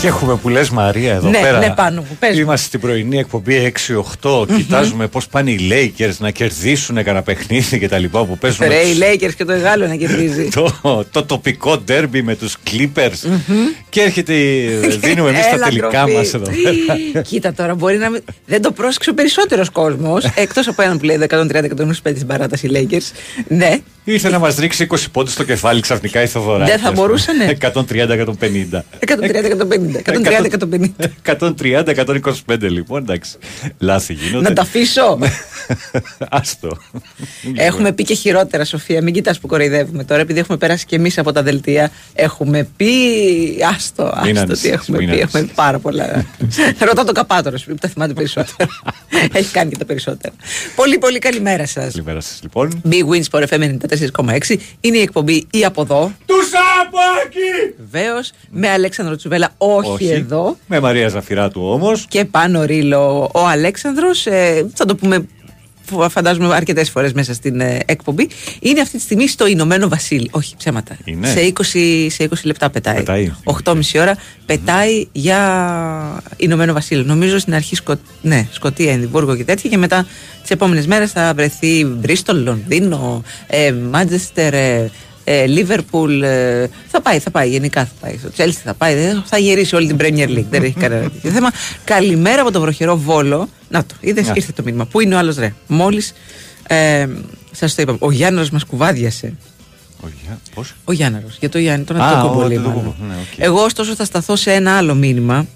Και έχουμε που λες Μαρία εδώ Ναι, πέρα. ναι, πάνω μου, πες μου. Είμαστε στην πρωινή εκπομπή 6-8. Κοιτάζουμε πώς πάνε οι Lakers να κερδίσουν κανένα παιχνίδι και τα λοιπά που παίζουν. Ρε, με οι τους- Lakers και το Γάλλο να κερδίζει. το, το τοπικό ντέρμπι με τους Clippers και έρχεται, η- δίνουμε εμείς τα Έλα, τελικά ντροπή. μας εδώ πέρα. Κοίτα τώρα, μπορεί να μην... δεν το πρόσεξε ο περισσότερος κόσμος. Εκτός από έναν που λέει 130-125 στην παράταση οι Lakers. Ναι, Ήρθε να μας ρίξει 20 πόντους στο κεφάλι ξαφνικά η Θοδωράκη. Δεν θα ας πούμε. μπορούσανε. 130-150. 130-150. 130-125 λοιπόν, εντάξει. Λάθη γίνονται. Να τα αφήσω. Άστο. Έχουμε πει και χειρότερα, Σοφία. Μην κοιτάς που κοροϊδεύουμε τώρα, επειδή έχουμε περάσει και εμείς από τα δελτία. Έχουμε πει. Άστο, Μην άστο τι ανησυχείς, έχουμε μην πει. ανησυχείς. Έχουμε πάρα πολλά. Ρωτάω τον Καπάτορο, που τα θυμάται περισσότερο. Έχει κάνει και τα περισσότερα. Πολύ, πολύ καλημέρα σας. Καλημέρα σας λοιπόν. Big Wins for FM 94,6 είναι η εκπομπή ή από εδώ. Τους Σαπάκη! Βεβαίως με Αλέξανδρο Τσουβέλα, όχι, εδώ. Με Μαρία Ζαφυράτου όμως. Και πάνω ρίλο ο Αλέξανδρος ε, Θα το πούμε φ- φαντάζομαι αρκετές φορές μέσα στην ε, εκπομπή Είναι αυτή τη στιγμή στο Ηνωμένο Βασίλειο Όχι ψέματα Είναι. σε 20, σε 20 λεπτά πετάει, Πετάει. 8,5 ώρα πετάει για Ηνωμένο Βασίλειο Νομίζω στην αρχή Σκο... ναι, Σκοτία, Ενδιβούργο και τέτοια Και μετά τις επόμενες μέρες θα βρεθεί Μπρίστολ, Λονδίνο, ε, Μάντζεστερ ε, ε, Λίβερπουλ, ε, θα πάει, θα πάει, γενικά θα πάει. Στο Chelsea θα πάει, δεν- θα γυρίσει όλη την Premier League. δεν έχει κανένα τέτοιο θέμα. Καλημέρα από το βροχερό Βόλο. Να το, είδες, Να. ήρθε το μήνυμα. Πού είναι ο άλλος ρε; Μόλις ε, σας το είπαμε. Ο Γιάνναρος μας κουβάδιασε. Όχι, α, πώς; Ο Γιάνναρος. Για το Γιάννη, τον Α, Αντετοκουνμπολή. ο μάλλον. Αντετοκουνμπολή, ναι, οκ. Εγώ ωστόσο θα σταθώ σε ένα άλλο μήνυμα.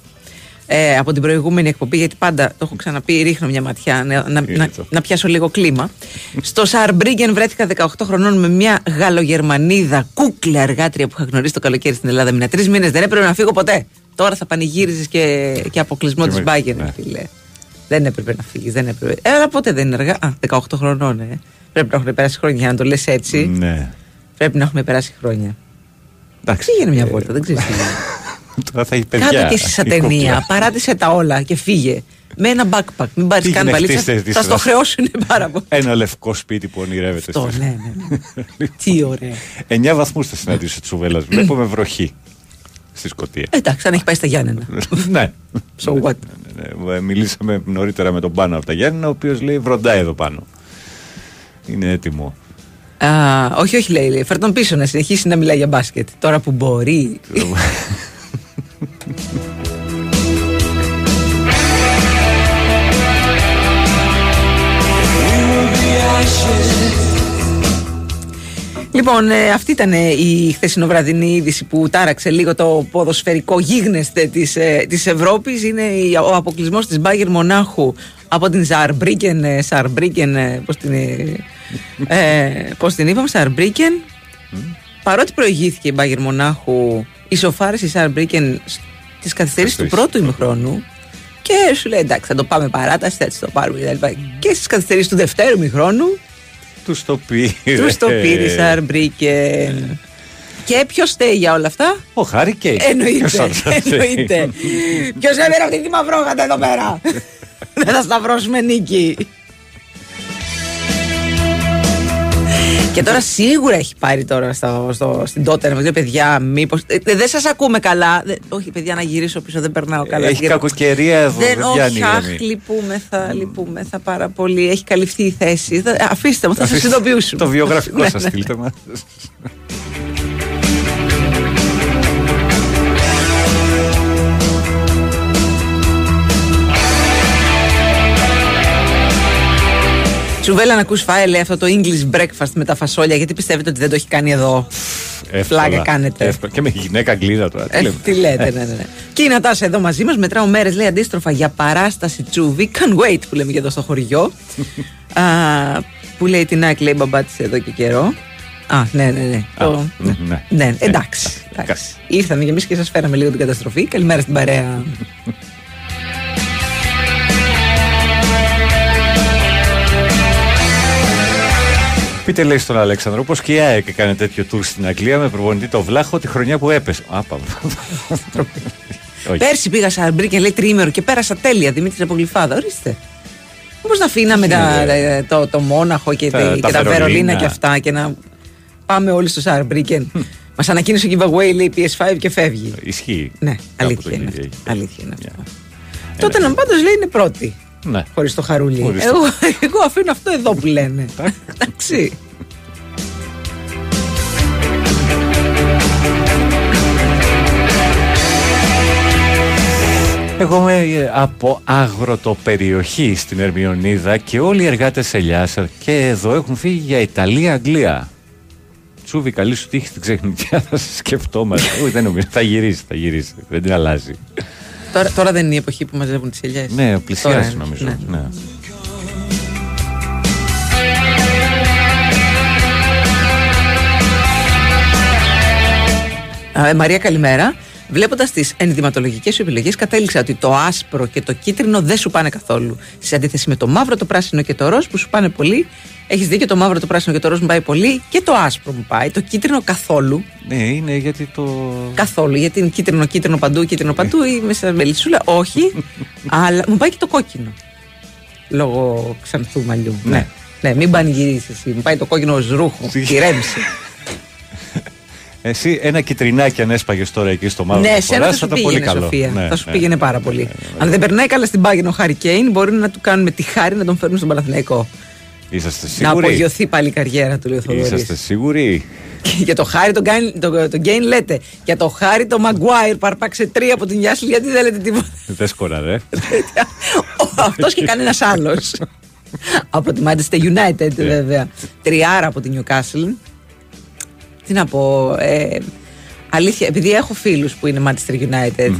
Ε, από την προηγούμενη εκπομπή, γιατί πάντα το έχω ξαναπεί, ρίχνω μια ματιά να, να, Είναι να, το. να πιάσω λίγο κλίμα. Στο Σαρμπρίγκεν βρέθηκα 18 χρονών με μια Γαλλογερμανίδα κούκλα εργάτρια που είχα γνωρίσει το καλοκαίρι στην Ελλάδα. Μήνα τρεις μήνες δεν έπρεπε να φύγω ποτέ. Τώρα θα πανηγύριζε και, και αποκλεισμό Και της με- Μπάγκεν, ναι. φίλε. Δεν έπρεπε να φύγεις, δεν έπρεπε. Ε, αλλά πότε δεν είναι αργά. Α, 18 χρονών, ε. Πρέπει να έχουν περάσει χρόνια για να το λες έτσι. Ναι. Πρέπει να έχουν περάσει χρόνια. Εντάξει. Πήγαινε μια Ε, βόλτα, δεν ξέρεις τι γίνεται. Τώρα θα έχει παιδιά. Κάτω και εσύ σαν η κούκλα. ταινία. Παράτησε τα όλα και φύγε. Με ένα backpack. Μην πάρεις Πήγαινε, καν βαλίτσα. χτίστε τη Θα στο σειρά. χρεώσουν πάρα πολύ. Ένα λευκό σπίτι που ονειρεύεται. Αυτό, στη- ναι, ναι, ναι. Τι ωραία. 9 βαθμούς θα συναντήσει ο Τσουβέλλα. Βλέπουμε βροχή στη Σκωτία. Εντάξει, αν έχει πάει στα Γιάννενα. ναι. So what; Ναι, ναι, ναι. Μιλήσαμε νωρίτερα με τον Πάνο από τα Γιάννενα, ο οποίος λέει βροντάει εδώ πάνω. Είναι έτοιμο. Α, όχι, όχι, λέει. λέει. Φέρ τον πίσω να συνεχίσει να μιλάει για μπάσκετ. Τώρα που μπορεί. Λοιπόν, ε, αυτή ήταν ε, η χθεσινοβραδινή είδηση που τάραξε λίγο το ποδοσφαιρικό γίγνεσθε της, ε, της Ευρώπης. Είναι η- ο αποκλεισμός της Μπάγκερ Μονάχου από την Ζαρμπρίκεν. ε, Σαρμπρίκεν, ε, πώς την, ε, ε, πώς την είπαμε, Σαρμπρίκεν. Παρότι προηγήθηκε η Μπάγκερ Μονάχου, ισοφάρισε η Σαρμπρίκεν στις καθυστερήσεις του Καθυστερήσεις. πρώτου ημιχρόνου και σου λέει εντάξει θα το πάμε παράταση, θα έτσι το πάρουμε κτλ. Και στις καθυστερήσεις του δευτέρου ημιχρόνου Τους το πήρε. τους το πήρε η Σαρμπρίκεν. Και ποιος στέει για όλα αυτά; Ο Χάρη Κέιν. Εννοείται. Ποιος άλλος θα φταίει. Εννοείται. Ποιος έβγαινε αυτή τη μαυρόγατα εδώ πέρα; Δεν θα σταυρώσουμε νίκη. Και τώρα σίγουρα έχει πάρει τώρα στο, στο, στην τότε να μας λέει παιδιά, μήπω. δεν σας ακούμε καλά. Δεν- όχι, παιδιά, να γυρίσω πίσω, δεν περνάω καλά. Έχει κακοκαιρία εδώ. Δεν, Δεν πιάνει όχι, η αχ, γραμμή. λυπούμεθα, λυπούμεθα πάρα πολύ. Έχει καλυφθεί η θέση. Θα- Αφήστε μου, θα σας Αφήστε ειδοποιήσουμε. Το βιογραφικό Ναι, σας ναι. στείλτε μας. Τσουβέλα να ακούς φάε, λέει αυτό το English breakfast με τα φασόλια, γιατί πιστεύετε ότι δεν το έχει κάνει εδώ. Φλάγκα κάνετε. Εύκολα. Και με γυναίκα Αγγλίδα τώρα. Τι Ε, λέμε. τι λέτε, ναι, ναι, ναι. Και η Νατάσα εδώ μαζί μας. Μετράω μέρες, λέει αντίστροφα για παράσταση τσούβι. Can wait που λέμε και εδώ στο χωριό. Α, που λέει την Άκη, λέει μπαμπά της εδώ και καιρό. Α, ναι, ναι, ναι. Α, Το- ναι, ναι. ναι. Ναι, εντάξει. εντάξει. Ήρθαμε κι εμείς και σας φέραμε λίγο την καταστροφή. Καλημέρα στην παρέα. Πείτε λέει στον Αλέξανδρο πως και η ΑΕΚ έκανε τέτοιο τουρ στην Αγγλία με προπονητή το Βλάχο τη χρονιά που έπεσε. Α, πάμε. Όχι. Πέρσι πήγα σε Αρμπρίκεν, λέει τρίμερο και πέρασα τέλεια. Δημήτρη από Γλυφάδα. Ορίστε. Μήπω να αφήναμε τα, γίνεται. το, το Μόναχο και Τα- τα, και τα τα Βερολίνα Βερολίνα. και αυτά και να πάμε όλοι στο Σαρμπρίκεν. Μας ανακοίνωσε giveaway λέει PS5 και φεύγει. Ισχύει. Ναι, Κάπου αλήθεια το είναι. ίδιο αυτό. έχει. Αλήθεια είναι Yeah. αυτό. Τότε να πάντως λέει είναι πρώτη. Ναι. Χωρίς το χαρούλι. Χωρίς το- Εγώ, εγώ αφήνω αυτό εδώ που λένε. Εντάξει. Εγώ είμαι ε, από αγροτοπεριοχή στην Ερμιονίδα και όλοι οι εργάτες ελιάς και εδώ έχουν φύγει για Ιταλία-Αγγλία. Τσούβι, καλή σου τύχη στην ξεχνικιά, θα σε σκεφτόμαστε. Όχι, δεν νομίζω. Θα γυρίσεις, θα γυρίσεις. Δεν την αλλάζει. Τώρα, τώρα δεν είναι η εποχή που μαζεύουν τις ελιέ. Ναι, πλησιάζει νομίζω. Ναι. Ναι. Α, ε, Μαρία, καλημέρα. Βλέποντας τις ενδυματολογικές σου επιλογές, κατέληξα ότι το άσπρο και το κίτρινο δεν σου πάνε καθόλου. Σε αντίθεση με το μαύρο, το πράσινο και το ροζ που σου πάνε πολύ. Έχεις δίκιο, το μαύρο, το πράσινο και το ροζ μου πάει πολύ. Και το άσπρο μου πάει. Το κίτρινο καθόλου. ναι, είναι γιατί το. Καθόλου. Γιατί είναι κίτρινο, κίτρινο παντού, κίτρινο παντού ή μέσα μελισσούλα. Όχι. αλλά μου πάει και το κόκκινο. Λόγω ξανθού μαλλιού. Ναι. Ναι. Ναι, μην πανηγυρίσεις εσύ. Μου πάει το κόκκινο ως ρούχο. Τι- Κυρέμισε. Εσύ ένα κιτρινάκι αν έσπαγες τώρα εκεί στο μαύρο. Ναι, που σένα θα φοράς, σου ήταν πολύ πήγαινε, καλό. Σοφία. Ναι, θα σου ναι. πήγαινε πάρα πολύ. Αν δεν περνάει καλά στην πάγινο ο Χάρη Κέιν, μπορεί να του κάνουμε τη χάρη να τον φέρουμε στον Παναθηναϊκό. Είσαστε Να σίγουροι; απογειωθεί πάλι η καριέρα του, λέει ο Θοδωρής. Είσαστε σίγουροι; Και για το Χάρη τον Γκέιν το, το Γκέιν λέτε. Για το Χάρη το Μαγκουάιρ παρπάξε τρία από την Νιάσλη, γιατί δεν λέτε τίποτα. Δεν σκοράρε. Αυτός και κανένας άλλος. από τη Manchester United, Ναι. βέβαια. Τριάρα από την Newcastle. Τι να πω. Ε, αλήθεια, επειδή έχω φίλους που είναι Manchester United,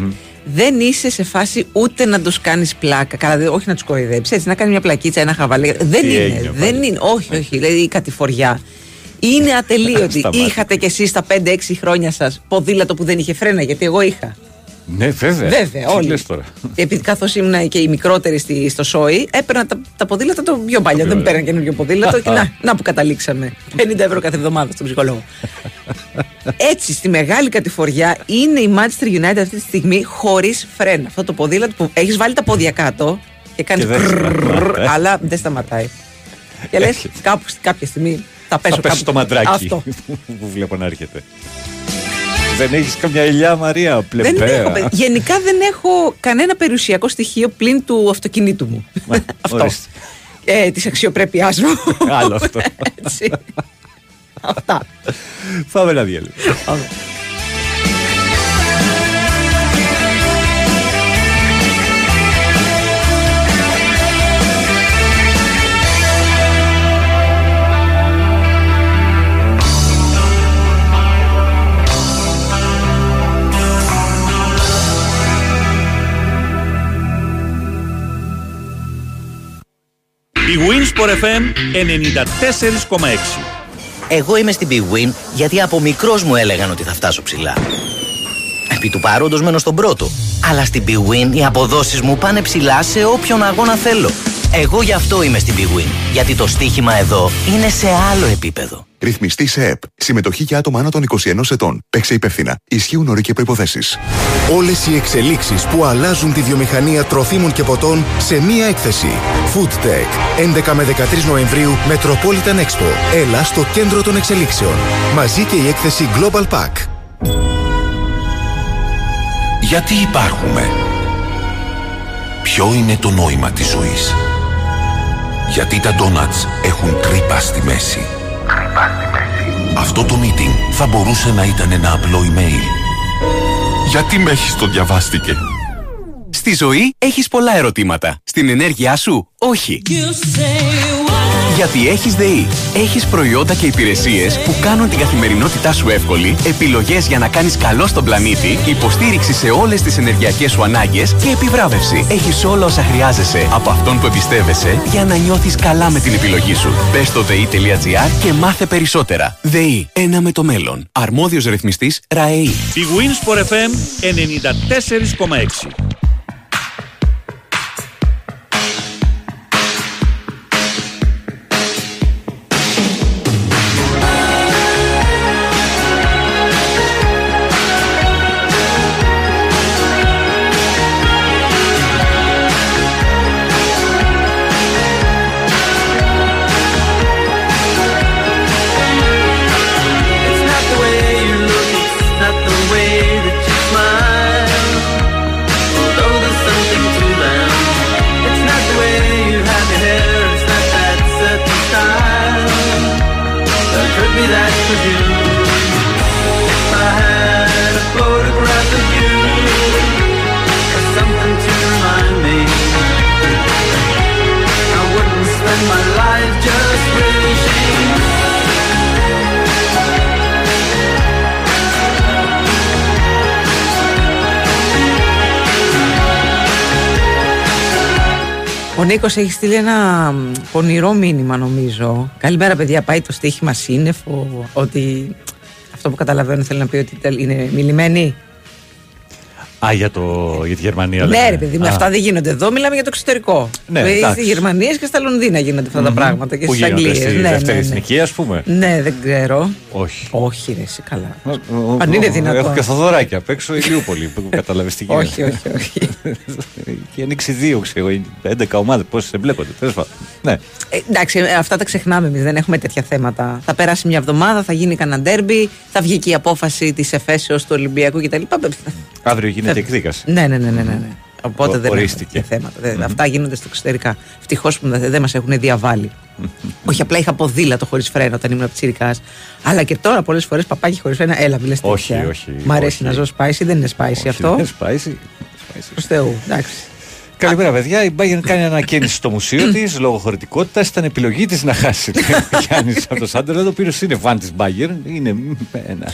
δεν είσαι σε φάση ούτε να τους κάνεις πλάκα. Καλά, δε- όχι να τους κοροϊδέψεις, έτσι να κάνει μια πλακίτσα, ένα χαβαλέ. Δεν Τι είναι. έγινε δεν πάλι; είναι. Όχι, όχι. Δηλαδή η κατηφοριά. Είναι ατελείωτη. Σταμάτα. Είχατε κι εσείς τα 5-6 χρόνια σας ποδήλατο που δεν είχε φρένα, γιατί εγώ είχα. Ναι, βέβαια. Βέβαια, Τι όλοι. λες τώρα. Επειδή καθώς ήμουν και οι μικρότεροι στη, στο ΣΟΗ, έπαιρνα τα, τα ποδήλατα το πιο παλιό. πιο Δεν ωραίο. πέραν καινούριο ποδήλατο και να, να που καταλήξαμε. 50 ευρώ κάθε εβδομάδα στον ψυχολόγο. Έτσι, στη μεγάλη κατηφοριά είναι η Manchester United αυτή τη στιγμή χωρίς φρένα. Αυτό το ποδήλατο που έχεις βάλει τα πόδια κάτω και κάνεις. Και δεν σταματάει. αλλά δεν σταματάει. Και λες, Έρχεται. κάπου κάποια στιγμή θα πέσω Θα πέσει κάπου. το μαντράκι Αυτό. που βλέπω να έρχεται. Δεν έχεις καμιά ηλιά, Μαρία, Δεν πλεμπέα. έχω, παιδί. Γενικά δεν έχω κανένα περιουσιακό στοιχείο πλην του αυτοκινήτου μου. Μα, Αυτό. ορίστε. Ε, Της αξιοπρέπειάς μου. Άλλο αυτό. Έτσι. Αυτά. Πάμε ένα διάλειμμα. Η Winsport FM 94,6. Εγώ είμαι στην Big Win γιατί από μικρός μου έλεγαν ότι θα φτάσω ψηλά. Επί του παρόντος μένω στον πρώτο. Αλλά στην Big Win οι αποδόσεις μου πάνε ψηλά σε όποιον αγώνα θέλω. Εγώ γι' αυτό είμαι στην Big Win. Γιατί το στοίχημα εδώ είναι σε άλλο επίπεδο. Ρυθμιστή σε ΕΠ. Συμμετοχή για άτομα άνω των 21 ετών. Παίξε υπεύθυνα. Ισχύουν όροι και προποθέσει. Όλες οι εξελίξεις που αλλάζουν τη βιομηχανία τροφίμων και ποτών σε μία έκθεση. Food Tech. 11 με 13 Νοεμβρίου Metropolitan Expo. Έλα στο κέντρο των εξελίξεων. Μαζί και η έκθεση Global Pack. Γιατί υπάρχουμε; Ποιο είναι το νόημα της ζωής; Γιατί τα ντόνατς έχουν τρύπα στη μέση; Αυτό το meeting θα μπορούσε να ήταν ένα απλό email. Γιατί με έχεις το διαβάστηκε; Στη ζωή έχεις πολλά ερωτήματα. Στην ενέργειά σου, όχι. Γιατί έχεις ΔΕΗ. Έχεις προϊόντα και υπηρεσίες που κάνουν την καθημερινότητά σου εύκολη, επιλογές για να κάνεις καλό στον πλανήτη, υποστήριξη σε όλες τις ενεργειακές σου ανάγκες και επιβράβευση. Έχεις όλα όσα χρειάζεσαι από αυτόν που εμπιστεύεσαι για να νιώθεις καλά με την επιλογή σου. Μπες στο ΔΕΗ.gr και μάθε περισσότερα. ΔΕΗ. Ένα με το μέλλον. Αρμόδιος ρυθμιστής ΡΑΕΗ. Η Winsport FM 94,6. Νίκος έχεις στείλει ένα μ, πονηρό μήνυμα, νομίζω. Καλημέρα, παιδιά. Πάει το στοίχημα σύννεφο. Ότι αυτό που καταλαβαίνω θέλει να πει ότι τελ- είναι μιλημένη. Α, για, το, για τη Γερμανία. Ναι, λέμε. ρε παιδί, με Α, αυτά δεν γίνονται εδώ. Μιλάμε για το εξωτερικό. Ναι, Δηλαδή, εντάξει. Στι Γερμανίες και στα Λονδίνα γίνονται αυτά τα μμμ. πράγματα. Και Πού στις γίνονται, Αγγλίες. στη δεύτερη εθνική, ας πούμε. Ναι, δεν ξέρω. Όχι. Όχι, ρε, εσύ καλά. Ο- Αν είναι ο- δυνατόν. Έχω και Θοδωράκια απ' έξω Ηλιούπολη που κατάλαβε τι γίνεται. όχι, όχι, όχι. Και ανοίξει δύο, ξέρω, 11 ομάδες, πόσες εμπλέκονται. Τέλος πάντων. Ναι. Ε, εντάξει, ε, αυτά τα ξεχνάμε εμείς. Δεν έχουμε τέτοια θέματα. Θα περάσει μια εβδομάδα, θα γίνει κανένα ντέρμπι, θα βγει και η απόφαση της εφέσεως του Ολυμπιακού κτλ. Αύριο γίνεται εκδίκαση. Ναι, ναι, ναι, ναι. ναι. ναι. Οπότε Ο- δεν ορίστηκε. έχουμε τέτοια θέματα. Δεν- Αυτά γίνονται στο εξωτερικά. Ευτυχώς που δεν δεν μας έχουν διαβάλει. Όχι, απλά είχα ποδήλατο χωρίς φρένο όταν ήμουν ψυρικάς. Αλλά και τώρα πολλές φορές παπάκι χωρίς φρένο. Έλα, μιλέ Όχι, τέτοια. όχι, Μ' αρέσει όχι. να ζω spicy, δεν είναι spicy αυτό. Δεν spicy. Προς Θεού. Εντάξει. Καλημέρα, παιδιά. Η Bayern κάνει ανακαίνιση στο μουσείο της λόγω χωρητικότητας. Ήταν επιλογή της να χάσει. Ο Γιάννη από το Σάντερλαντ, ο οποίο είναι φαν της Bayern. Είναι ένα.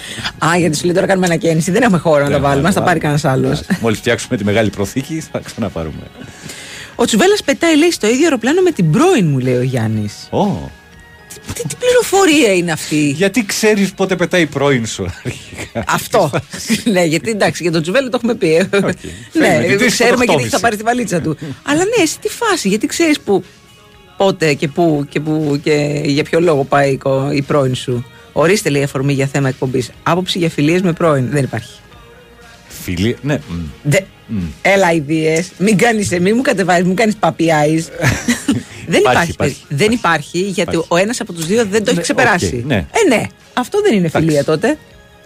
Α, γιατί σου λέει τώρα κάνουμε ανακαίνιση. Δεν έχουμε χώρο να τα βάλουμε. Α τα πάρει κανένας άλλος. Μόλις φτιάξουμε τη μεγάλη προθήκη, θα ξαναπάρουμε. Ο Τσουβέλλα πετάει, λέει, στο ίδιο αεροπλάνο με την πρώην μου, λέει ο Γιάννης. Ω, Τι, τι πληροφορία είναι αυτή; γιατί ξέρεις πότε πετάει η πρώην σου αρχικά; Αυτό. ναι, γιατί εντάξει, για τον Τσουβέλλα το έχουμε πει. ε. Θέλουμε ναι, την τρίτη ξέρουμε γιατί ταυτόμηση. θα πάρει τη βαλίτσα του. Αλλά ναι, εσύ τι φάση, γιατί ξέρεις που, πότε και πού και, πού και για ποιο λόγο πάει η κο- η πρώην σου. Ορίστε, λέει, αφορμή για θέμα εκπομπής. Άποψη για φιλίες με πρώην. Δεν υπάρχει. Φίλοι, ναι. μ. Δε... Έλα, ιδέ. Μην κάνεις, μην μου κατεβάζεις, μην κάνεις puppy eyes. δεν υπάρχει. Υπάρχει, υπάρχει, δεν υπάρχει, γιατί Υπάρχει. ο ένας από τους δύο δεν το έχει Ναι, ξεπεράσει. οκ, ναι. Ε, ναι. Αυτό δεν είναι φιλία τότε.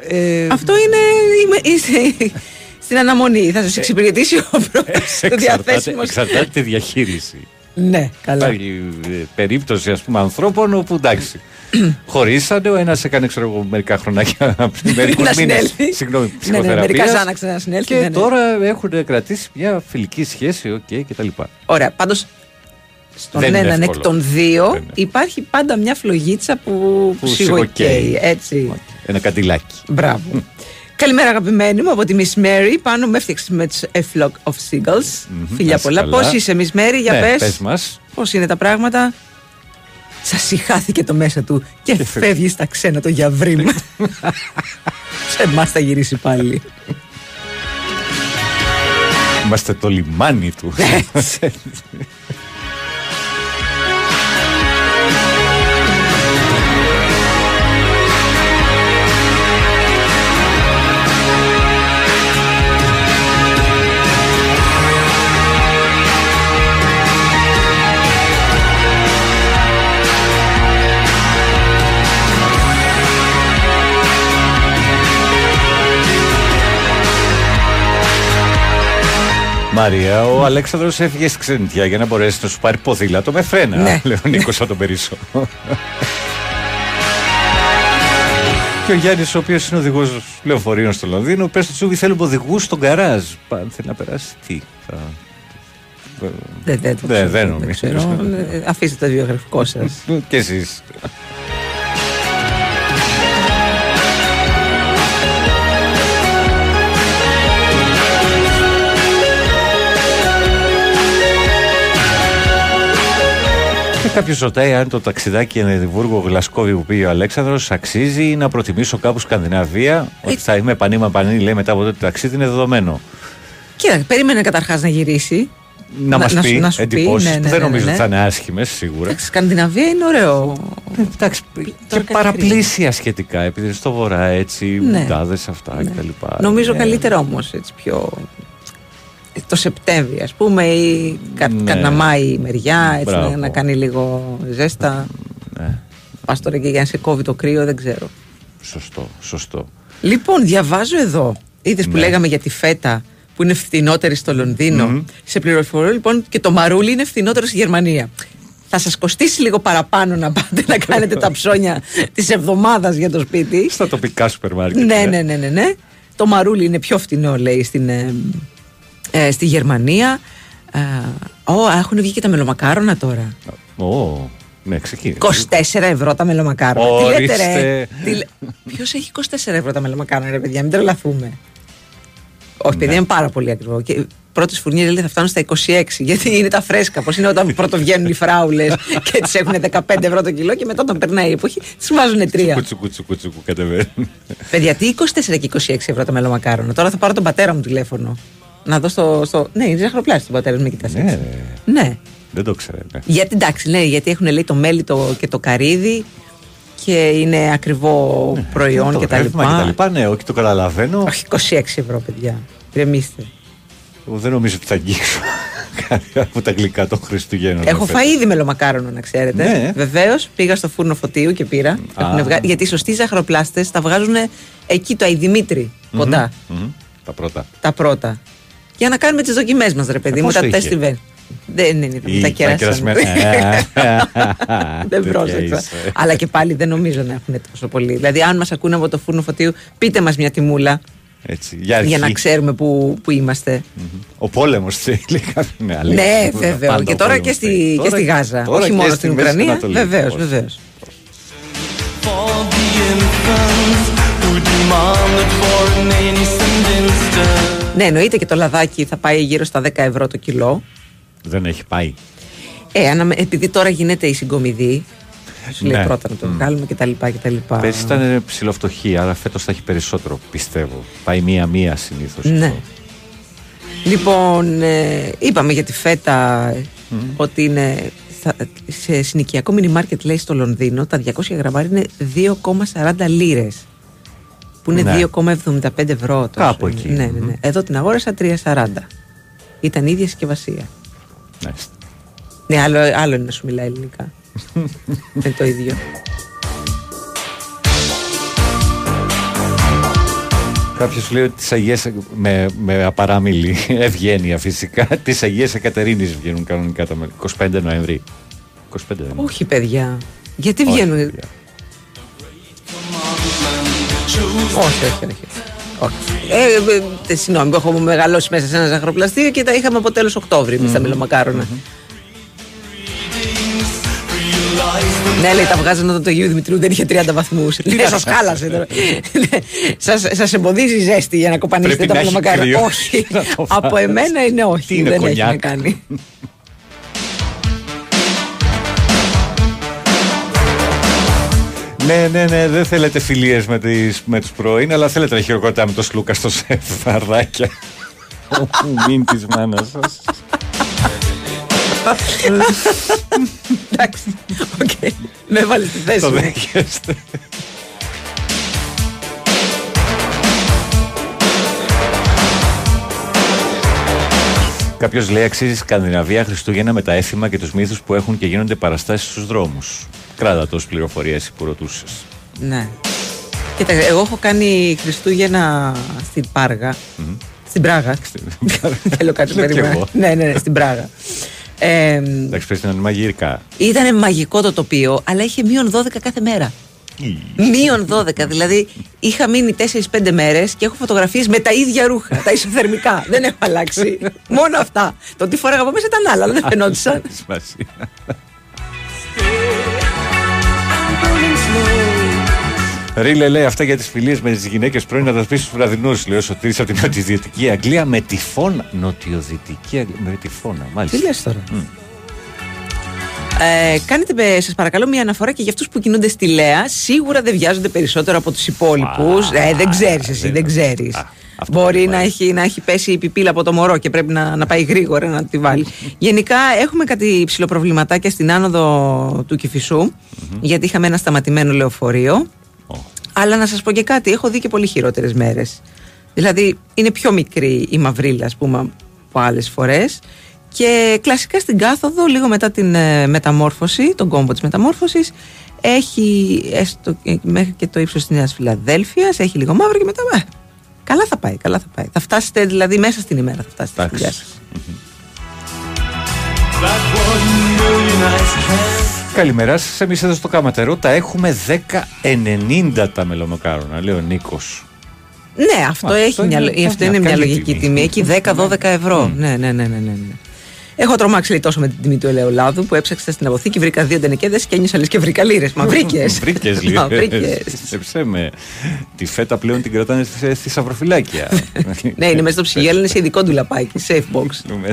Ε, Αυτό είναι. Είμαι, είσαι στην αναμονή. Θα σας εξυπηρετήσει ο πρώτο. το εξαρτάται, διαθέσιμος. εξαρτάται τη διαχείριση. Ναι, καλά. Υπάρχει ε, περίπτωση ας πούμε ανθρώπων όπου εντάξει. Χωρίσανε, ο ένας έκανε ξέρω εγώ μερικά χρονάκια μερικούς Να μήνε. συνέλθει. Συγγνώμη, Ναι, ναι, μερικά ψυχοθεραπείας. ζάναξε να συνέλθει. Και ναι, ναι. τώρα έχουν κρατήσει μια φιλική σχέση, οκ, και τα λοιπά. Ωραία, πάντως στον Δεν είναι έναν εκ εύκολο. των δύο Δεν είναι. υπάρχει πάντα μια φλογίτσα που, που Που σιγοκαίει. σιγοκαίει. Έτσι. Οκ, Ένα καντιλάκι. Μπράβο. Καλημέρα αγαπημένη μου από τη Miss Mary. Πάνω με έφτιαξες με του A Flock of Seagulls. Μμμ, Φιλιά να είσαι πολλά. καλά. Πώς είσαι, Miss Mary, για ναι, πες. πες μας. Πώς είναι τα πράγματα. Σας συχάθηκε το μέσα του και φεύγει στα ξένα το γιαβρί μου. Σε εμάς θα γυρίσει πάλι. Είμαστε το λιμάνι του. Μαρία, ο Αλέξανδρος έφυγε στη ξενιτιά για να μπορέσει να σου πάρει ποδήλατο με φρένα. Ναι. Λέει ο Νίκος από τον Περισσό. Και ο Γιάννης, ο οποίος είναι οδηγός λεωφορείων στο Λονδίνο, πες στο Τσούβι, θέλουμε οδηγούς στον καράζ. Πα- θέλει να περάσει τι. Θα... Δεν, δεν, το Δεν- ξέρω, δεν δεν νομίζω. ξέρω. Ε, Αφήστε το βιογραφικό σας. Και εσείς. Κάποιος ρωτάει αν το ταξιδάκι Εδιμβούργο Γλασκόβι που πήγε ο Αλέξανδρος αξίζει ή να προτιμήσω κάπου Σκανδιναβία. Ότι θα είμαι πανήμα πανή, λέει μετά από το ταξίδι είναι δεδομένο. Κοίτα, περίμενε καταρχάς να γυρίσει. Να, Να- μας να σου- πει να σου πει, εντυπώσεις ναι, που ναι, δεν ναι, νομίζω ναι. ότι θα είναι άσχημες σίγουρα. Εντάξει, Σκανδιναβία είναι ωραίο. Εντάξει, και κάνει παραπλήσια σχετικά, επειδή είναι στο βορρά έτσι, Ναι. μουτάδε αυτά Ναι. κτλ. Νομίζω Ε, καλύτερα όμως έτσι πιο. Το Σεπτέμβρη, ας πούμε, ή κα, Ναι. κατά Μάη μεριά, έτσι Μπράβο. να, να κάνει λίγο ζέστα. Ναι, Πας τώρα και για να σε κόβει το κρύο, δεν ξέρω. σωστό, σωστό. Λοιπόν, διαβάζω εδώ. Είδες που Ναι. λέγαμε για τη φέτα που είναι φθηνότερη στο Λονδίνο. Μμμ. Σε πληροφορώ λοιπόν και το μαρούλι είναι φθηνότερο στη Γερμανία. θα σας κοστίσει λίγο παραπάνω να πάτε να κάνετε τα ψώνια της εβδομάδας για το σπίτι. Στα τοπικά σούπερ μάρκετ. Ναι, ε. ναι, ναι, ναι, ναι. Το μαρούλι είναι πιο φτηνό, λέει, στην, ε, ε, στη Γερμανία. Ε, Ω, έχουν βγει και τα μελομακάρονα τώρα. Ω, ναι, ξεκίνησε. 24 ευρώ τα μελομακάρονα. Τι λέτε, Ορίστε. ρε. Ποιος έχει 24 ευρώ τα μελομακάρονα, ρε παιδιά, μην τρελαθούμε. Όχι, παιδιά, είναι πάρα πολύ ακριβό. Και πρώτες φουρνιέ λέει θα φτάνουν στα 26, γιατί είναι τα φρέσκα. Πώς είναι όταν πρώτο βγαίνουν οι φράουλες και τις έχουν 15 ευρώ το κιλό και μετά όταν περνάει η εποχή, τις βάζουν 3. Κουτσουκού, τσουκού, τσουκού, κατεβαίνουν. Παιδιά, τι 24 και 26 ευρώ τα μελομακάρονα. Τώρα θα πάρω τον πατέρα μου τηλέφωνο. Να δω στο. στο... Ναι, είναι ζαχαροπλάστη τον πατέρα μου, με κοιτάς Ναι, έτσι. ρε. Ναι. Δεν το ξέρω. ναι. Γιατί εντάξει, ναι, γιατί έχουν λέει το μέλι το, και το καρύδι και είναι ακριβό προϊόν Το και τα ρεύμα λοιπά. και τα λοιπά, ναι, όχι το καταλαβαίνω. Όχι 26 ευρώ, παιδιά. Ηρεμήστε. Εγώ δεν νομίζω ότι θα αγγίξω κάτι από τα γλυκά των Χριστουγέννων. Έχω φέτος. φάει ήδη μελομακάρονο, να ξέρετε. Ναι. Βεβαίως, πήγα στο φούρνο φωτίου και πήρα. Έχουνε βγα- Γιατί οι σωστοί ζαχαροπλάστες τα βγάζουν εκεί το Αϊδημήτρη κοντά. Μμμ, Τα πρώτα. Τα πρώτα. Για να κάνουμε τι δοκιμέ μα, ρε παιδί Ε, μου. πόσο Τα είχε? τεστ event. Δεν είναι, Ή τα τα κεράσαν. κερασμένα. Δεν Τέτοια πρόσεξα. είσαι. Αλλά και πάλι δεν νομίζω να έχουν τόσο πολύ. Δηλαδή, αν μα ακούνε από το φούρνο φωτίου, πείτε μα μια τιμούλα Έτσι, για αρχή. για να ξέρουμε που, που είμαστε. Ο πόλεμο λέει κάποιο. Ναι, αλήθεια. Ναι, βέβαια. Πάντα Και ο τώρα πόλεμος και στη, θέλει. και Τώρα- στη Γάζα. τώρα Όχι και μόνο στη στην Μέση Ουκρανία. Ανατολή. Βεβαίω, Όχι. βεβαίω. For the infants who demand that for an innocent instant. Ναι, εννοείται και το λαδάκι θα πάει γύρω στα 10 ευρώ το κιλό. Δεν έχει πάει. Ε, αναμε- επειδή τώρα γίνεται η συγκομιδή, σου λέει Ναι. πρώτα να το βγάλουμε κτλ. κτλ. Πέρσι ήταν ψηλοφτωχή, άρα φέτος θα έχει περισσότερο, πιστεύω. Πάει μία-μία συνήθως. Ναι. Λοιπόν, ε, είπαμε για τη φέτα ε, ότι είναι θα- σε συνοικιακό μινι μάρκετ λέει στο Λονδίνο τα 200 γραμμάρια είναι 2,40 λίρες που είναι Ναι. 2,75 ευρώ τόσο Κάπου είναι. εκεί. Ναι, ναι, ναι. Εδώ την αγόρασα 3,40 ήταν η ίδια συσκευασία ναι, άλλο, άλλο είναι να σου μιλάει ελληνικά είναι το ίδιο Κάποιος λέει ότι τις Αγίες. Με, με απαράμιλη ευγένεια φυσικά. Τις Αγίες Εκατερίνης βγαίνουν κανονικά τα μέλη. 25 Νοεμβρή. 25 δεν είναι. όχι παιδιά γιατί Όχι, βγαίνουν παιδιά. Όχι, όχι, όχι. όχι. Ε, ε, ε, συγγνώμη, που έχουμε μεγαλώσει μέσα σε ένα ζαχαροπλαστείο και τα είχαμε από τέλος Οκτώβρη εμείς τα μελομακάρονα. Ναι, λέει, τα βγάζανε όταν το Αγίου Δημητρίου δεν είχε 30 βαθμούς. Ναι, σας χάλασε τώρα. Σας εμποδίζει η ζέστη για να κοπανίσετε Πρέπει τα να έχει μελομακάρονα. κρύο Όχι. να το Από φας. εμένα είναι όχι. Τι είναι, δεν έχει να κονιάκ; κάνει. Ναι, ναι, ναι, δεν θέλετε φιλίες με, τις, με τους πρώην, αλλά θέλετε να χειροκροτάμε το Σλούκα στο σεφ, φαρδάκια. Μην της μάνας σας. Εντάξει. Οκ. Με έβαλε στη θέση Το μου. δέχεστε. Κάποιος λέει αξίζει Σκανδιναβία Χριστούγεννα με τα έθιμα και τους μύθους που έχουν και γίνονται παραστάσεις στους δρόμους. Κράτα το ω πληροφορίας εσύ που ρωτούσες. Ναι. Κοίταξε, εγώ έχω κάνει Χριστούγεννα στην Πάργα. Στην Πράγα. Θέλω κάτι Λέω κι περίμενα. εγώ. Ναι, ναι, ναι, στην Πράγα. Ε, Εντάξει, πρέπει να είναι μαγειρικά. ήταν μαγικό το τοπίο, αλλά είχε μείον 12 κάθε μέρα. Μείον 12. Δηλαδή είχα μείνει 4-5 μέρες και έχω φωτογραφίες με τα ίδια ρούχα, τα ισοθερμικά. Δεν έχω αλλάξει. Μόνο αυτά. Το τι φόραγα από μέσα ήταν άλλα, αλλά δεν φαινόντουσαν. Ρίλε λέει αυτά για τις φιλίες με τις γυναίκες πρώην να τα πεις στους βραδινούς. Λέει ο Σωτήρης από την νοτιοδυτική Αγγλία με τυφώνα. Νοτιοδυτική Αγγλία με τυφώνα, μάλιστα. Τι λες τώρα; Ε, κάνετε, σας παρακαλώ, μια αναφορά και για αυτούς που κινούνται στη Λέα. Σίγουρα δεν βιάζονται περισσότερο από τους υπόλοιπους. Ε, δεν ξέρεις εσύ, δεν- δεν ξέρεις. Α, αυτό Μπορεί δεν να πάει. έχει, να έχει πέσει η πιπίλα από το μωρό και πρέπει να, να πάει γρήγορα να τη βάλει. Γενικά έχουμε κάτι ψηλοπροβληματάκια στην άνοδο του κηφισου γιατί είχαμε ένα σταματημένο λεωφορείο. Αλλά να σας πω και κάτι, έχω δει και πολύ χειρότερες μέρες. Δηλαδή, είναι πιο μικρή η μαυρίλα, ας πούμε, από άλλες φορές. Και κλασικά στην κάθοδο, λίγο μετά την ε, μεταμόρφωση, τον κόμπο της μεταμόρφωσης, έχει έστω, ε, μέχρι και το ύψος της Νέας Φιλαδέλφιας, έχει λίγο μαύρο και μετά. ε, καλά θα πάει, καλά θα πάει. Θα φτάσετε δηλαδή μέσα στην ημέρα, θα φτάσετε στη δουλειά Εντάξει. Σας. Like one million ice cans. Καλημέρα σας. Εμείς εδώ στο Καματερό τα έχουμε 10,90 τα μελομακάρονα, λέει ο Νίκος. Ναι, αυτό, Μα, έχει αυτό μια, είναι αυτό μια είναι μια καλή λογική τιμή. τιμή. Εκεί 10-12 ευρώ. ναι, ναι, ναι, ναι, ναι, ναι. Έχω τρομάξει λέει, τόσο με την τιμή του ελαιολάδου που έψαξα στην αποθήκη, βρήκα δύο τενεκέδες και ένιωσα λες και βρήκα λίρε. Μα βρήκες. Βρήκες Μα βρήκες. λίγο. Ψέψε με. Τη φέτα πλέον την κρατάνε στη, στη σαυροφυλάκια. ναι, είναι μέσα στο ψυγείο, είναι σε ειδικό ντουλαπάκι, safe box. με,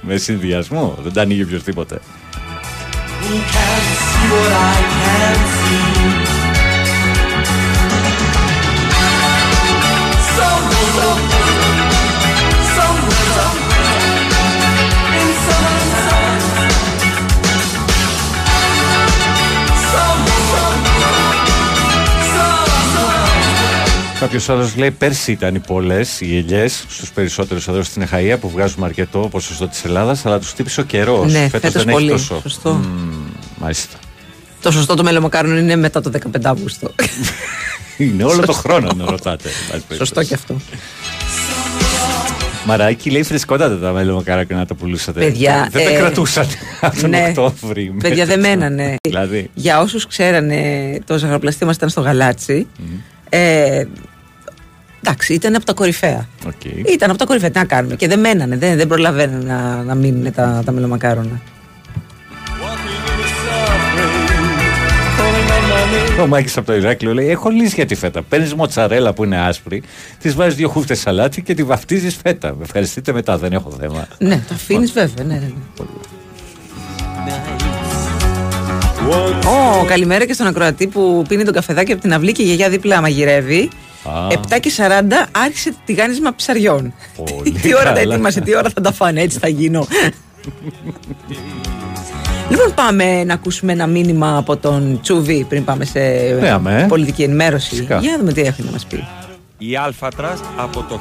με συνδυασμό. Δεν τα ανοίγει οποιοδήποτε. Who can see what I can see? Somewhere, somewhere, somewhere, in summer sun. Κάποιος άλλος λέει πέρσι ήταν οι πολλές οι ελιέ στους περισσότερους εδώ στην Εχαία που βγάζουμε αρκετό ποσοστό της Ελλάδας, αλλά τους τύπησε ο καιρός. Ναι, Φέτος φέτος δεν πολύ. έχει τόσο. Σωστό. Μμμ, μάλιστα. Το σωστό το μελομακάρονο είναι μετά το 15 Αύγουστο. Είναι όλο το χρόνο να ρωτάτε. εν πάση Σωστό περιπτώσει. και αυτό. Μαράκι λέει φρεσκότατα τα μελομακάρονα να τα πουλούσατε. Παιδιά, δεν τα ε, κρατούσατε από τον ναι. Οκτώβρη. Παιδιά δεν μένανε. Δηλαδή. Για όσους ξέρανε, το ζαχαροπλαστή μας ήταν στο Γαλάτσι Ε, εντάξει, ήταν από τα κορυφαία. Οκ. Ήταν από τα κορυφαία. Τι να κάνουμε. Και δεν μένανε. Δεν, δεν προλαβαίνουν να, να μείνουν τα, τα μελομακάρονα. Ο Μάκης από το Ηράκλειο λέει: Έχω λύσει για τη φέτα. Παίρνεις μοτσαρέλα που είναι άσπρη, της βάζεις δύο χούφτες σαλάτι και τη βαφτίζεις φέτα. Με ευχαριστείτε μετά, δεν έχω θέμα. ναι, το αφήνεις βέβαια. Ναι, ναι, ναι. Ω, καλημέρα και στον ακροατή που πίνει τον καφεδάκι από την αυλή και η γιαγιά δίπλα μαγειρεύει. Α. 7 και 40 άρχισε τη τηγάνισμα ψαριών. Πολύ τι ώρα τα καλά. ετοίμασε, τι ώρα θα τα φάνε, έτσι θα γίνω. λοιπόν, πάμε να ακούσουμε ένα μήνυμα από τον Τσούβι πριν πάμε σε Ναι, αμέ. πολιτική ενημέρωση. Φυσικά. Για να δούμε τι έχει να μας πει. Η Alpha Trust από το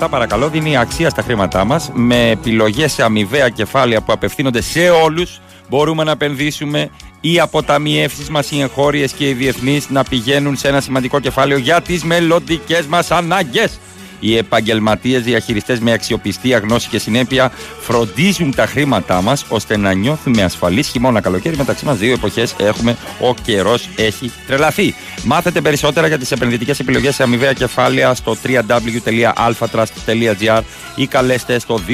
1987 παρακαλώ δίνει αξία στα χρήματά μας με επιλογές σε αμοιβαία κεφάλαια που απευθύνονται σε όλους μπορούμε να επενδύσουμε οι αποταμιεύσεις μας οι εγχώριες και οι διεθνείς να πηγαίνουν σε ένα σημαντικό κεφάλαιο για τις μελλοντικές μας ανάγκες. Οι επαγγελματίες διαχειριστές με αξιοπιστία, γνώση και συνέπεια φροντίζουν τα χρήματά μας ώστε να νιώθουμε ασφαλείς χειμώνα καλοκαίρι μεταξύ μας δύο εποχές έχουμε ο καιρός έχει τρελαθεί. Μάθετε περισσότερα για τις επενδυτικές επιλογές σε αμοιβαία κεφάλαια στο www.alphatrust.gr ή καλέστε στο 210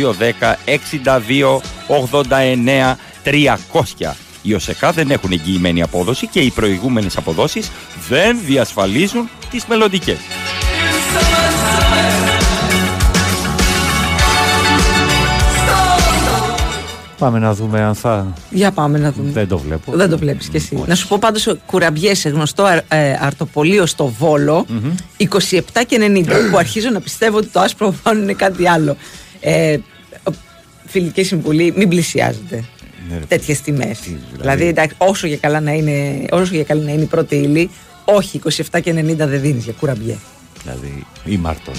62 89 300. Οι ΟΣΕΚΑ δεν έχουν εγγυημένη απόδοση και οι προηγούμενες αποδόσεις δεν διασφαλίζουν τις μελλοντικές. Πάμε να δούμε αν θα. Για πάμε να δούμε. Δεν το βλέπω. Δεν το βλέπεις κι εσύ. Όχι. Να σου πω πάντως κουραμπιές σε γνωστό αρ- ε, αρτοπολείο στο βολο 27 και 90. που αρχίζω να πιστεύω ότι το άσπρο βάνο είναι κάτι άλλο. Ε, φιλική συμβουλή, μην πλησιάζετε Ναι, ρε, τέτοιες τιμές. δηλαδή; Δηλαδή, εντάξει, όσο για καλά να είναι, όσο για καλή να είναι η πρώτη ύλη, όχι 27 και 90 δεν δίνεις για κουραμπιέ. Δηλαδή, ή Μάρτον.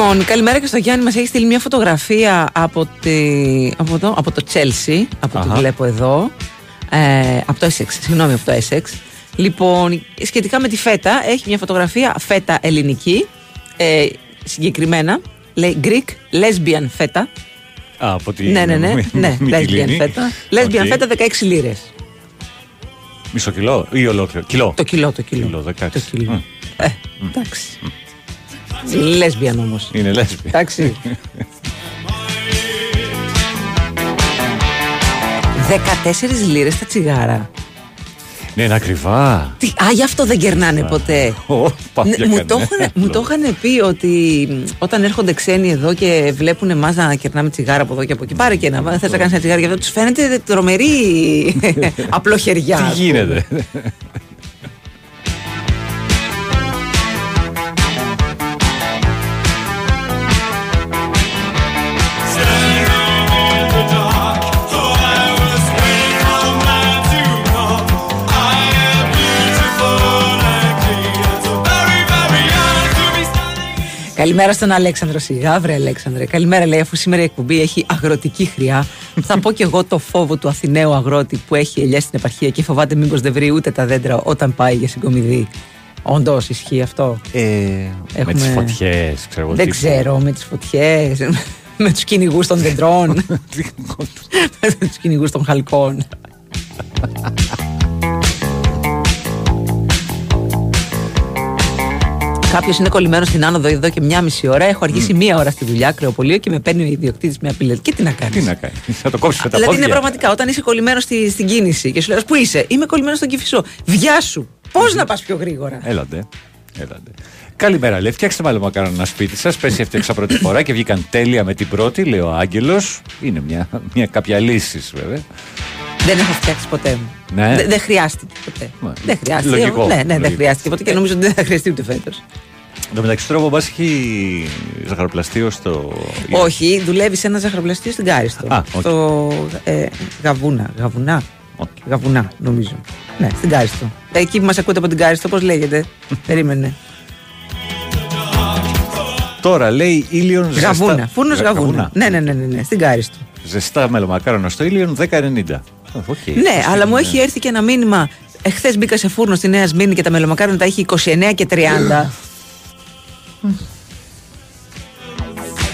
Λοιπόν, καλημέρα και στο Γιάννη. Μας έχεις στείλει μια φωτογραφία από, τη, από, εδώ, από το Chelsea, από ό,τι Αχα. βλέπω εδώ. Ε, από το Essex, συγγνώμη, από το Essex. Λοιπόν, σχετικά με τη φέτα, έχει μια φωτογραφία φέτα ελληνική. Ε, συγκεκριμένα, λέει Greek lesbian φέτα. Α, από τη. ναι, ναι, ναι, ναι, lesbian Μυτιλίνη. φέτα. Lesbian Οκ. φέτα 16 λίρες. Μισό κιλό ή ολόκληρο; Κιλό. Το κιλό, το κιλό. Κιλό, 16. Το κιλό. Μμ. Ε, εντάξει. Λέσβιαν όμως. Είναι λέσβη. Εντάξει. 14 λίρες τα τσιγάρα. Ναι, είναι ακριβά. Τι, α, γι' αυτό δεν κερνάνε ποτέ. Ω, πάπια Ναι, μου, το κανένα. είχαν, μου το είχαν πει ότι μ, όταν έρχονται ξένοι εδώ και βλέπουν εμά να κερνάμε τσιγάρα από εδώ και από εκεί, πάρε και ένα. Θες να κάνεις ένα τσιγάρο, γι' αυτό τους φαίνεται τρομερή απλοχεριά. Τι ας πούμε. γίνεται; Καλημέρα στον Αλέξανδρο Σιγά, βρε Αλέξανδρε. Καλημέρα, λέει, αφού σήμερα η εκπομπή έχει αγροτική χρειά. θα πω κι εγώ το φόβο του Αθηναίου αγρότη που έχει ελιά στην επαρχία και φοβάται μήπως δεν βρει ούτε τα δέντρα όταν πάει για συγκομιδή. Όντως ισχύει αυτό; Ε, Με Έχουμε- τις φωτιές, ξέρω εγώ. δεν τι- ξέρω, με τις φωτιές, με τους κυνηγούς των δεντρών, με τους κυνηγούς των χαλκών. Κάποιος είναι κολλημένος στην άνοδο εδώ και μια μισή ώρα. Έχω αργήσει μία ώρα στη δουλειά, κρεοπολείο και με παίρνει ο ιδιοκτήτης μια πιλέτη. Και τι να κάνεις; Τι να κάνει; Θα το κόψεις με τα Δηλαδή είναι πόδια. πραγματικά όταν είσαι κολλημένος στη, στην κίνηση και σου λες Πού είσαι, Είμαι κολλημένος στον κυφισό. Βιάσου. Πώς να πας πιο γρήγορα; Έλατε. Έλατε. Καλημέρα, λέει. Φτιάξτε μάλλον μακάρον ένα σπίτι σας. Πέσει έφτιαξα πρώτη φορά και βγήκαν τέλεια με την πρώτη, λέει ο Άγγελος. Είναι μια, μια κάποια λύσης, βέβαια. Δεν έχω φτιάξει ποτέ μου. Ναι. Δε- Δεν χρειάστηκε ποτέ. Μα, Δεν χρειάστηκε. λογικό, Ναι, ναι, δεν λογικό. χρειάστηκε ποτέ και νομίζω ότι δεν θα χρειαστεί ούτε φέτος. Εν τω μεταξύ, τώρα ο Μπομπάς έχει ζαχαροπλαστείο στο. Όχι, δουλεύει σε ένα ζαχαροπλαστείο στην Κάριστο. Α, οκ. Στο ε, Γαβούνα. Γαβουνά. Γαβουνά, νομίζω. Ναι, στην Κάριστο. Εκεί που μας ακούτε από την Κάριστο, πώς λέγεται; Περίμενε. Τώρα λέει Ίλιον ζεστά. Γαβούνα. Φούρνος Γα- Γαβούνα. Ναι, ναι, ναι, ναι, ναι, στην Κάριστο. Ζεστά μελομακάρονα στο Ίλιον 10,90. Οκ. Ναι, αλλά μου έχει έρθει και ένα μήνυμα. Εχθές μπήκα σε φούρνο στη Νέα Σμήνη και τα μελομακάρονα τα έχει 29 και 30.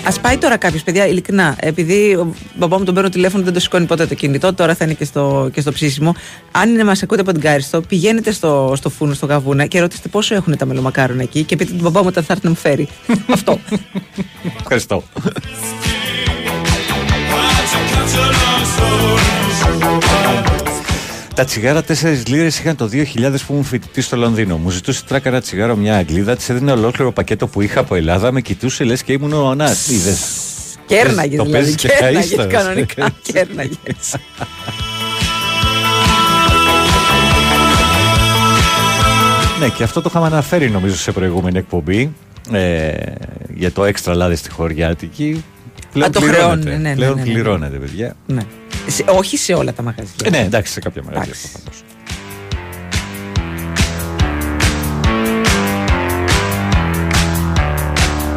Α πάει τώρα κάποιος, παιδιά, ειλικρινά. Επειδή ο μπαμπά μου τον παίρνω τηλέφωνο, δεν το σηκώνει ποτέ το κινητό, τώρα θα είναι και στο, και στο ψήσιμο. Αν είναι μας ακούτε από την Κάριστο, πηγαίνετε στο, στο φούρνο, στο Γαβούνα και ρωτήστε πόσο έχουν τα μελομακάρονα εκεί και πείτε τον μπαμπά μου όταν θα έρθει να μου φέρει. Αυτό. Ευχαριστώ. Τα τσιγάρα 4 λίρες είχαν το 2000 που ήμουν φοιτητής στο Λονδίνο. Μου ζητούσε τράκα ένα τσιγάρο μια Αγγλίδα, της έδινε ολόκληρο πακέτο που είχα από Ελλάδα, με κοιτούσε λες και ήμουν ο Ανάς. Είδες. Κέρναγες Το δηλαδή. παίζεις και Κέρναγες καΐστας. κανονικά. Κέρναγες. Ναι, και αυτό το είχαμε αναφέρει νομίζω σε προηγούμενη εκπομπή. Ε, για το έξτρα λάδι στη χωριάτικη. Πλέον Α, το πληρώνεται. χρεώνουν, ναι, ναι, Πλέον ναι, ναι, ναι. πληρώνεται, παιδιά. Ναι. Σε- όχι σε όλα τα μαγαζιά. Ε, ναι, εντάξει, σε κάποια μαγαζιά Εντάξει. προφανώς.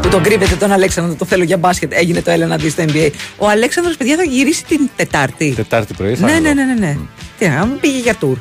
που τον κρύβεται τον Αλέξανδρο, το θέλω για μπάσκετ. Έγινε το Έλενα δει στο NBA. Ο Αλέξανδρος, παιδιά, θα γυρίσει την Τετάρτη. Τετάρτη πρωί θα Ναι, είναι ναι, εδώ. ναι, ναι, ναι. Τι να κάνουμε, πήγε για τουρ.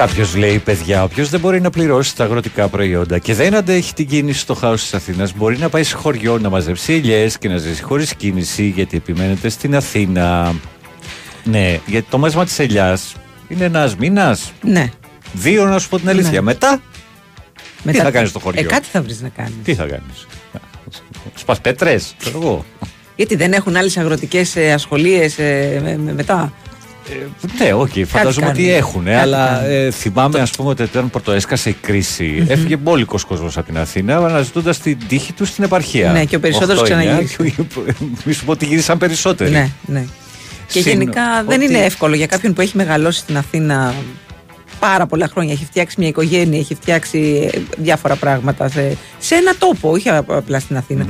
Κάποιος λέει, παιδιά, όποιος δεν μπορεί να πληρώσει τα αγροτικά προϊόντα και δεν αντέχει την κίνηση στο χάος της Αθήνας, μπορεί να πάει σε χωριό να μαζέψει ελιές και να ζήσει χωρίς κίνηση, γιατί επιμένετε στην Αθήνα. Ναι, γιατί το μάζεμα της ελιάς είναι ένας μήνας; Ναι. Δύο, να σου πω την αλήθεια. Ναι. Μετά, Μετά τι θα κάνεις στο χωριό; Ε, κάτι θα βρεις να κάνεις. Τι θα κάνεις; Σπα πέτρες, ξέρω εγώ. Γιατί δεν έχουν άλλες αγροτικές ασχολίες μετά; Ναι, οκ, φαντάζομαι κάνουν. ότι έχουν, Κάτι αλλά κάνουν. ε, θυμάμαι ας πούμε ότι όταν πρωτοέσκασε η κρίση, έφυγε μπόλικος κόσμος από την Αθήνα αναζητώντας την τύχη του στην επαρχία. Ναι, και ο περισσότερος 8-9, ξαναγύρισε. Μη σου πω ότι γύρισαν περισσότεροι. Ναι, ναι. Και Συν γενικά δεν ότι- είναι εύκολο για κάποιον που έχει μεγαλώσει στην Αθήνα πάρα πολλά χρόνια. Έχει φτιάξει μια οικογένεια, έχει φτιάξει ε, διάφορα πράγματα σε, σε ένα τόπο, όχι απλά στην Αθήνα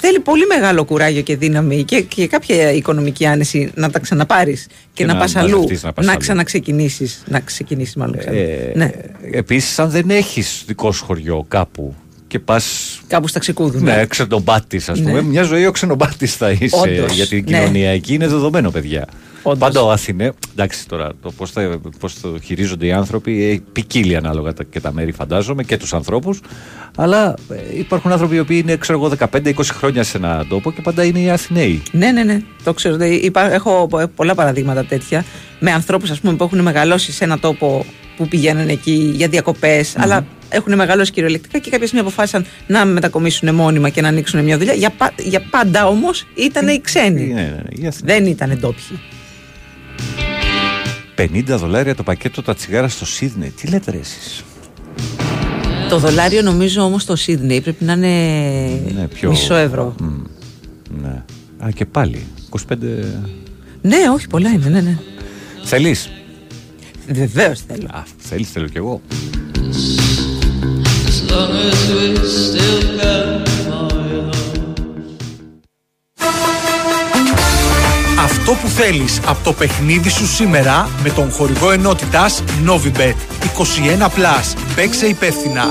Θέλει πολύ μεγάλο κουράγιο και δύναμη και, και κάποια οικονομική άνεση να τα ξαναπάρεις και, Και να, να πας αλλού. μαζευτείς, να πας Να αλλού. ξαναξεκινήσεις. Να ξεκινήσεις, μάλλον. ξανά. Ε, ναι. Επίσης, αν δεν έχεις δικό σου χωριό κάπου και πας. Κάπου στα ξεκούδουν. Ναι, ξενοπάτη, ας πούμε. Ναι. Μια ζωή ο ξενοπάτη θα είσαι Όντως, για την ναι. κοινωνία εκεί. Είναι δεδομένο, παιδιά. Όντως. Πάντα ο Αθηνέ. Εντάξει τώρα, το πώς πώς το χειρίζονται οι άνθρωποι ε, ποικίλει ανάλογα τα- και τα μέρη, φαντάζομαι, και τους ανθρώπους. Αλλά ε, υπάρχουν άνθρωποι οι οποίοι είναι, ξέρω εγώ, 15-20 χρόνια σε έναν τόπο και πάντα είναι οι Αθηναίοι. Ναι, ναι, ναι. Το ξέρω. Δηλαδή, υπά- έχω πο- πολλά παραδείγματα τέτοια με ανθρώπους που έχουν μεγαλώσει σε ένα τόπο που πηγαίνουν εκεί για διακοπε αλλά έχουν μεγαλώσει κυριολεκτικά και κάποια στιγμή αποφάσισαν να μετακομίσουν μόνιμα και να ανοίξουν μια δουλειά. Για, πα- για πάντα όμως ήταν οι ξένοι. Ναι, ναι, ναι, οι Αθηναίοι. Δεν ήταν ντόπιοι. 50 δολάρια το πακέτο τα τσιγάρα στο Σίδνεϊ. Τι λέτε ρε εσείς; Το δολάριο νομίζω όμως στο Σίδνεϊ πρέπει να είναι Ναι, πιο- μισό ευρώ. Μμ, ναι. Α, και πάλι. 25... Ναι, όχι, πολλά είναι, ναι, ναι. Θέλεις; Βεβαίως θέλω. Α, θέλεις, θέλω κι εγώ. Αυτό που θέλεις από το παιχνίδι σου σήμερα με τον χορηγό ενότητας Novibet 21+. Παίξε υπεύθυνα.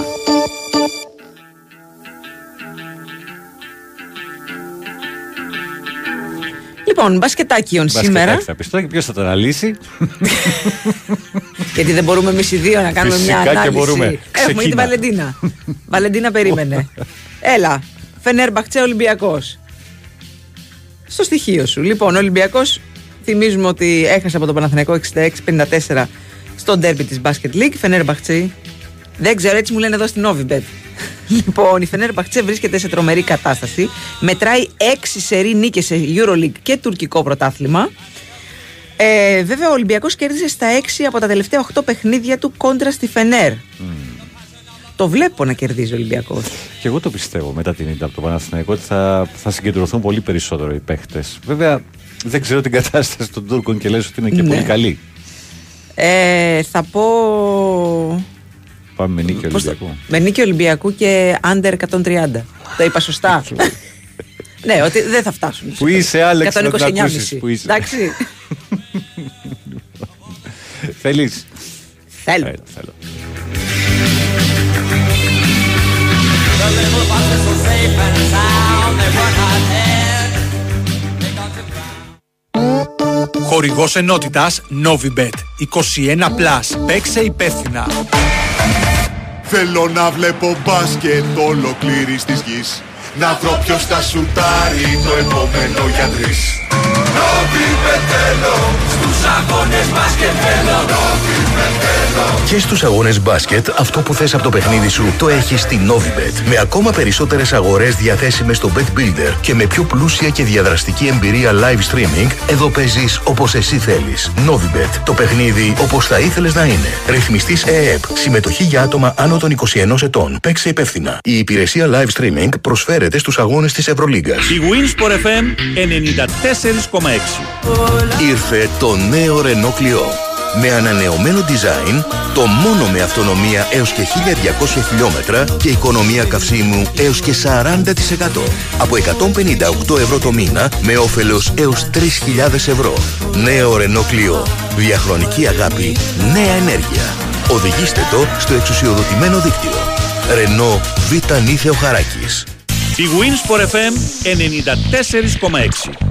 Λοιπόν, μπασκετάκιον σήμερα. Μπασκετάκι θα πεις τώρα και ποιος θα το αναλύσει. Γιατί δεν μπορούμε εμείς οι δύο να κάνουμε Φυσικά μια και ανάλυση. μπορούμε. Έχουμε και τη Ξεκίνα. Βαλεντίνα. Βαλεντίνα περίμενε. Έλα. Φενέρμπαχτσε Ολυμπιακός. Στο στοιχείο σου. Λοιπόν, ο Ολυμπιακός θυμίζουμε ότι έχασε από τον Παναθηναϊκό 66-54 στο ντέρμπι της Basket League. Φενέρμπαχτσε. Δεν ξέρω, έτσι μου λένε εδώ στην Novibet. Λοιπόν, η Φενέρμπαχτσε βρίσκεται σε τρομερή κατάσταση. Μετράει 6 σερή νίκες σε Euroleague και τουρκικό πρωτάθλημα. Ε, βέβαια, ο Ολυμπιακός κέρδισε στα 6 από τα τελευταία 8 παιχνίδια του κόντρα στη Φενέρ. Το βλέπω να κερδίζει ο Ολυμπιακός. Και εγώ το πιστεύω μετά την ήττα από το Παναθηναϊκό ότι θα, θα συγκεντρωθούν πολύ περισσότερο οι παίχτες. Βέβαια, δεν ξέρω την κατάσταση των Τούρκων και λες ότι είναι και Ναι. πολύ καλή. Ε, θα πω. Πάμε με νίκη πώς το- Ολυμπιακού. Με νίκη Ολυμπιακού και under 130. Το είπα σωστά. ναι, ότι δεν θα φτάσουν. Πού είσαι, Άλεξ, να την 129,5. ακούσεις, πού είσαι. Εντάξει. Θέλεις; Θέλω. Έλα, θέλω. Χορηγός ενότητας Novibet 21+. Παίξε υπεύθυνα. Θέλω να βλέπω μπάσκετ ολοκλήρης της γης Να βρω ποιος θα σουτάρει το επόμενο για τρεις Novibet θέλω, στους αγώνες μπάσκετ θέλω Και στους αγώνες μπάσκετ, αυτό που θες από το παιχνίδι σου το έχεις στη Novibet. Με ακόμα περισσότερες αγορές διαθέσιμες στο Bet Builder και με πιο πλούσια και διαδραστική εμπειρία live streaming, εδώ παίζεις όπως εσύ θέλεις. Novibet. Το παιχνίδι όπως θα ήθελες να είναι. Ρυθμιστής ΕΕΠ. Συμμετοχή για άτομα άνω των 21 ετών. Παίξε υπεύθυνα. Η υπηρεσία live streaming προσφέρεται στους αγώνες της Ευρωλίγκας. Η Winsport FM 94,6. Ήρθε το νέο Renault Clio. Με ανανεωμένο design, το μόνο με αυτονομία έως και 1200 χιλιόμετρα και οικονομία καυσίμου έως και 40%. Από 158 ευρώ το μήνα με όφελος έως 3.000 ευρώ. Νέο Renault Clio. Διαχρονική αγάπη, νέα ενέργεια. Οδηγήστε το στο εξουσιοδοτημένο δίκτυο. Renault Β' Νίθεο Χαράκης. Η Winsport FM 94,6.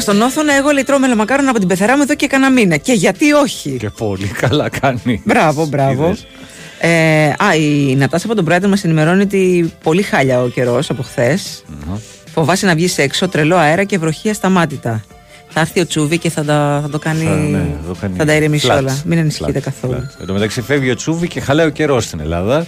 All. Καλημέρα στον Όθωνα. Εγώ λιτρώ μελομακάρον από την πεθερά μου εδώ και κανένα μήνα. Και γιατί όχι; Και πολύ καλά κάνει. Μπράβο, μπράβο. Είδες. Ε, α, η Νατάσα από τον Brighton μας ενημερώνει ότι πολύ χάλια ο καιρός από χθες. Φοβάσαι να βγεις έξω, τρελό αέρα και βροχή ασταμάτητα. Θα έρθει ο Τσούβι και θα, τα, θα το κάνει. Θα, ναι, εδώ κάνει θα τα ηρεμήσει flats, όλα. Μην ανησυχείτε flats, καθόλου. flats. Εν τω μεταξύ φεύγει ο Τσούβι και χαλάει ο καιρός στην Ελλάδα.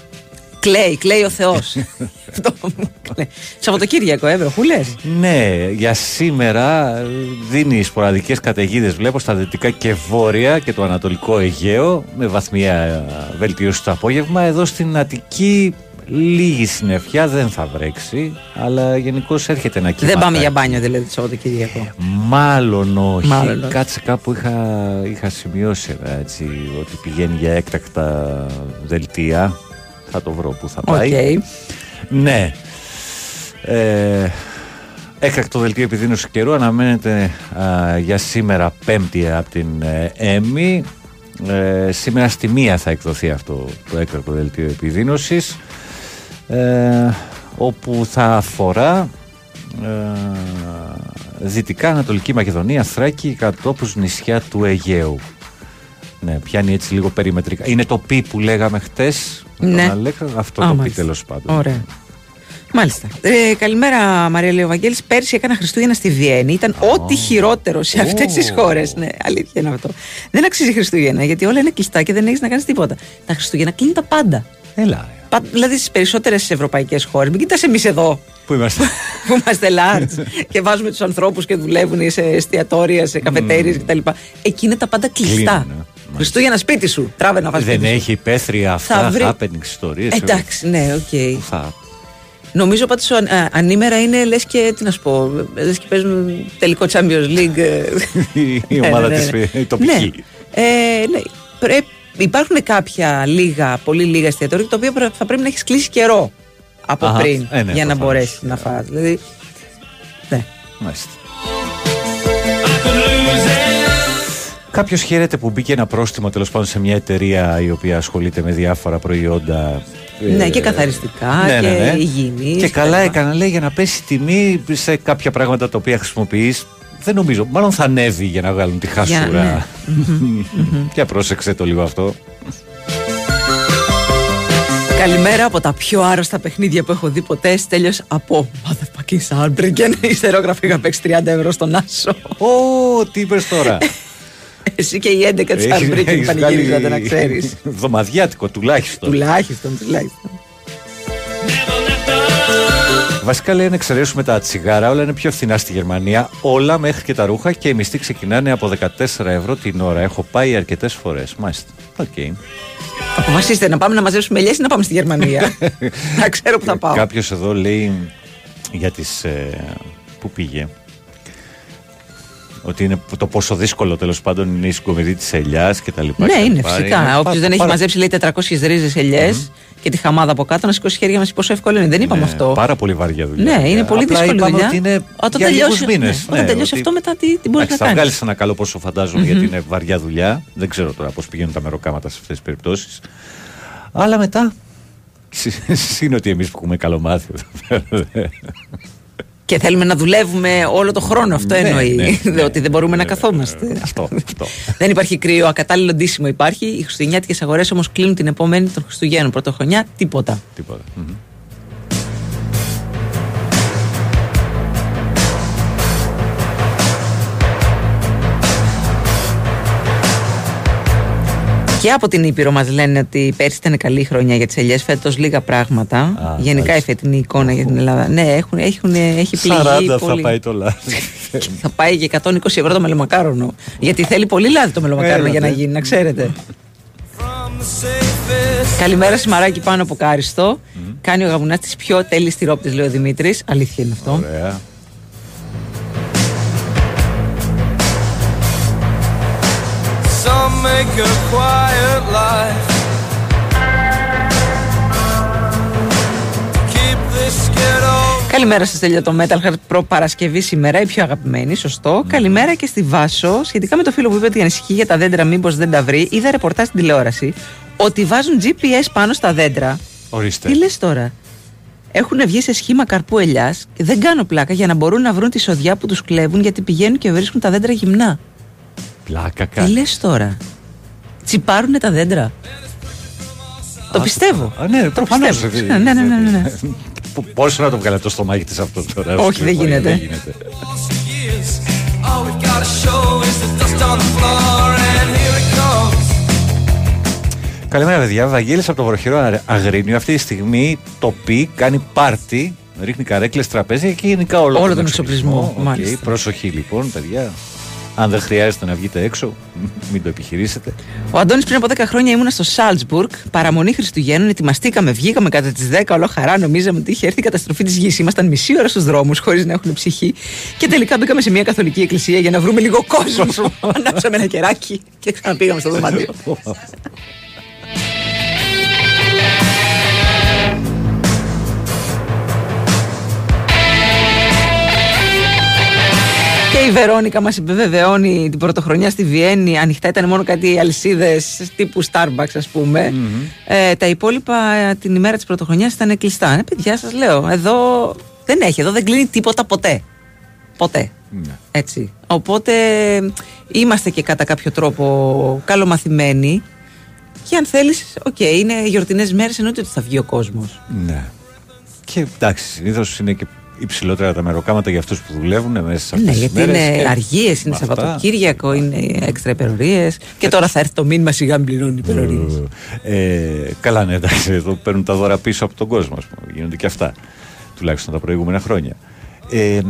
Κλαίει, κλαίει ο Θεός. Σαββατοκύριακο, ε, βροχούλε. Ναι, για σήμερα ε, δίνει σποραδικές καταιγίδες. Βλέπω στα δυτικά και βόρεια και το ανατολικό Αιγαίο με βαθμιαία ε, βελτίωση το απόγευμα. Εδώ στην Αττική λίγη συννεφιά δεν θα βρέξει, αλλά γενικώς έρχεται να Δεν πάμε για μπάνιο δηλαδή το Σαββατοκύριακο. Μάλλον όχι. Μάλλον όχι. Κάτσε κάπου είχα, είχα σημειώσει ένα, έτσι, ότι πηγαίνει για έκτακτα δελτία. Θα το βρω που θα πάει. Οκ. Ναι. Ε, έκτακτο δελτίο επιδείνωσης καιρού αναμένεται α, για σήμερα πέμπτη από την ε, ΕΜΗ. Ε, σήμερα στη μία θα εκδοθεί αυτό το έκτακτο δελτίο επιδείνωσης ε, όπου θα αφορά ε, Δυτικά Ανατολική Μακεδονία, Θράκη, κατόπους νησιά του Αιγαίου. Ναι, πιάνει έτσι λίγο περιμετρικά. Είναι το πι που λέγαμε χτες. με τον Ναι. Αλέκα. αυτό Α, το πι μάλιστα. τέλος πάντων. Ωραία. Μάλιστα. Ε, καλημέρα, Μαρία Λεοβαγγέλη. Πέρσι έκανα Χριστούγεννα στη Βιέννη. Ήταν ό,τι χειρότερο σε αυτές τις χώρες. Ναι, αλήθεια είναι αυτό. Δεν αξίζει Χριστούγεννα γιατί όλα είναι κλειστά και δεν έχεις να κάνεις τίποτα. Τα Χριστούγεννα κλείνουν τα πάντα. Έλα. Πα- Δηλαδή στις περισσότερες ευρωπαϊκές χώρες. Μην κοιτάς εμείς εδώ Πού είμαστε; που είμαστε large και βάζουμε τους ανθρώπους και δουλεύουν σε εστιατόρια, σε καφετέρειες κτλ. Εκεί είναι τα πάντα κλειστά. Κλείνουνε. Χριστούγεννα σπίτι σου. Τράβε να βάζει. Δεν έχει υπαίθρια αυτά, Θα βρει- happening ιστορίες. Εντάξει, ναι, οκ. Που θα... Νομίζω πάντως ο αν- α, ανήμερα είναι λες και, τι να σου πω, λες και παίζουν τελικό Champions League. ε, η ναι, ομάδα ναι, της ναι. η τοπική. Ναι. Ε, ναι. Πρέ- υπάρχουν κάποια λίγα, πολύ λίγα εστιατόρια τα οποία πρέ- θα πρέπει να έχεις κλείσει καιρό από Αχα, πριν ε, ναι, για να προφανώς. μπορέσεις να φας. Δηλαδή, ναι. Μάλιστα. Κάποιος χαίρεται που μπήκε ένα πρόστιμο τέλος πάντων σε μια εταιρεία η οποία ασχολείται με διάφορα προϊόντα. Ναι, ε, και καθαριστικά ναι, ναι, και ναι. υγιεινής Και και καλά τα λοιπά. έκανα, λέει, για να πέσει τιμή σε κάποια πράγματα τα οποία χρησιμοποιείς. Δεν νομίζω. Μάλλον θα ανέβει για να βγάλουν τη Για- χασούρα. ναι. Για πρόσεξε το λίγο αυτό. Καλημέρα από τα πιο άρρωστα παιχνίδια που έχω δει ποτέ. Τέλειος από Motherfucking Saarbrücken. Ιστερόγραφο είχα παίξει 30 ευρώ στον Άσο. Ω, τι είπες τώρα. Εσύ και οι 11 της Έχεις- Saarbrücken έχεις πανηγυρίζατε βγάλει να ξέρεις. Βδομαδιάτικο τουλάχιστον. Τουλάχιστον, τουλάχιστον. Βασικά λέει να εξαιρέσουμε τα τσιγάρα, όλα είναι πιο φθηνά στη Γερμανία. Όλα μέχρι και τα ρούχα και οι μισθοί ξεκινάνε από 14 ευρώ την ώρα. Έχω πάει αρκετές φορές. Μάλιστα. Οκ. Αποφασίστε να πάμε να μαζέψουμε ελιές ή να πάμε στη Γερμανία; να ξέρω που θα πάω. Κάποιος εδώ λέει για τις. πού πήγε. Ότι είναι το πόσο δύσκολο τέλος πάντων είναι η συγκομιδή της ελιάς και τα λοιπά. Ναι, και τα είναι λοιπά. φυσικά. Είναι Όποιος πάρα- δεν έχει πάρα- μαζέψει λέει 400 ρίζες ελιές και τη χαμάδα από κάτω να σηκώσει χέρια μα πόσο εύκολο είναι. Δεν είπαμε Ναι, αυτό. Πάρα πολύ βαριά δουλειά. Ναι, είναι πολύ Απλά δύσκολη είπαμε δουλειά. Ότι είναι Όταν για τελειώσει- λίγους μήνες. ναι, όταν τελειώσει αυτό, μετά τι- τι μπορείς Εντάξει, να Θα κάνεις. βγάλεις ένα καλό ποσό, φαντάζομαι, γιατί είναι βαριά δουλειά. Δεν ξέρω τώρα πώς πηγαίνουν τα μεροκάματας σε αυτές τις περιπτώσεις. Αλλά μετά. Είναι ότι εμείς που έχουμε καλό μάθημα. Και θέλουμε να δουλεύουμε όλο το χρόνο. Αυτό Ναι, εννοεί. ναι, ναι. ότι δεν μπορούμε να καθόμαστε. αυτό. αυτό. Δεν υπάρχει κρύο, ακατάλληλο ντύσιμο υπάρχει. Οι χριστουγεννιάτικες αγορές όμως κλείνουν την επόμενη των Χριστουγέννων. Πρωτοχρονιά, τίποτα. Τίποτα. Μμμ. Και από την Ήπειρο μας λένε ότι πέρσι ήταν καλή χρονιά για τις ελιές. Φέτος λίγα πράγματα. Α, Γενικά η μάλιστα. φετινή εικόνα για την Ελλάδα. Ναι, έχουν, έχουν, έχει πληγεί 40 θα πολύ. πάει το λάθο. Θα πάει και 120 ευρώ το μελομακάρονο. Γιατί θέλει πολύ λάδι το μελομακάρονο Έλατε. για να γίνει, να ξέρετε. Καλημέρα, Σιμαράκι πάνω από Κάριστο. Κάνει ο γαμουνάς της πιο τέλειε τυρόπιτε, λέει ο Δημήτρης. Αλήθεια είναι αυτό. Ωραία. Some make a quiet life. Keep this ghetto. Καλημέρα σας, τέλεια το Metal Heart προ Παρασκευή σήμερα, η πιο αγαπημένη, σωστό. Καλημέρα και στη Βάσο. Σχετικά με το φίλο που είπε ότι ανησυχεί για τα δέντρα, μήπως δεν τα βρει, είδα ρεπορτάζ στην τηλεόραση ότι βάζουν GPS πάνω στα δέντρα. Ορίστε. Τι λες τώρα; Έχουν βγει σε σχήμα καρπού ελιάς και δεν κάνω πλάκα για να μπορούν να βρουν τη σοδιά που τους κλέβουν γιατί πηγαίνουν και βρίσκουν τα δέντρα γυμνά. Πλάκα Τι κάνει. λες τώρα; Τσιπάρουνε τα δέντρα. Το πιστεύω. Α, ναι, το προφανώς. πιστεύω. Ναι, ναι, ναι, ναι, ναι. Πώ να το βγάλε το στομάχι της αυτό τώρα. Όχι, δεν γίνεται. Δεν γίνεται. Years. All we've got to show is the dust on the floor, and here it comes. Καλημέρα, παιδιά. Βαγγέλης από το βροχερό Α- Αγρίνιο. Αυτή τη στιγμή το πι κάνει πάρτι, ρίχνει καρέκλες, τραπέζια και γενικά όλο, Όλο τον εξοπλισμό, Οκ, μάλιστα. Προσοχή λοιπόν, παιδιά. Αν δεν χρειάζεται να βγείτε έξω, μην το επιχειρήσετε. Ο Αντώνης πριν από 10 χρόνια ήμουνα στο Σάλτσμπουργκ, παραμονή Χριστουγέννων, ετοιμαστήκαμε, βγήκαμε κατά τις 10, όλο χαρά. Νομίζαμε ότι είχε έρθει η καταστροφή της γης. Ήμασταν μισή ώρα στους δρόμους, χωρίς να έχουν ψυχή. Και τελικά μπήκαμε σε μια καθολική εκκλησία για να βρούμε λίγο κόσμο. Ανάψαμε ένα κεράκι και ξαναπήγαμε στο δωμάτιο. η Βερόνικα μας επιβεβαιώνει την πρωτοχρονιά στη Βιέννη. Ανοιχτά ήταν μόνο κάτι αλυσίδες τύπου Starbucks, ας πούμε Ε, τα υπόλοιπα ε, την ημέρα της πρωτοχρονιάς ήταν κλειστά. Ε, παιδιά, σας λέω, εδώ δεν έχει, εδώ δεν κλείνει τίποτα ποτέ. Ποτέ. Ναι. Έτσι. Οπότε είμαστε και κατά κάποιο τρόπο καλομαθημένοι. Και αν θέλεις, οκ, είναι γιορτινές μέρες, εννοείται ότι θα βγει ο κόσμος. Ναι. Και εντάξει, συνήθως είναι και υψηλότερα τα μεροκάματα για αυτούς που δουλεύουν μέσα σε αυτές Ναι, τις γιατί μέρες. είναι αργίες, είναι με αυτά. Σαββατοκύριακο, είναι έξτρα υπερορίες. Και τώρα θα έρθει το μήνυμα σιγά μην πληρώνει υπερορίες. Ε, καλά, ναι, εντάξει, εδώ παίρνουν τα δώρα πίσω από τον κόσμο. Ας πούμε. Γίνονται και αυτά. Τουλάχιστον τα προηγούμενα χρόνια. Ε,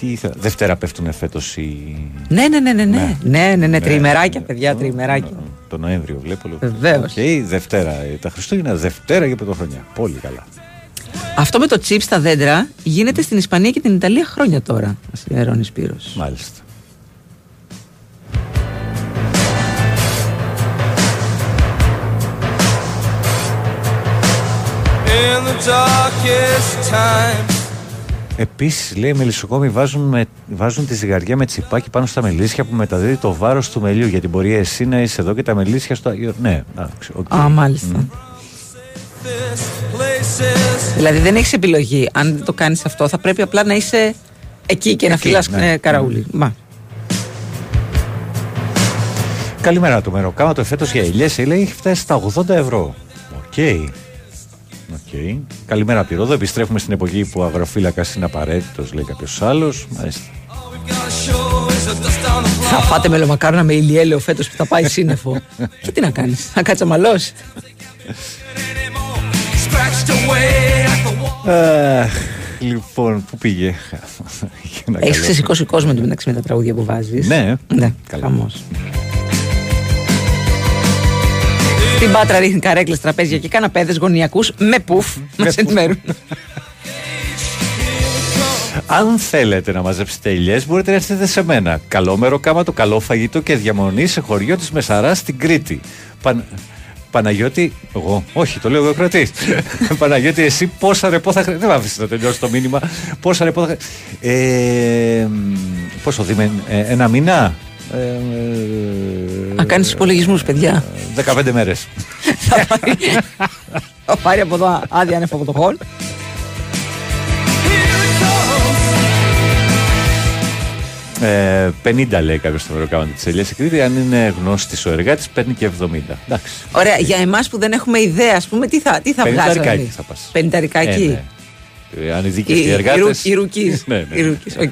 τι ήθελα- Δευτέρα πέφτουν φέτος οι. Ναι, ναι, ναι, ναι, ναι. Ναι, ναι, ναι, τριημεράκια, ναι. παιδιά, τριημεράκια. Το Νοέμβριο βλέπω. λέω. Βεβαίως. Οκ, Δευτέρα. ε, Τα Χριστούγεννα Δευτέρα για πρωτοχρονιά. Πολύ καλά. Αυτό με το τσίπ στα δέντρα γίνεται στην Ισπανία και την Ιταλία χρόνια τώρα. Μα ενημερώνει Σπύρος. Μάλιστα. In the darkest times. Επίσης, λέει, οι μελισσοκόμοι βάζουν, με, βάζουν τη ζυγαριά με τσιπάκι πάνω στα μελίσια που μεταδίδει το βάρος του μελιού. Γιατί μπορεί εσύ να είσαι εδώ και τα μελίσια στο. Ναι, εντάξει, οκ. Α, μάλιστα. Places. Δηλαδή δεν έχεις επιλογή. Αν δεν το κάνεις αυτό, θα πρέπει απλά να είσαι εκεί και να Εκεί, φυλάς ναι. καραούλι. Μα. Καλημέρα το μεροκάματο φέτος για ελιές λέει έχει φτάσει στα 80 ευρώ. OK. OK. Καλημέρα από τη Ρόδο. Επιστρέφουμε στην εποχή που ο αγροφύλακας είναι απαραίτητος, λέει κάποιος άλλος. Μάλιστα. Θα φάτε μελομακάρονα με ηλιέλαιο φέτος που θα πάει σύννεφο. και τι να κάνεις, θα κάτσει αμαλώσει. Αχ, λοιπόν, πού πήγε; Για να Έχεις καλό- ξεσηκώσει κόσμο εντωμεταξύ με τα τραγούδια που βάζεις. Ναι. ναι Καλά. χαμός. Στην Πάτρα ρίχνει καρέκλες, τραπέζια και καναπέδε γωνιακούς με πουφ. Μας ενημερούν. Αν θέλετε να μαζέψετε ηλιές, μπορείτε να έρθετε σε μένα. Καλό μεροκάματο, καλό φαγητό και διαμονή σε χωριό της Μεσαράς στην Κρήτη. Παν... Παναγιώτη, εγώ, όχι, το λέω εγώ κρατή. Παναγιώτη, εσύ πόσα ρεπό θα χρειάζεται. Δεν μ' άφησες να τελειώσει το μήνυμα. Πόσα ρεπό θα χρειάζεται. Ε, μ, πόσο δίμε, ε, ένα μήνα; Ε, ε, Να κάνεις υπολογισμούς, παιδιά. 15 μέρες. Θα πάρει- Θα πάρει από εδώ άδεια ανεφαγωτοχών. Ε, 50 λέει κάποιος στο μεροκάματο της Ελίας Κρήτη. Αν είναι γνώστης ο εργάτης, παίρνει και 70. Εντάξει. Ωραία, για εμάς που δεν έχουμε ιδέα, ας πούμε, τι θα, τι θα Πενηνταρικάκι βγάζαμε. θα πας. Πενηνταρικάκι. Ε, ναι. Ε, αν οι Οι- δίκαιοι οι εργάτε. ρου- Οι ρουκείς. ναι, ναι. Οι ρουκείς, οκ.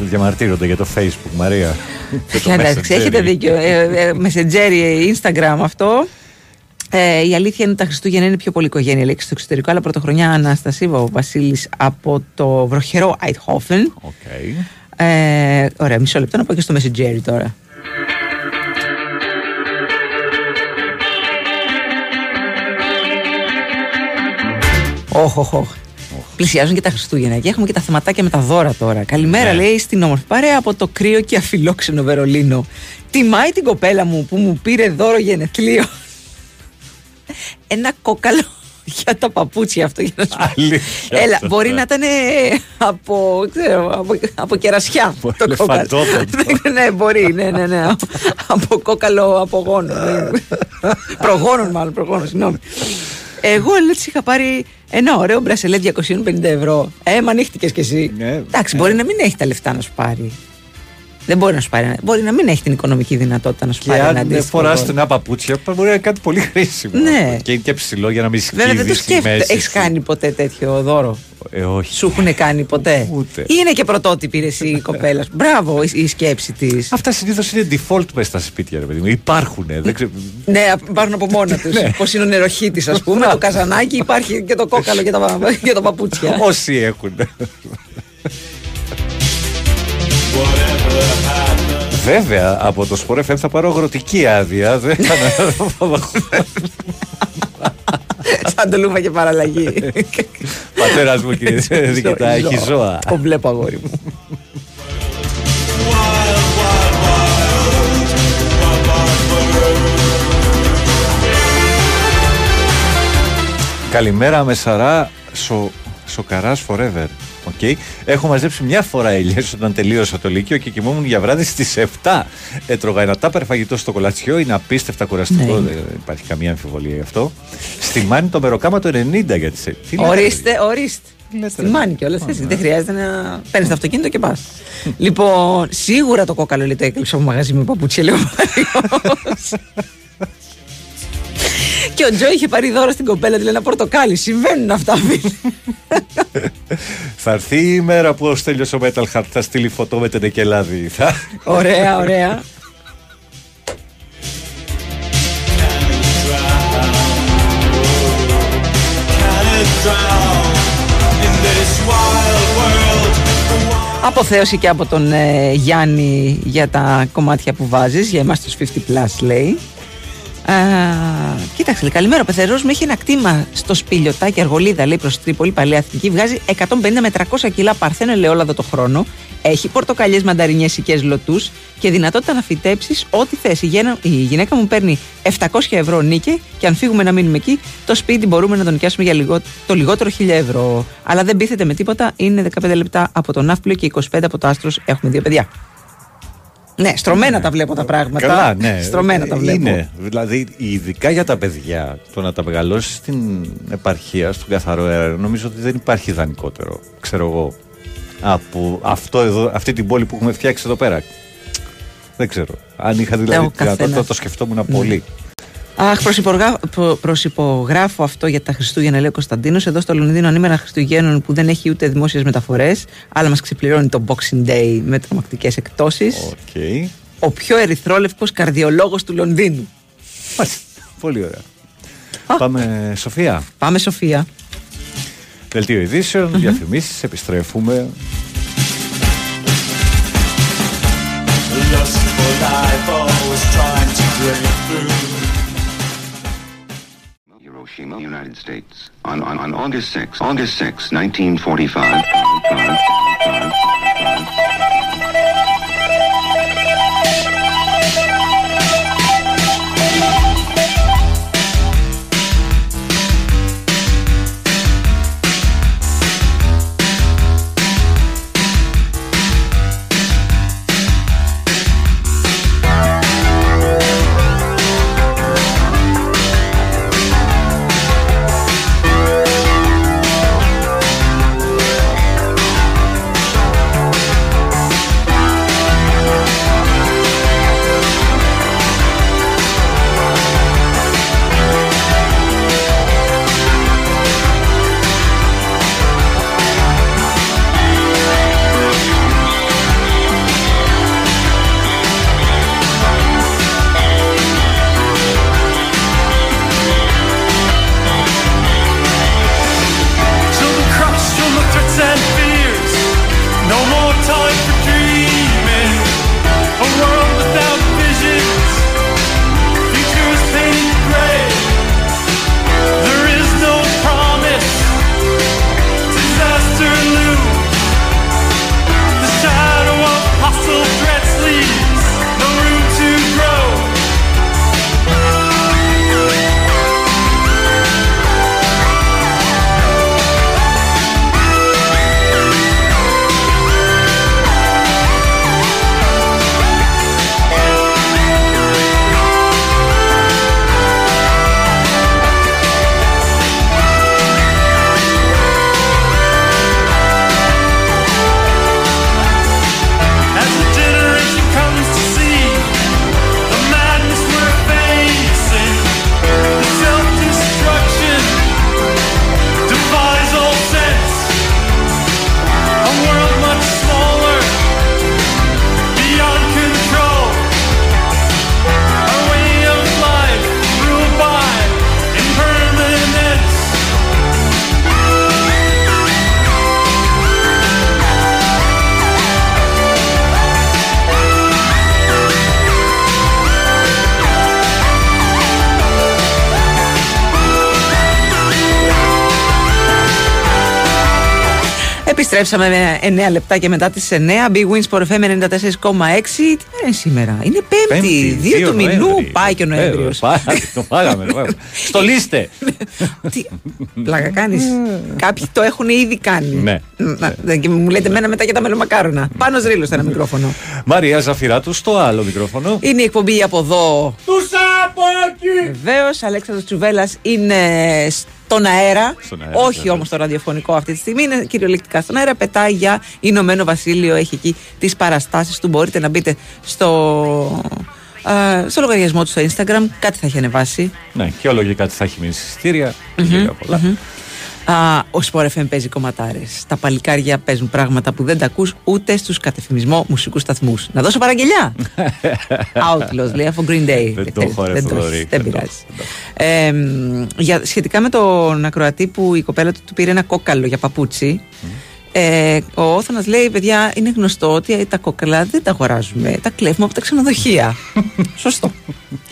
Διαμαρτύρονται για το Facebook, Μαρία. Και το Εντάξει, Messenger. έχετε δίκιο. Ε, ε, Messenger, ε, Instagram αυτό. Ε, η αλήθεια είναι ότι τα Χριστούγεννα είναι πιο πολύ οικογένεια λέει στο εξωτερικό, αλλά πρωτοχρονιά Ανάσταση, ο Βασίλης από το βροχερό Αϊντχόφεν. Οκ. Ε, ωραία, μισό λεπτό να πω και στο Messenger τώρα. Όχ, όχ, όχ. Πλησιάζουν και τα Χριστούγεννα και έχουμε και τα θεματάκια με τα δώρα τώρα. Καλημέρα, Ναι. λέει στην όμορφη παρέα από το κρύο και αφιλόξενο Βερολίνο. Τιμάει την κοπέλα μου που μου πήρε δώρο γενεθλίο. Ένα κόκαλο για τα παπούτσια αυτό για να σου πω. Αλήθεια Έλα, αυτό, μπορεί ναι. να ήταν ε, από, ξέρω, από, από κερασιά το κόκαλο. ελεφαντόδοντο. ναι, μπορεί, ναι, ναι, ναι. από κόκαλο απογόνο. προγόνων μάλλον, προγόνων, συγγνώμη. Εγώ λέω της είχα πάρει ένα ωραίο μπρασελέ 250 ευρώ. Ε, μα ανοίχτηκες κι εσύ. Ναι. Εντάξει, μπορεί να μην έχει τα λεφτά να σου πάρει. Δεν μπορεί να σου πάρει. ένα- Μπορεί να μην έχει την οικονομική δυνατότητα να σου Και πάρει ένα αν αντίστοιχο. φοράς δώρο. στενά παπούτσια, μπορεί να είναι κάτι πολύ χρήσιμο. Ναι. Και είναι και ψηλό για να μην Βέβαια δεν το σκύβεις στη σκέφτεται. μέση. Έχεις σου. κάνει ποτέ τέτοιο δώρο; Ε, όχι. Σου έχουν κάνει ποτέ; Ούτε. Ή είναι και πρωτότυπη ρε εσύ η κοπέλας. σου. Μπράβο η, η σκέψη της. Αυτά συνήθως είναι default μέσα στα σπίτια, ρε παιδί μου. Υπάρχουν. Δεν ξέρω... Ναι, υπάρχουν από μόνα τους. Ναι. Πώς είναι ο νεροχήτη, ας πούμε. το καζανάκι υπάρχει και το κόκαλο για τα, για τα παπούτσια. Όσοι έχουν. Βέβαια, από το Sport FM θα πάρω αγροτική άδεια. Δεν θα Σαν το λούβα και παραλλαγή. Πατέρας μου, κύριε Δικητά, έχει ζώα. Το βλέπω, αγόρι μου. Καλημέρα με σαρά σο, σοκαράς forever. Okay. Έχω μαζέψει μια φορά ελιές όταν τελείωσα το Λύκειο και κοιμόμουν για βράδυ στις 7. Έτρωγα ένα τάπερ φαγητό στο κολατσιό, είναι απίστευτα κουραστικό, Ναι. δεν υπάρχει καμία αμφιβολία γι' αυτό. Στη Μάνη το μεροκάμα το 90 για τις... Τι λέτε, Ορίστε, ορίστε. Στη μάνη κιόλας. Δεν χρειάζεται να παίρνεις το αυτοκίνητο και πας. λοιπόν, σίγουρα το κόκαλο λέει το έκλειψε από μαγαζί με παπούτσια, λέει ο Μάριος. Και ο Τζο είχε πάρει δώρο στην κοπέλα του λέει ένα πορτοκάλι. Συμβαίνουν αυτά, φίλε. Θα έρθει η ημέρα που ο Στέλιος ο Metal Heart θα στείλει φωτό με τενεκελάδι. Θα... Ωραία, ωραία. Αποθέωση και από τον ε, Γιάννη για τα κομμάτια που βάζεις Για εμάς τους 50 plus λέει Α, κοίταξε, λέει, καλημέρα. Ο πεθερός μου έχει ένα κτήμα στο σπηλιωτάκι Αργολίδα, λέει προς Τρίπολη, παλαιά εθνική. Βγάζει 150 με 300 κιλά παρθένο ελαιόλαδο το χρόνο. Έχει πορτοκαλιές, μανταρινιές, οικές λωτούς και δυνατότητα να φυτέψεις ό,τι θες. Η, γένα- η γυναίκα μου παίρνει 700 ευρώ νίκη και αν φύγουμε να μείνουμε εκεί, το σπίτι μπορούμε να τον νοικιάσουμε για λιγό, το λιγότερο 1000 ευρώ. Αλλά δεν πείθεται με τίποτα. Είναι 15 λεπτά από τον Ναύπλιο και 25 από το Άστρος. Έχουμε δύο παιδιά. Ναι, στρωμένα τα βλέπω τα πράγματα. Καλά, ναι. Στρωμένα τα βλέπω. Είναι. Δηλαδή, ειδικά για τα παιδιά, το να τα μεγαλώσεις στην επαρχία, στον καθαρό αέρα, νομίζω ότι δεν υπάρχει ιδανικότερο. Ξέρω εγώ. Από αυτό εδώ, αυτή την πόλη που έχουμε φτιάξει εδώ πέρα. Δεν ξέρω. Αν είχα δηλαδή Ο τη δυνατότητα, καθένας. το σκεφτόμουν πολύ. Αχ, προσυπογράφω, προ- προσυπογράφω αυτό για τα Χριστούγεννα, λέει ο Κωνσταντίνος. Εδώ στο Λονδίνο, ανήμερα Χριστουγέννων που δεν έχει ούτε δημόσιες μεταφορές, αλλά μας ξεπληρώνει το Boxing Day με τρομακτικές εκπτώσεις. Οκ. Ο πιο ερυθρόλευκος καρδιολόγος του Λονδίνου. Μάλιστα. Πολύ ωραία. Πάμε, Σοφία. Πάμε, Σοφία. Δελτίο ειδήσεων, διαφημίσεις, επιστρέφουμε. Hiroshima, United States. On, on, on August 6, August 6, 1945. Επιστρέψαμε με 9 λεπτά και μετά τις 9. Big Wins for FM 94,6. Τι μέρα είναι σήμερα, Είναι Πέμπτη, 2 του μηνού. Νοέμβρη. Πάει και ο Νοέμβριος. Ε, πάει, Το πάγαμε. πάμε. Στολίστε. Πλάκα κάνεις. Κάποιοι το έχουν ήδη κάνει. Ναι. Να, και μου λέτε μένα μετά για τα μελομακάρονα. Πάνω ρίλος ένα μικρόφωνο. Μαρία Ζαφυράτου στο άλλο μικρόφωνο. Είναι η εκπομπή από εδώ. Τους Σάπακη! Βεβαίως, Αλέξανδρος Τσουβέλλα είναι στον αέρα. Στον αέρα, όχι βεβαίως. όμως το ραδιοφωνικό αυτή τη στιγμή. Είναι κυριολεκτικά στον αέρα. Πετάει για Ηνωμένο Βασίλειο. Έχει εκεί τις παραστάσεις του. Μπορείτε να μπείτε στο, α, στο λογαριασμό του στο Instagram. Κάτι θα έχει ανεβάσει. Ναι, και ολογικά τι θα έχει μείνει εισιτήρια. και λίγα πολλά. Α, ο Sport FM παίζει κομματάρες. Τα παλικάρια παίζουν πράγματα που δεν τα ακούς ούτε στους κατευθυμισμό μουσικούς σταθμούς. Να δώσω παραγγελιά. Outlaws, λέει από Green Day. Δεν το έχω, ρε, Δεν το Θοδωρή, έχεις, δεν Δεν το πειράζει. Ε, μ, για, σχετικά με τον ακροατή που η κοπέλα του, του πήρε ένα κόκαλο για παπούτσι. Ε, ο Όθωνας λέει: Παιδιά, είναι γνωστό ότι τα κόκαλα δεν τα αγοράζουμε. Τα κλέβουμε από τα ξενοδοχεία. Σωστό.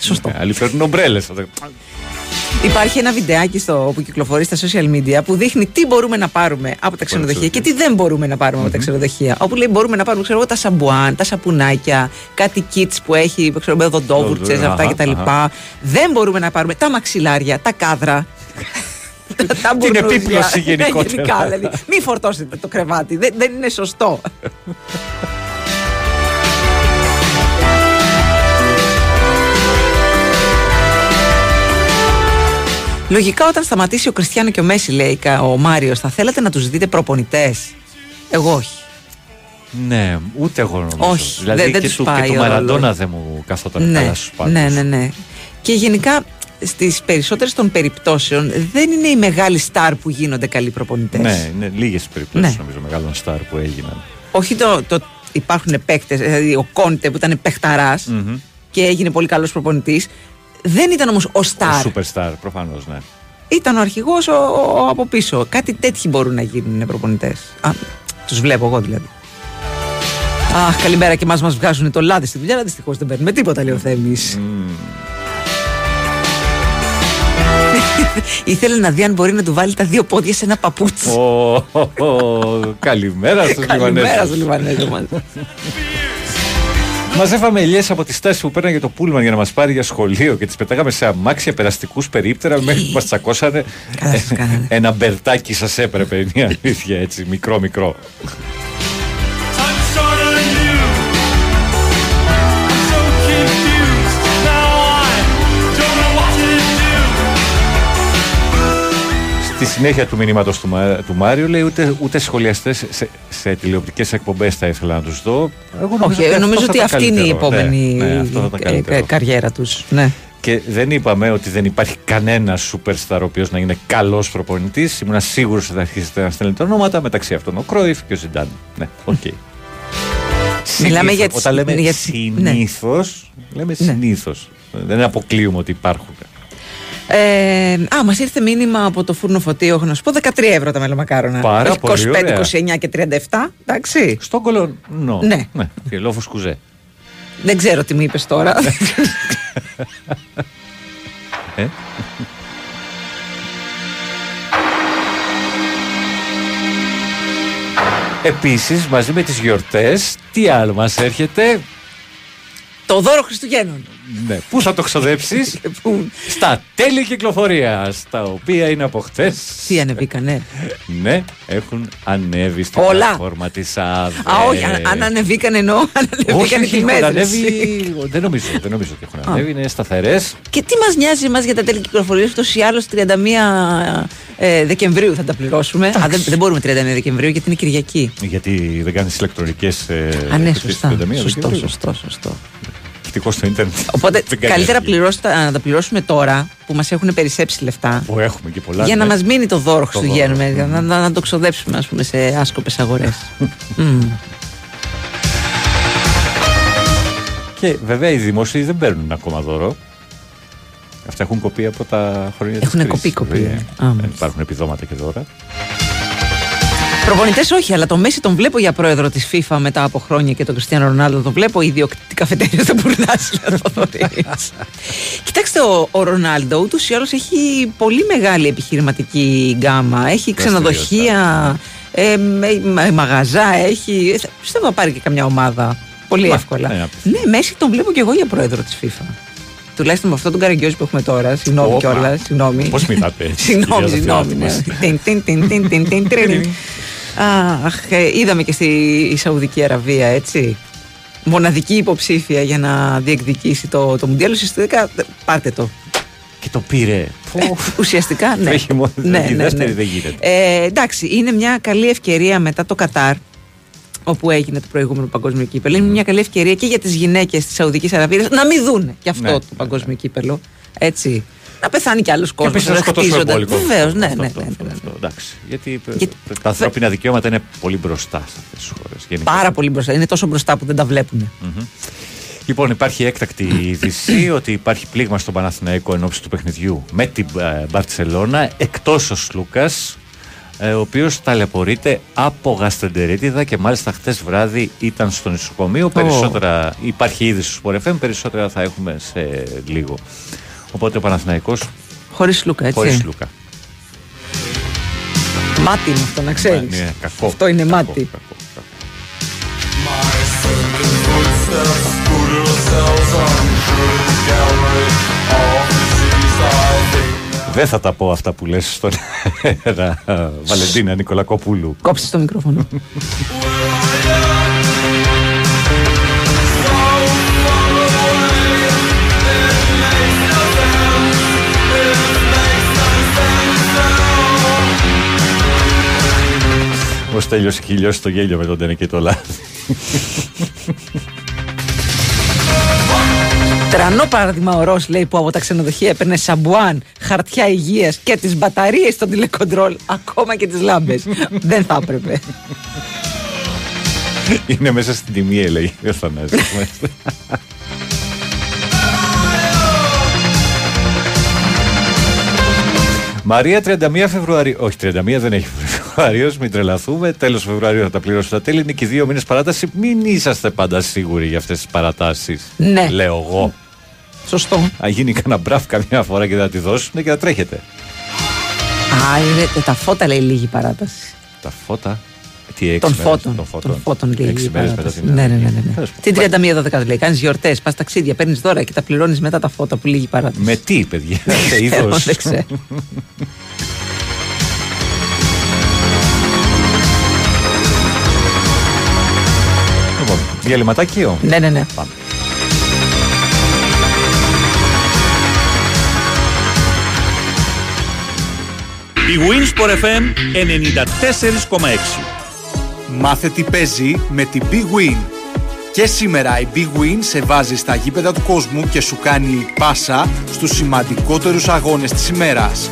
Σωστό. Ναι, Άλλοι παίρνουν ομπρέλες. Υπάρχει ένα βιντεάκι στο, που κυκλοφορεί στα social media που δείχνει τι μπορούμε να πάρουμε από τα ξενοδοχεία και τι δεν μπορούμε να πάρουμε από τα ξενοδοχεία. Όπου λέει μπορούμε να πάρουμε ξέρω, εγώ, τα σαμπουάν, τα σαπουνάκια, κάτι kits που έχει ξέρω, εγώ, δοντόβουρτσε, Αχα, αυτά κτλ. αχα. Δεν μπορούμε να πάρουμε τα μαξιλάρια, τα κάδρα. τα Την μπουρνούζια. επίπλωση Ναι, γενικότερα. γενικά, δηλαδή. Μην φορτώσετε το κρεβάτι. Δεν, δεν είναι σωστό. Λογικά όταν σταματήσει ο Κριστιανό και ο Μέση, λέει κα- ο Μάριος, θα θέλατε να τους δείτε προπονητές; Εγώ όχι. Ναι, ούτε εγώ νομίζω. Όχι, δηλαδή δεν- δεν και τους του, και πάει του ο Μαραντόνα ρόλος. δεν μου καθόταν Ναι, καλά στους πάντε. ναι, ναι, ναι. Και γενικά στις περισσότερες των περιπτώσεων δεν είναι οι μεγάλοι στάρ που γίνονται καλοί προπονητές. Ναι, είναι λίγες περιπτώσεις Ναι. νομίζω μεγάλων στάρ που έγιναν. Όχι το, το υπάρχουν παίκτες, δηλαδή ο Κόντε που ήταν παιχταράς Μμμ. και έγινε πολύ καλός προπονητής. Δεν ήταν όμως ο Ο στάρ. Superstar, προφανώς, ναι. Ήταν ο αρχηγός ο, ο- από πίσω. Κάτι τέτοιοι μπορούν να γίνουν προπονητές. Τους βλέπω εγώ δηλαδή. Αχ, καλημέρα και εμάς μας βγάζουν το λάδι στη δουλειά, αλλά δυστυχώς δεν παίρνουμε τίποτα, λέει ο Θέμης. Ήθελε να δει αν μπορεί να του βάλει τα δύο πόδια σε ένα παπούτσι. Ω, ω, ω, Καλημέρα στους Καλημέρα Λιβανέζου. στους Λιβανέζου μας. Μαζεύαμε ελιέ από τις τάσεις που παίρναγε το πούλμαν για να μας πάρει για σχολείο και τις πετάγαμε σε αμάξια περαστικούς περίπτερα μέχρι που μας τσακώσανε. Ένα μπερτάκι σας έπρεπε, είναι η αλήθεια έτσι, μικρό συνέχεια του μηνύματος του, Μα- του Μάριου λέει ούτε, ούτε σχολιαστές σε, σε τηλεοπτικές εκπομπές θα ήθελα να τους δω. Εγώ Όχι, αυτό νομίζω θα ότι ήταν αυτή είναι η καλύτερο. επόμενη Ναι, ναι, αυτό θα ήταν ε, καλύτερο. ε, καριέρα τους. Ναι. Και δεν είπαμε ότι δεν υπάρχει κανένα superstar ο οποίος να είναι καλός προπονητής. Ήμουν σίγουρος ότι θα αρχίσετε να στέλνετε ονόματα μεταξύ αυτών ο Κρόιφ και ο Ζιντάν. Ναι, οκ. Μιλάμε για τις- Όταν λέμε για- ναι. συνήθως, λέμε Ναι. συνήθως. Δεν αποκλείουμε ότι υπάρχουν. Ε, α, μας ήρθε μήνυμα από το φούρνο φωτίου, έχω να σου πω 13 ευρώ τα μελομακάρονα. Πάρα Όχι πολύ 25, ωραία. 29 και 37. Εντάξει. Στον κολονό. Ναι. ναι. Και λόφο κουζέ. Δεν ξέρω τι μου είπες τώρα. Ε; Επίσης μαζί με τις γιορτές τι άλλο μας έρχεται; Το δώρο Χριστουγέννων. Ναι. Πού θα το ξοδέψεις; Στα τέλη κυκλοφορίας Τα οποία είναι από χτες Τι ανεβήκανε; Ναι έχουν ανέβει στην Όλα. πλατφόρμα της ΑΔΕ Α, όχι, αν, αν ανεβήκανε εννοώ, αν Ε. Όχι, ανεβήκανε όχι, τη έχουν μέτρηση. ανέβει δεν νομίζω, δεν νομίζω ότι έχουν Α. ανέβει Είναι σταθερές Και τι μας νοιάζει εμάς για τα τέλη κυκλοφορίας, ούτως ή άλλως 31 ε, Δεκεμβρίου θα τα πληρώσουμε. Α, δεν, δεν μπορούμε 31 Δεκεμβρίου γιατί είναι Κυριακή. Γιατί δεν κάνεις ηλεκτρονικές ε, Α, ναι, τέτοιες σωστά. 31 Σωστό, Δεκεμβρίου. σωστό, σωστό. Ευτυχώς στο ίντερνετ Οπότε δεν κάνει καλύτερα αλλαγή. πληρώσει τα- να τα πληρώσουμε τώρα που μας έχουν περισσέψει λεφτά. Που έχουμε και πολλά για να ναι. μας μείνει το δώρο Το Χριστουγέννων, δώρο. για να, να, να το ξοδέψουμε ας πούμε, σε άσκοπες αγορές. Και βέβαια οι δημόσιοι δεν παίρνουν ακόμα δώρο. Αυτά έχουν κοπεί από τα χρόνια της Έχουνε κρίσης, κοπεί, κοπεί, βέβαια. ε. Α, Δεν υπάρχουν επιδόματα και δώρα. Προπονητές όχι, αλλά το Μέση τον βλέπω για πρόεδρο της FIFA μετά από χρόνια και τον Κριστιανό Ρονάλντο τον βλέπω ιδιοκτήτη καφετέρια στο Μπουρνάσι. Κοιτάξτε, ο, ο Ρονάλντο ούτως ή άλλως έχει πολύ μεγάλη επιχειρηματική γκάμα. Έχει ξενοδοχεία, ε, με- με- μαγαζά, έχει. ε, θα- Πιστεύω να πάρει και καμιά ομάδα. Πολύ Μα, εύκολα. ναι, ναι, Μέση τον βλέπω και εγώ για πρόεδρο της FIFA. Τουλάχιστον με αυτόν τον καραγκιόζη που έχουμε τώρα. Συγγνώμη Όπα. κιόλας. Συγγνώμη. Πώς μιλάτε έτσι, Συγγνώμη, κυρία συγγνώμη. Δαφιάτη ναι. μας. Τιν, τιν, τιν, τιν, τιν, τιν, τρίριν. Αχ, ε, είδαμε και στη Σαουδική Αραβία, έτσι. Μοναδική υποψήφια για να διεκδικήσει το, το Μουντιάλ. Ουσιαστικά, ε, πάρτε το. Και το πήρε. Ουσιαστικά, ναι. Έχει μόνο- ναι, η ναι, δεύτερη ναι. δεν γίνεται. Ε, εντάξει, είναι μια καλή ευκαιρία μετά το Κατάρ, όπου έγινε το προηγούμενο παγκόσμιο κύπελο. Είναι μια καλή ευκαιρία και για τις γυναίκες της Σαουδικής Αραβίας να μην δουν και αυτό Ναι, το παγκόσμιο κύπελο. Έτσι. Να πεθάνει κι άλλος κόσμος. επίσης να σκοτώσουμε πόλικο. Βεβαίως, ναι, Αυτό, ναι, αυτό, ναι. αυτό, αυτό. Εντάξει. Γιατί, ε, Γιατί- τα ανθρώπινα δικαιώματα είναι πολύ μπροστά σε αυτές τις χώρες. Πάρα πολύ μπροστά. Είναι τόσο μπροστά που δεν τα βλέπουν. Λοιπόν, υπάρχει έκτακτη είδηση ότι υπάρχει πλήγμα στον Παναθηναϊκό εν ώψη του παιχνιδιού με την ε, Μπαρτσελώνα εκτός ο Σλούκα, ο οποίος ταλαιπωρείται από γαστεντερίτιδα και μάλιστα χτες βράδυ ήταν στο νοσοκομείο. Περισσότερα υπάρχει είδηση στου Πορεφέμ, περισσότερα θα έχουμε σε λίγο. Οπότε ο Παναθηναϊκός Χωρίς Λούκα, έτσι. χωρίς Λούκα. Μάτι είναι αυτό, να ξέρεις. Είναι κακό. Αυτό είναι Κακό, μάτι. κακό, κακό. Δεν θα τα πω αυτά που λες στον αέρα, Βαλεντίνα Νικολακοπούλου. Κόψει το μικρόφωνο. Ο Στέλιος έχει λιώσει το γέλιο με τον Τένε και το λάδι. Τρανό παράδειγμα ο Ρος λέει που από τα ξενοδοχεία έπαιρνε σαμπουάν, χαρτιά υγείας και τις μπαταρίες στο τηλεκοντρόλ, ακόμα και τις λάμπες. Δεν θα έπρεπε. Είναι μέσα στην τιμή, έλεγε ο Θανάσης. Μαρία 31 Φεβρουαρίου. Όχι, 31 δεν έχει Φεβρουαρίου, μην τρελαθούμε. Τέλος Φεβρουαρίου θα τα πληρώσω τα τέλη. Είναι και δύο μήνες παράταση. Μην είσαστε πάντα σίγουροι για αυτές τις παρατάσεις. Ναι. Λέω εγώ. Σωστό. Αν γίνει κανένα μπραφ καμιά φορά και θα τη δώσουν και θα τρέχετε. Α, είναι, τα φώτα λέει λίγη παράταση. Τα φώτα; Τι έξι Των μέρες; φώτων. Των φώτων. Των φώτων λίγη Έξι μέρες μετά παράταση. την Ναι, ναι, ναι. ναι, ναι. Τέλος Την 31 12 λέει. Κάνεις γιορτές, πας ταξίδια, παίρνεις δώρα και τα πληρώνεις μετά τα φώτα που λίγη παράταση. Με τι, παιδιά, σε ξέρω, διαλυματάκιο. Ναι, ναι, ναι. Πάμε. Η Winsport FM 94,6. Μάθε τι παίζει με την Big Win. Και σήμερα η Big Win σε βάζει στα γήπεδα του κόσμου και σου κάνει πάσα στους σημαντικότερους αγώνες της ημέρας.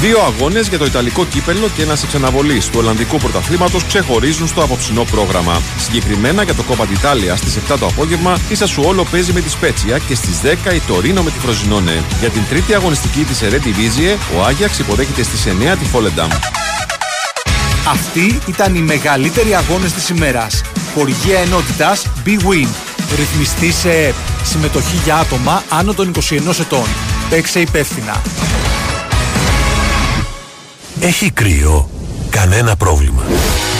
Δύο αγώνες για το Ιταλικό κύπελο και ένας εξαναβολής του Ολλανδικού Πρωταθλήματος ξεχωρίζουν στο απόψινό πρόγραμμα. Συγκεκριμένα για το Κόπα d'Italia στις 7 το απόγευμα η Σασουόλο παίζει με τη Σπέτσια και στις 10 η Τωρίνο με τη Φροζινόνε. Για την τρίτη αγωνιστική της Eredivisie ο Άγιαξ υποδέχεται στις 9 τη Φόλενταμ. Αυτοί ήταν οι μεγαλύτεροι αγώνες της ημέρας. Χορηγία ενότητας Big Win. Ρυθμιστή σε ΕΠ. Συμμετοχή για άτομα άνω των 21 ετών. Παίξε υπεύθυνα. Έχει κρύο. Κανένα πρόβλημα.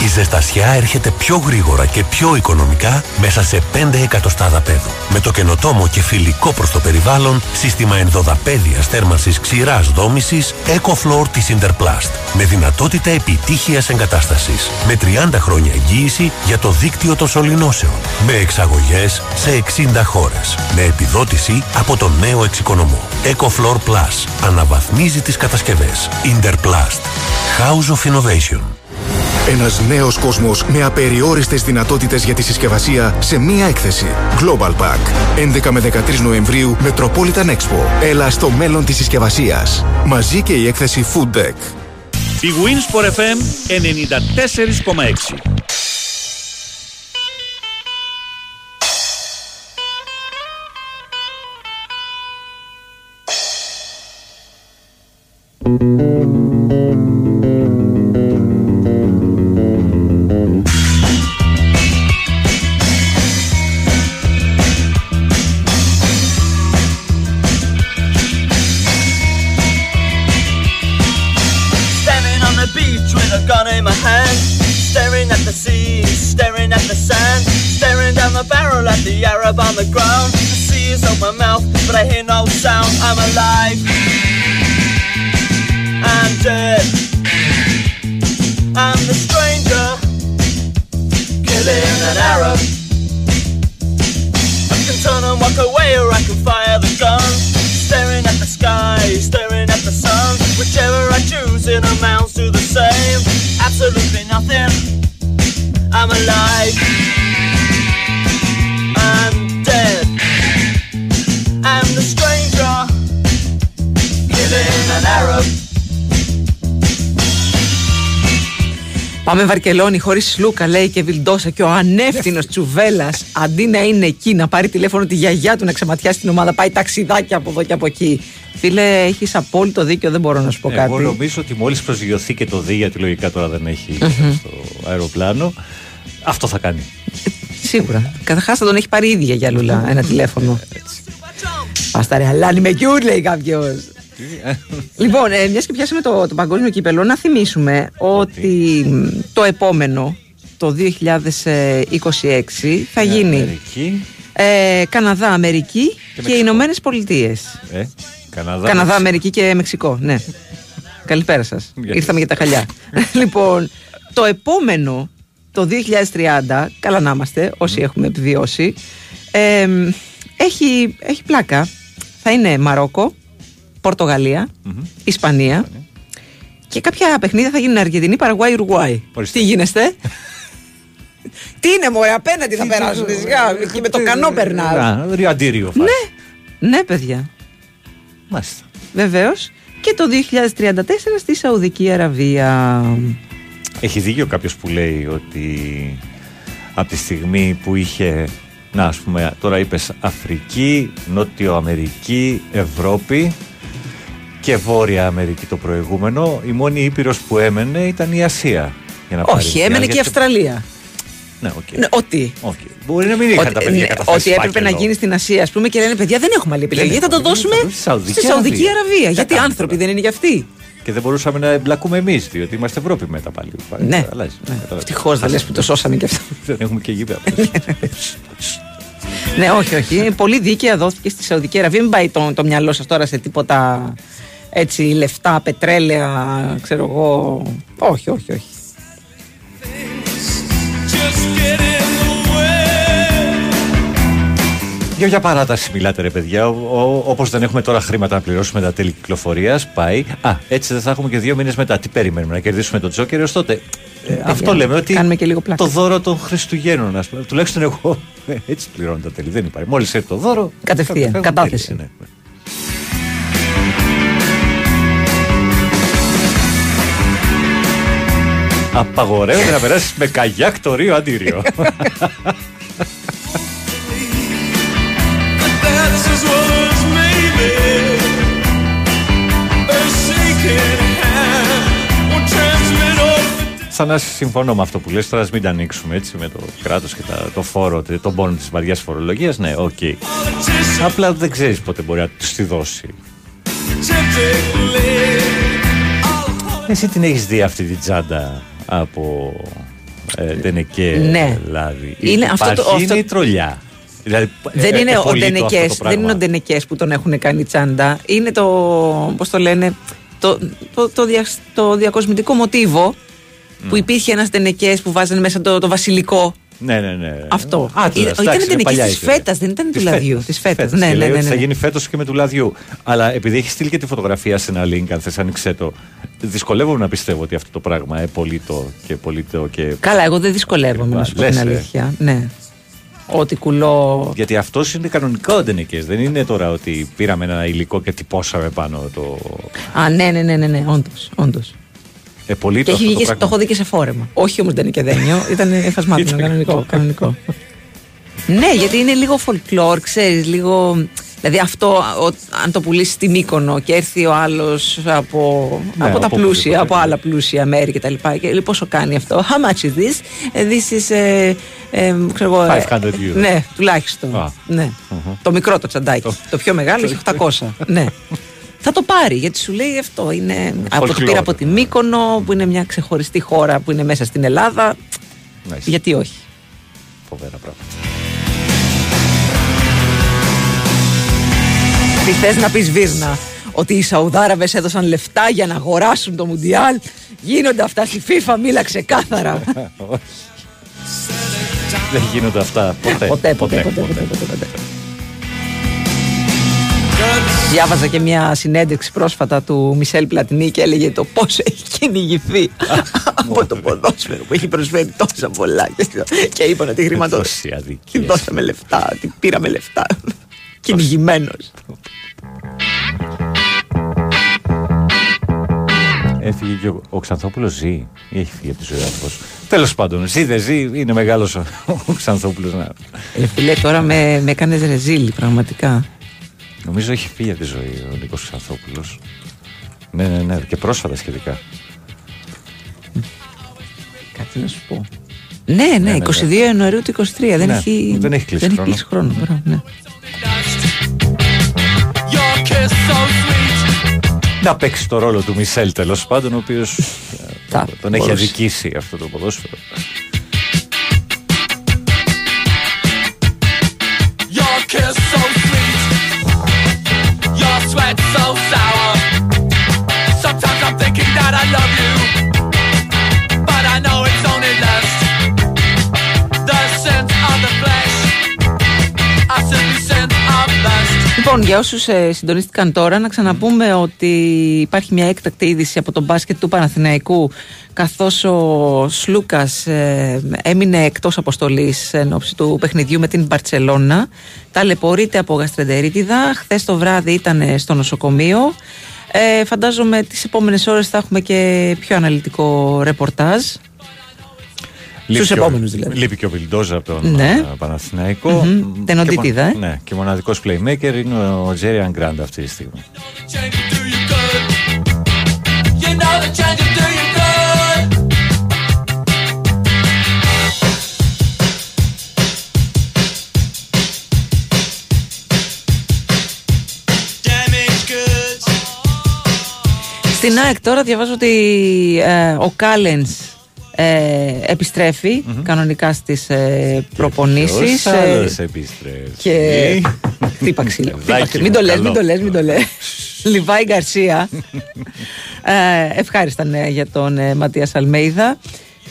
Η ζεστασιά έρχεται πιο γρήγορα και πιο οικονομικά μέσα σε 5 εκατοστάδα πέδου. Με το καινοτόμο και φιλικό προς το περιβάλλον σύστημα ενδοδαπέδιας θέρμανσης ξηράς δόμησης EcoFloor της Interplast. Με δυνατότητα επιτύχειας εγκατάστασης. Με 30 χρόνια εγγύηση για το δίκτυο των σωληνώσεων. Με εξαγωγές σε 60 χώρες. Με επιδότηση από τον νέο εξοικονομό. EcoFloor Plus. Αναβαθμίζει τις κατασκευές. Interplast. House of Innovation. Ένας νέος κόσμος με απεριόριστες δυνατότητες για τη συσκευασία σε μία έκθεση. Global Pack. 11 με 13 Νοεμβρίου Metropolitan Expo. Έλα στο μέλλον της συσκευασίας. Μαζί και η έκθεση Food Deck. Η Winsport FM 94,6. with Arab on the ground. The sea is open mouth, but I hear no sound. I'm alive. I'm dead. I'm the stranger. Killing an Arab. I can turn and walk away or I can fire the gun. Staring at the sky, staring at the sun. Whichever I choose, it amounts to the same. Absolutely nothing. I'm alive. I'm the stranger. Killing an Arab. Πάμε Βαρκελόνη χωρίς Λούκα, λέει και Βιλντόσα. Και ο ανεύθυνος Τσουβέλλα, αντί να είναι εκεί, να πάρει τηλέφωνο τη γιαγιά του να ξεματιάσει την ομάδα, πάει ταξιδάκι από εδώ και από εκεί. Φίλε, έχεις απόλυτο δίκιο, δεν μπορώ να σου πω κάτι. Εγώ νομίζω ότι μόλις προσγειωθεί και το δει, γιατί λογικά τώρα δεν έχει Μμμ. στο αεροπλάνο, αυτό θα κάνει. Σίγουρα. Καταρχάς θα τον έχει πάρει η ίδια για λουλά ένα τηλέφωνο. Πάστα ρε, αλάνι με κιούρ, λέει κάποιος. λοιπόν, ε, μιας και πιάσαμε το, το παγκόσμιο κύπελο, να θυμίσουμε ότι μ, το επόμενο, το 2026, θα γίνει Αμερική. ε, Καναδά, Αμερική και, οι Ηνωμένες Πολιτείες. Ε, Καναδά. Καναδά, Αμερική και Μεξικό, ναι. Καλησπέρα σας. Ήρθαμε για τα χαλιά. λοιπόν, το επόμενο, το 2030, καλά να είμαστε, όσοι έχουμε επιβιώσει, ε, έχει, έχει πλάκα. Θα είναι Μαρόκο, Πορτογαλία, Ισπανία και κάποια παιχνίδια θα γίνουν Αργεντινή, Παραγουάη, Ουρουγουάη. Τι γίνεστε; Τι είναι μωρέ, απέναντι θα περάσουν σιγά και με το κανό περνάω. Να, Ριαντήριο. φάση. Ναι, ναι παιδιά. Μάλιστα. Βεβαίως. Και το 2034 στη Σαουδική Αραβία. Έχει δίκιο κάποιος που λέει ότι από τη στιγμή που είχε. Να, ας πούμε, τώρα είπες Αφρική, Νότιο Αμερική, Ευρώπη και Βόρεια Αμερική το προηγούμενο, η μόνη ήπειρος που έμενε ήταν η Ασία. Για να πάρει Όχι, μια, έμενε και η γιατί- Αυστραλία. Ναι, οκ. Ναι, ότι. Οκ. Μπορεί να μην είχαν Ότι, τα παιδιά ναι, καταθέσει ότι έπρεπε φάκελο. να γίνει στην Ασία, ας πούμε, και λένε παιδιά δεν έχουμε άλλη επιλογή. Δεν Θα το έχουμε, δώσουμε θα δώσουμε στη Σαουδική στη Σαουδική Αραβία. Αραβία. Τι Γιατί κάνουμε άνθρωποι τώρα. δεν είναι για αυτοί. Και δεν μπορούσαμε να εμπλακούμε εμείς, διότι είμαστε Ευρώπη μετά πάλι. Ναι. Αλλάζει. Ευτυχώς δεν λες που το σώσαμε κι αυτό. Δεν έχουμε και γήπεδα. ναι, όχι, όχι. Πολύ δίκαια δόθηκε στη Σαουδική Αραβία. Μην πάει το, το μυαλό σας τώρα σε τίποτα έτσι λεφτά, πετρέλαια, ξέρω εγώ. Όχι, όχι, όχι. Για για παράταση μιλάτε ρε παιδιά. Όπως δεν έχουμε τώρα χρήματα να πληρώσουμε τα τέλη κυκλοφορίας, πάει. Α, έτσι δεν θα έχουμε και δύο μήνες μετά. Τι περιμένουμε, να κερδίσουμε τον Τζόκερ έως τότε. Ε, αυτό λέμε ότι. Κάνουμε και λίγο πλάκα. Το δώρο των Χριστουγέννων, ας πούμε. Τουλάχιστον εγώ ε, έτσι πληρώνω τα τέλη. Δεν υπάρχει. Μόλις έρθει το δώρο. Κατευθείαν, θα- θα- κατάθεση. τέλη, ναι, ναι. Απαγορεύεται να περάσεις με καγιάκ το Ρίο Αντίριο. Σαν να συμφωνώ με αυτό που λες, τώρα ας μην τα ανοίξουμε έτσι με το κράτος και τα, το φόρο, τον πόνο της βαριάς φορολογίας, ναι, οκ. Απλά δεν ξέρεις πότε μπορεί να τους τη δώσει. Εσύ την έχεις δει αυτή την τσάντα από ε, τενεκέ Ναι. λάδι. Είναι αυτό το- Υπάρχει, αυτό- είναι η τρολιά. Δηλαδή, Δεν ε, είναι ε, ο πολύ το αυτό το Ντενεκές, δεν πράγμα. είναι ο Ντενεκές που τον έχουν κάνει τσάντα. Είναι το, πώς το λένε, το, το, το, δια- το διακοσμητικό μοτίβο που υπήρχε ένας Ντενεκές που βάζανε μέσα το, το βασιλικό. Ναι, ναι, ναι. Αυτό. Άτλας, Ήταν- εντάξει, ήταν είναι Ντενεκές παλιά της ιστορία. φέτας, δεν ήταν του Της λαδιού, φέτας, της φέτας. φέτας. Ναι, Και ναι, λέει ναι, ότι ναι, θα ναι. γίνει φέτος και με του λαδιού. Αλλά επειδή έχει στείλει και τη φωτογραφία σε ένα link, αν θες, άνοιξε το. Δυσκολεύομαι να πιστεύω ότι αυτό το πράγμα είναι πολύτο και πολύτο και. Καλά, εγώ δεν δυσκολεύομαι να σου πω Λες, την ε. αλήθεια. Ναι. Ότι κουλό. Γιατί αυτό είναι κανονικό ντενεκέ. Δεν είναι τώρα ότι πήραμε ένα υλικό και τυπώσαμε πάνω το. Α, ναι, ναι, ναι, ναι, ναι όντως, όντως. Ε, πολύτο Και έχει αυτό βγει, το και- το πράγμα. έχω δει και σε φόρεμα. Όχι όμως δεν είναι και δένιο, ήταν εφασμάτινο, Ήταν κανονικό. κανονικό. ναι, γιατί είναι λίγο folklore, ξέρεις, λίγο. Δηλαδή αυτό, ο- αν το πουλήσεις στην Μύκονο και έρθει ο άλλος από, Ναι, από τα από πλούσια, οπουδήποτε. από άλλα πλούσια μέρη κτλ. Και, και λέει, πόσο κάνει αυτό, How much is this? Ε, This is. ε, ε, ξέρω εγώ, ε, 500 euro. Ναι, τουλάχιστον. Α. Ναι. Μμμ. Το μικρό το τσαντάκι. το πιο μεγάλο έχει 800. ναι. θα το πάρει. Γιατί σου λέει αυτό είναι. Από το Folklore. πήρα από τη Μύκονο, που είναι μια ξεχωριστή χώρα που είναι μέσα στην Ελλάδα. Γιατί όχι; Φοβερά πράγματα. Τι θες να πεις Βίρνα, ότι οι Σαουδάραβες έδωσαν λεφτά για να αγοράσουν το Μουντιάλ. Γίνονται αυτά στη FIFA, μίλα ξεκάθαρα. Όχι. Δεν γίνονται αυτά. Ποτέ. Ποτέ, ποτέ, ποτέ, ποτέ, ποτέ, ποτέ. Διάβαζα και μια συνέντευξη πρόσφατα του Μισελ Πλατινί και έλεγε το πόσο έχει κυνηγηθεί από το ποδόσφαιρο που έχει προσφέρει τόσα πολλά. Και- Και είπαν ότι χρήματο. Τόση αδικία. Και δώσαμε λεφτά, ότι πήραμε λεφτά. Κυνηγημένος. Έφυγε και ο, ο Ξανθόπουλος ζει ή έχει φύγει από τη ζωή αυτό. Τέλος πάντων, ζει δεν ζει, είναι μεγάλος ο, ο Ξανθόπουλος. Να... Ε, φίλε, τώρα με, με έκανες ρεζίλη, πραγματικά. Νομίζω έχει φύγει από τη ζωή ο Νίκος Ξανθόπουλος. Ναι, ναι, ναι, και πρόσφατα σχετικά. Κάτι να σου πω. Ναι, ναι, ναι, 22 Ιανουαρίου του 23. Δεν, Ναι, έχει, δεν έχει κλείσει χρόνο. κλείσει χρόνο. μπράβο, ναι. Να παίξει το ρόλο του Μισελ τέλος πάντων, ο οποίος τον έχει μπορούσε. αδικήσει αυτό το ποδόσφαιρο. Λοιπόν, για όσους ε, συντονίστηκαν τώρα, να ξαναπούμε ότι υπάρχει μια έκτακτη είδηση από τον μπάσκετ του Παναθηναϊκού καθώς ο Σλούκας ε, έμεινε εκτός αποστολής εν ώψη του παιχνιδιού με την Μπαρτσελώνα. Ταλαιπωρείται από γαστρεντερίτιδα. Χθες το βράδυ ήταν στο νοσοκομείο. Ε, φαντάζομαι τις επόμενες ώρες θα έχουμε και πιο αναλυτικό ρεπορτάζ. Λείπει Στους και ο- επόμενους δηλαδή. Λείπει και ο Βιλντόζα από τον Ναι. ε, Παναθηναϊκό. Μμμ. Και Τενοντίτιδα, μο- ε. Ναι, και μοναδικός playmaker είναι ο Τζέριαν Γκραντ αυτή τη στιγμή. You know the change will do you good. Damaged goods. Στην ΑΕΚ τώρα διαβάζω ότι ε, ο Κάλενς ε, επιστρεφει κανονικά στις ε, προπονήσεις Ποιος ε, άλλος επιστρέφει; και χτύπα ξύλο. χτύπα Παιδάκι ξύλο. Μην μου, το λες, καλό. μην το λες, μην το λες. Λιβάη Γκαρσία. ε, ευχάριστα νέα για τον ε, Ματίας Αλμέιδα.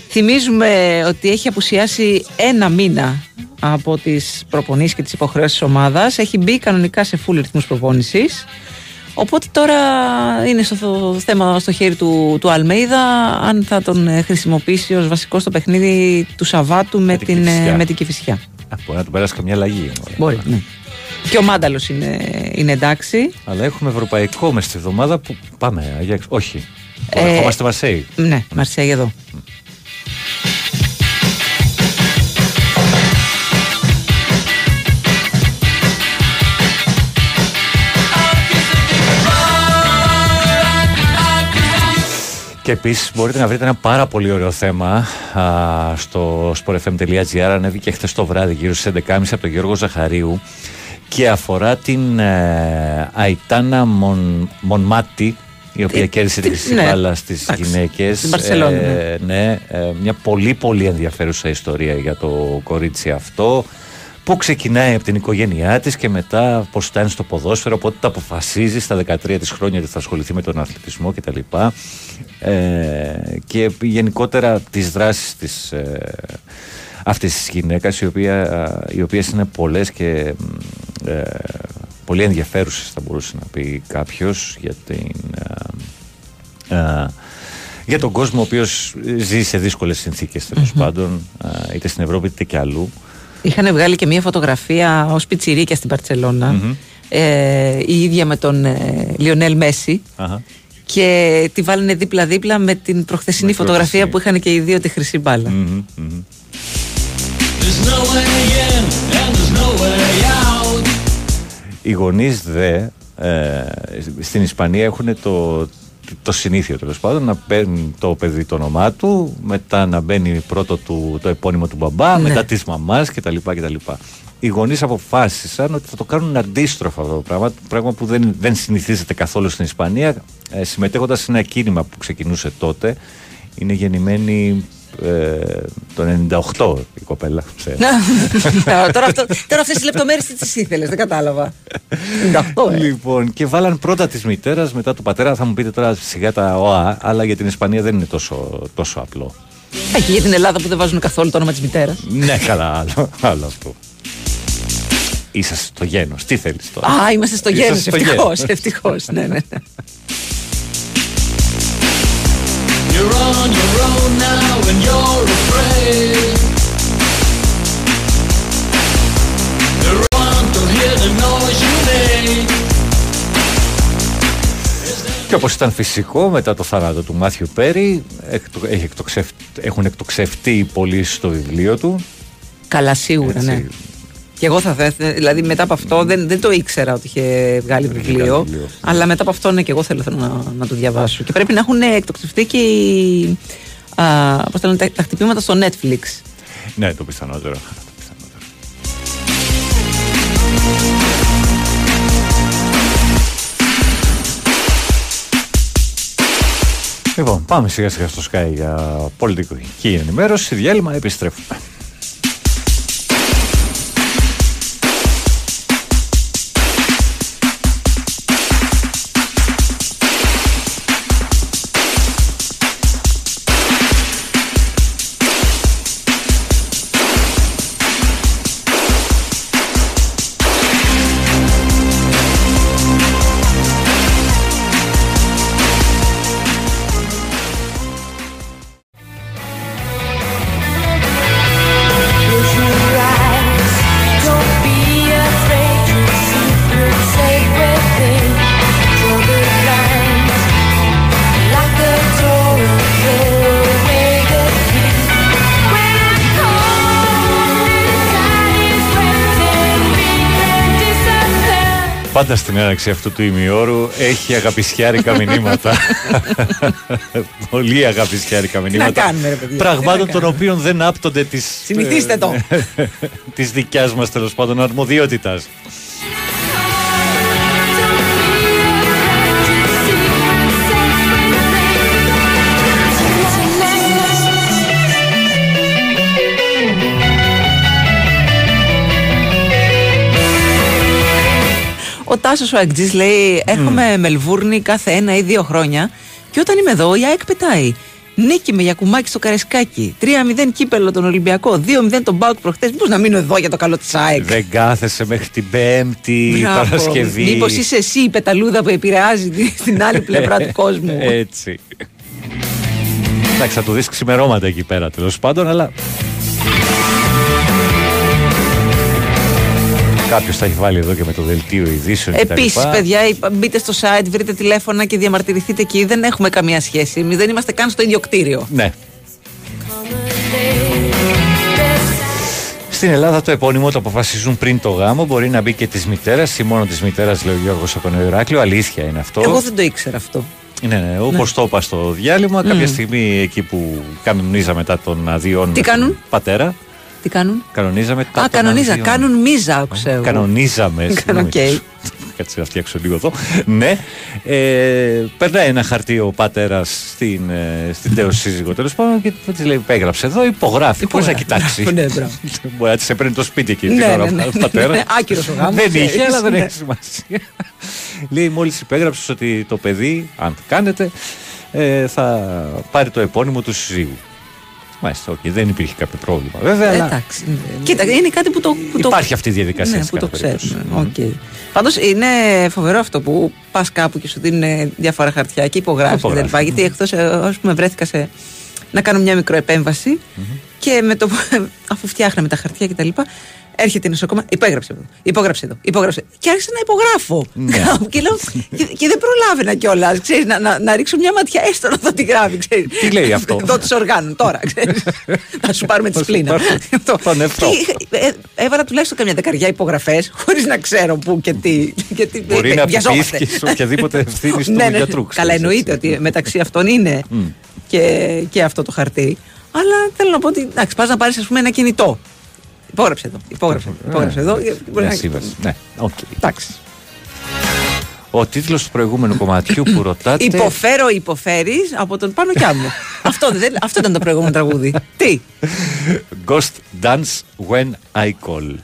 Θυμίζουμε ότι έχει απουσιάσει ένα μήνα από τις προπονήσεις και τις υποχρεώσεις της ομάδας. Έχει μπει κανονικά σε full ρυθμούς προπόνησης. Οπότε τώρα είναι στο το θέμα στο χέρι του, του Αλμέιδα αν θα τον ε, χρησιμοποιήσει ως βασικό στο παιχνίδι του Σαββάτου με, την την, ε, Κηφισιά. με την Κηφισιά. Α, Μπορεί να του περάσει καμιά αλλαγή. Μπορεί, ναι. Και ο Μάνταλος είναι, είναι εντάξει. Αλλά έχουμε ευρωπαϊκό μες στη εβδομάδα που πάμε. Αγιάξ... Όχι. Ε, Ερχόμαστε Μαρσέη. Ναι, Μαρσέη εδώ. Και επίσης μπορείτε να βρείτε ένα πάρα πολύ ωραίο θέμα α, στο sportfm.gr. Ανέβηκε χθες το βράδυ γύρω στις 11.30 από τον Γιώργο Ζαχαρίου και αφορά την ε, Αϊτάνα Μον, Μονμάτι η οποία Ε, κέρδισε τη τι- χρυσή ναι. μπάλα στις Εντάξει. γυναίκες. Στην Μπαρσελόνα, ναι. ναι, ε, μια πολύ πολύ ενδιαφέρουσα ιστορία για το κορίτσι αυτό που ξεκινάει από την οικογένειά της και μετά πως φτάνει στο ποδόσφαιρο πότε τα αποφασίζει στα 13 της χρόνια ότι θα ασχοληθεί με τον αθλητισμό κτλ. Ε, και γενικότερα τις δράσεις της ε, αυτής της γυναίκας οι, οποία, οι οποίες είναι πολλές και ε, πολύ ενδιαφέρουσες θα μπορούσε να πει κάποιος για την... ε, ε, για τον κόσμο ο οποίος ζει σε δύσκολες συνθήκες τέλος πάντων ε, είτε στην Ευρώπη είτε και αλλού Είχαν βγάλει και μια φωτογραφία ως πιτσιρίκια στην παρσελωνα Μμμ. Ε, η ίδια με τον ε, Λιονέλ Μέση. Αχα. Και τη βάλανε δίπλα-δίπλα με την προχθεσινή Με φωτογραφία που είχαν και οι δύο τη χρυσή μπάλα. Μμμ, μμμ. There's no way in and there's no way out. Οι γονείς δε ε, στην Ισπανία έχουν το, το συνήθιο τέλος πάντων, να παίρνει το παιδί το όνομά του, μετά να μπαίνει πρώτο του, το επώνυμο του μπαμπά, Ναι. μετά της μαμάς κτλ. κτλ. Οι γονείς αποφάσισαν ότι θα το κάνουν αντίστροφο αυτό το πράγμα, πράγμα που δεν, δεν συνηθίζεται καθόλου στην Ισπανία, ε, συμμετέχοντας σε ένα κίνημα που ξεκινούσε τότε. Είναι γεννημένη ε, το 98 η κοπέλα. ξέρεις. τώρα αυτό, τώρα αυτές τις λεπτομέρειες τι τις ήθελες, δεν κατάλαβα. 98, ε. Λοιπόν, και βάλαν πρώτα της μητέρας, μετά του πατέρα. Θα μου πείτε τώρα σιγά τα ΟΑ, αλλά για την Ισπανία δεν είναι τόσο, τόσο απλό. Ε, και για την Ελλάδα που δεν βάζουν καθόλου το όνομα της μητέρας. ναι, καλά, άλλο, άλλο αυτό. Είσαστε στο γένος. Τι θέλεις τώρα; Α, είμαστε στο Είσαστε γένος, στο ευτυχώς, γένος. ευτυχώς, ναι, ναι, ναι. You're on your Και όπως ήταν φυσικό, μετά το θάνατο του Μάθιου Πέρι, εκτο- έχει εκτοξευ- έχουν εκτοξευτεί οι πωλήσει στο βιβλίο του. Καλά, σίγουρα, Έτσι. ναι. Και εγώ θα ήθελα, δηλαδή μετά από αυτό δεν, δεν το ήξερα ότι είχε βγάλει βιβλίο, βιβλίο. αλλά μετά από αυτό ναι και εγώ θέλω, θέλω να, να το διαβάσω. Και πρέπει να έχουν εκτοξευτεί και οι, α, πώς το λένε, τα, τα χτυπήματα στο Netflix. Ναι, το πιθανότερο. Το πιθανότερο. Λοιπόν, πάμε σιγά σιγά στο Sky για πολιτική ενημέρωση. Διάλειμμα, επιστρέφουμε. Πάντα στην έναρξη αυτού του ημιώρου έχει αγαπησιάρικα μηνύματα. Πολύ αγαπησιάρικα μηνύματα. κάνουμε, ρε παιδιά, τι να Πραγμάτων των οποίων δεν άπτονται της. Συνηθίστε το. της δικιάς μας τέλος πάντων αρμοδιότητας. Ο Τάσος ο Αγκτζής λέει: Έρχομαι Μελβούρνη κάθε ένα ή δύο χρόνια και όταν είμαι εδώ η ΑΕΚ πετάει. Νίκη με Γιακουμάκη στο Καρεσκάκι. 3-0 κύπελο τον Ολυμπιακό. 2-0 τον Μπάουκ προχτές. Πώ να μείνω εδώ για το καλό της ΑΕΚ. Δεν κάθεσαι μέχρι την Πέμπτη, Παρασκευή. Μήπως είσαι εσύ η πεταλούδα που επηρεάζει τη- την άλλη πλευρά του κόσμου. Έτσι. Εντάξει, θα το δεις ξημερώματα εκεί πέρα τέλος πάντων, αλλά. Κάποιος θα έχει βάλει εδώ και με το δελτίο ειδήσεων κτλ. Επίσης, παιδιά, είπα, μπείτε στο site, βρείτε τηλέφωνα και διαμαρτυρηθείτε εκεί. Δεν έχουμε καμία σχέση. Εμείς δεν είμαστε καν στο ίδιο κτίριο. Ναι. Στην Ελλάδα το επώνυμο το αποφασίζουν πριν το γάμο. Μπορεί να μπει και της μητέρας ή μόνο της μητέρας, λέει ο Γιώργος από τον Ηράκλειο. Αλήθεια είναι αυτό. Εγώ δεν το ήξερα αυτό. Ναι, ναι, όπω το είπα στο διάλειμμα, κάποια στιγμή εκεί που κανονίζα μετά των αδειών. Τι με τον κάνουν; Πατέρα. Τι κάνουν; Κανονίζαμε τα Α, των κανονίζα. αδειών. Κάνουν μίζα, άκουσα εγώ. Κανονίζαμε. συγγνώμη. Οκ. Κάτσε να φτιάξω λίγο εδώ. ναι. Ε, περνάει ένα χαρτί ο πατέρας στην, ε, στην τέως σύζυγο τέλος πάντων και της λέει: Υπέγραψε εδώ, υπογράφει. Πού να κοιτάξει. Ναι, μπράβο. Μπορεί να της έπαιρνε το σπίτι εκεί την Ναι, ώρα ναι, ναι, ο ναι, πατέρας. ναι, άκυρος ο γάμος, Δεν είχε, ξέρεις, αλλά δεν ναι. έχει σημασία. λέει: Μόλις υπέγραψες ότι το παιδί, αν το κάνετε, ε, θα πάρει το επώνυμο του συζύγου. Μάλιστα, οκ, δεν υπήρχε κάποιο πρόβλημα βέβαια. αλλά Εντάξει. Κοίτα, είναι κάτι που το. Που το- Υπάρχει αυτή η διαδικασία. Ναι, σε που το κάθε περίπτωση. ξέρουμε. Οκ. Πάντως είναι φοβερό αυτό που πας κάπου και σου δίνουν διάφορα χαρτιά και υπογράφεις Υπογράφεις. κτλ. Γιατί εκτός, ας πούμε, βρέθηκα σε. να κάνω μια μικροεπέμβαση και με το, που- αφού φτιάχναμε τα χαρτιά κτλ. Έρχεται η νοσοκόμα, υπέγραψε εδώ, υπόγραψε εδώ, υπόγραψε. Και άρχισα να υπογράφω. Ναι. και, λέω, και, και δεν προλάβαινα κιόλας. Να, να, να ρίξω μια ματιά έστω να δω τι γράφει. Ξέρεις. Τι λέει αυτό; Εδώ τους οργάνων τώρα. Ξέρεις. να σου πάρουμε τη Να σου σπλήνα. πάρουμε Αυτό. τον νεφρό. Και, ε, έβαλα τουλάχιστον καμιά δεκαριά υπογραφές, χωρίς να ξέρω πού και τι. Γιατί, Μπορεί ε, να βιαζόμαστε. αποποιήθηκε οποιαδήποτε ευθύνη του Ναι, ναι. γιατρού. Καλά, ξέρεις, εννοείται έτσι. ότι μεταξύ αυτών είναι και, και αυτό το χαρτί. Αλλά θέλω να πω ότι εντάξει, πας να πάρεις ένα κινητό. Υπόγραψε εδώ. Υπόγραψε, υπόγραψε εδώ. και μπορεί Μια να- σύμβαση. Ναι, οκ. Εντάξει. Ο τίτλος του προηγούμενου κομματιού που ρωτάτε. Υποφέρω, υποφέρεις από τον πάνω κι άμμο. αυτό, δεν, αυτό ήταν το προηγούμενο τραγούδι. Τι; Ghost Dance When I Call.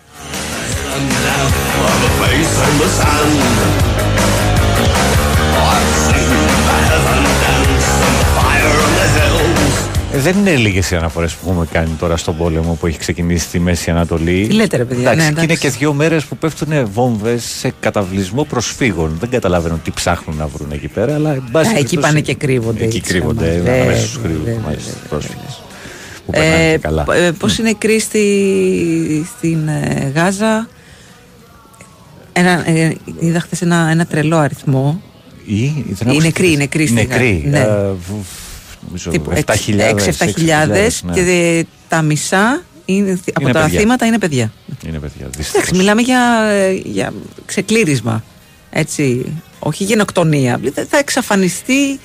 Δεν είναι λίγες οι αναφορές που έχουμε κάνει τώρα στον πόλεμο που έχει ξεκινήσει στη Μέση Ανατολή. Τι λέτε, ρε παιδιά, Εντάξει, ναι, και είναι εντάξει. και δύο μέρες που πέφτουν βόμβες σε καταυλισμό προσφύγων. Δεν καταλαβαίνω τι ψάχνουν να βρουν εκεί πέρα, αλλά εν πάση Α, εκεί περιπτώσει, πάνε και κρύβονται. Εκεί έτσι, κρύβονται άμα. Βέβαια, ανάμεσα στου βέβαια, πρόσφυγες. Που περνάνε Ε, και καλά. Πώς είναι η κρίση στη- στην ε, Γάζα; Ένα, ε, είδα χθες ένα, ένα τρελό αριθμό. Ή, δεν Είναι άκουσα νεκροί, τι- νεκροί στη Νεκροί. Γάζα. Ναι. Ε, β- νομίζω Τύπου 7.000. 6-7 ναι. και δε- τα μισά είναι, από Είναι τα παιδιά. θύματα είναι παιδιά. Είναι παιδιά. δυστυχώς. Εντάξει, μιλάμε για, ε, για ξεκλήρισμα. Έτσι. Όχι γενοκτονία. Θα- Θα εξαφανιστεί.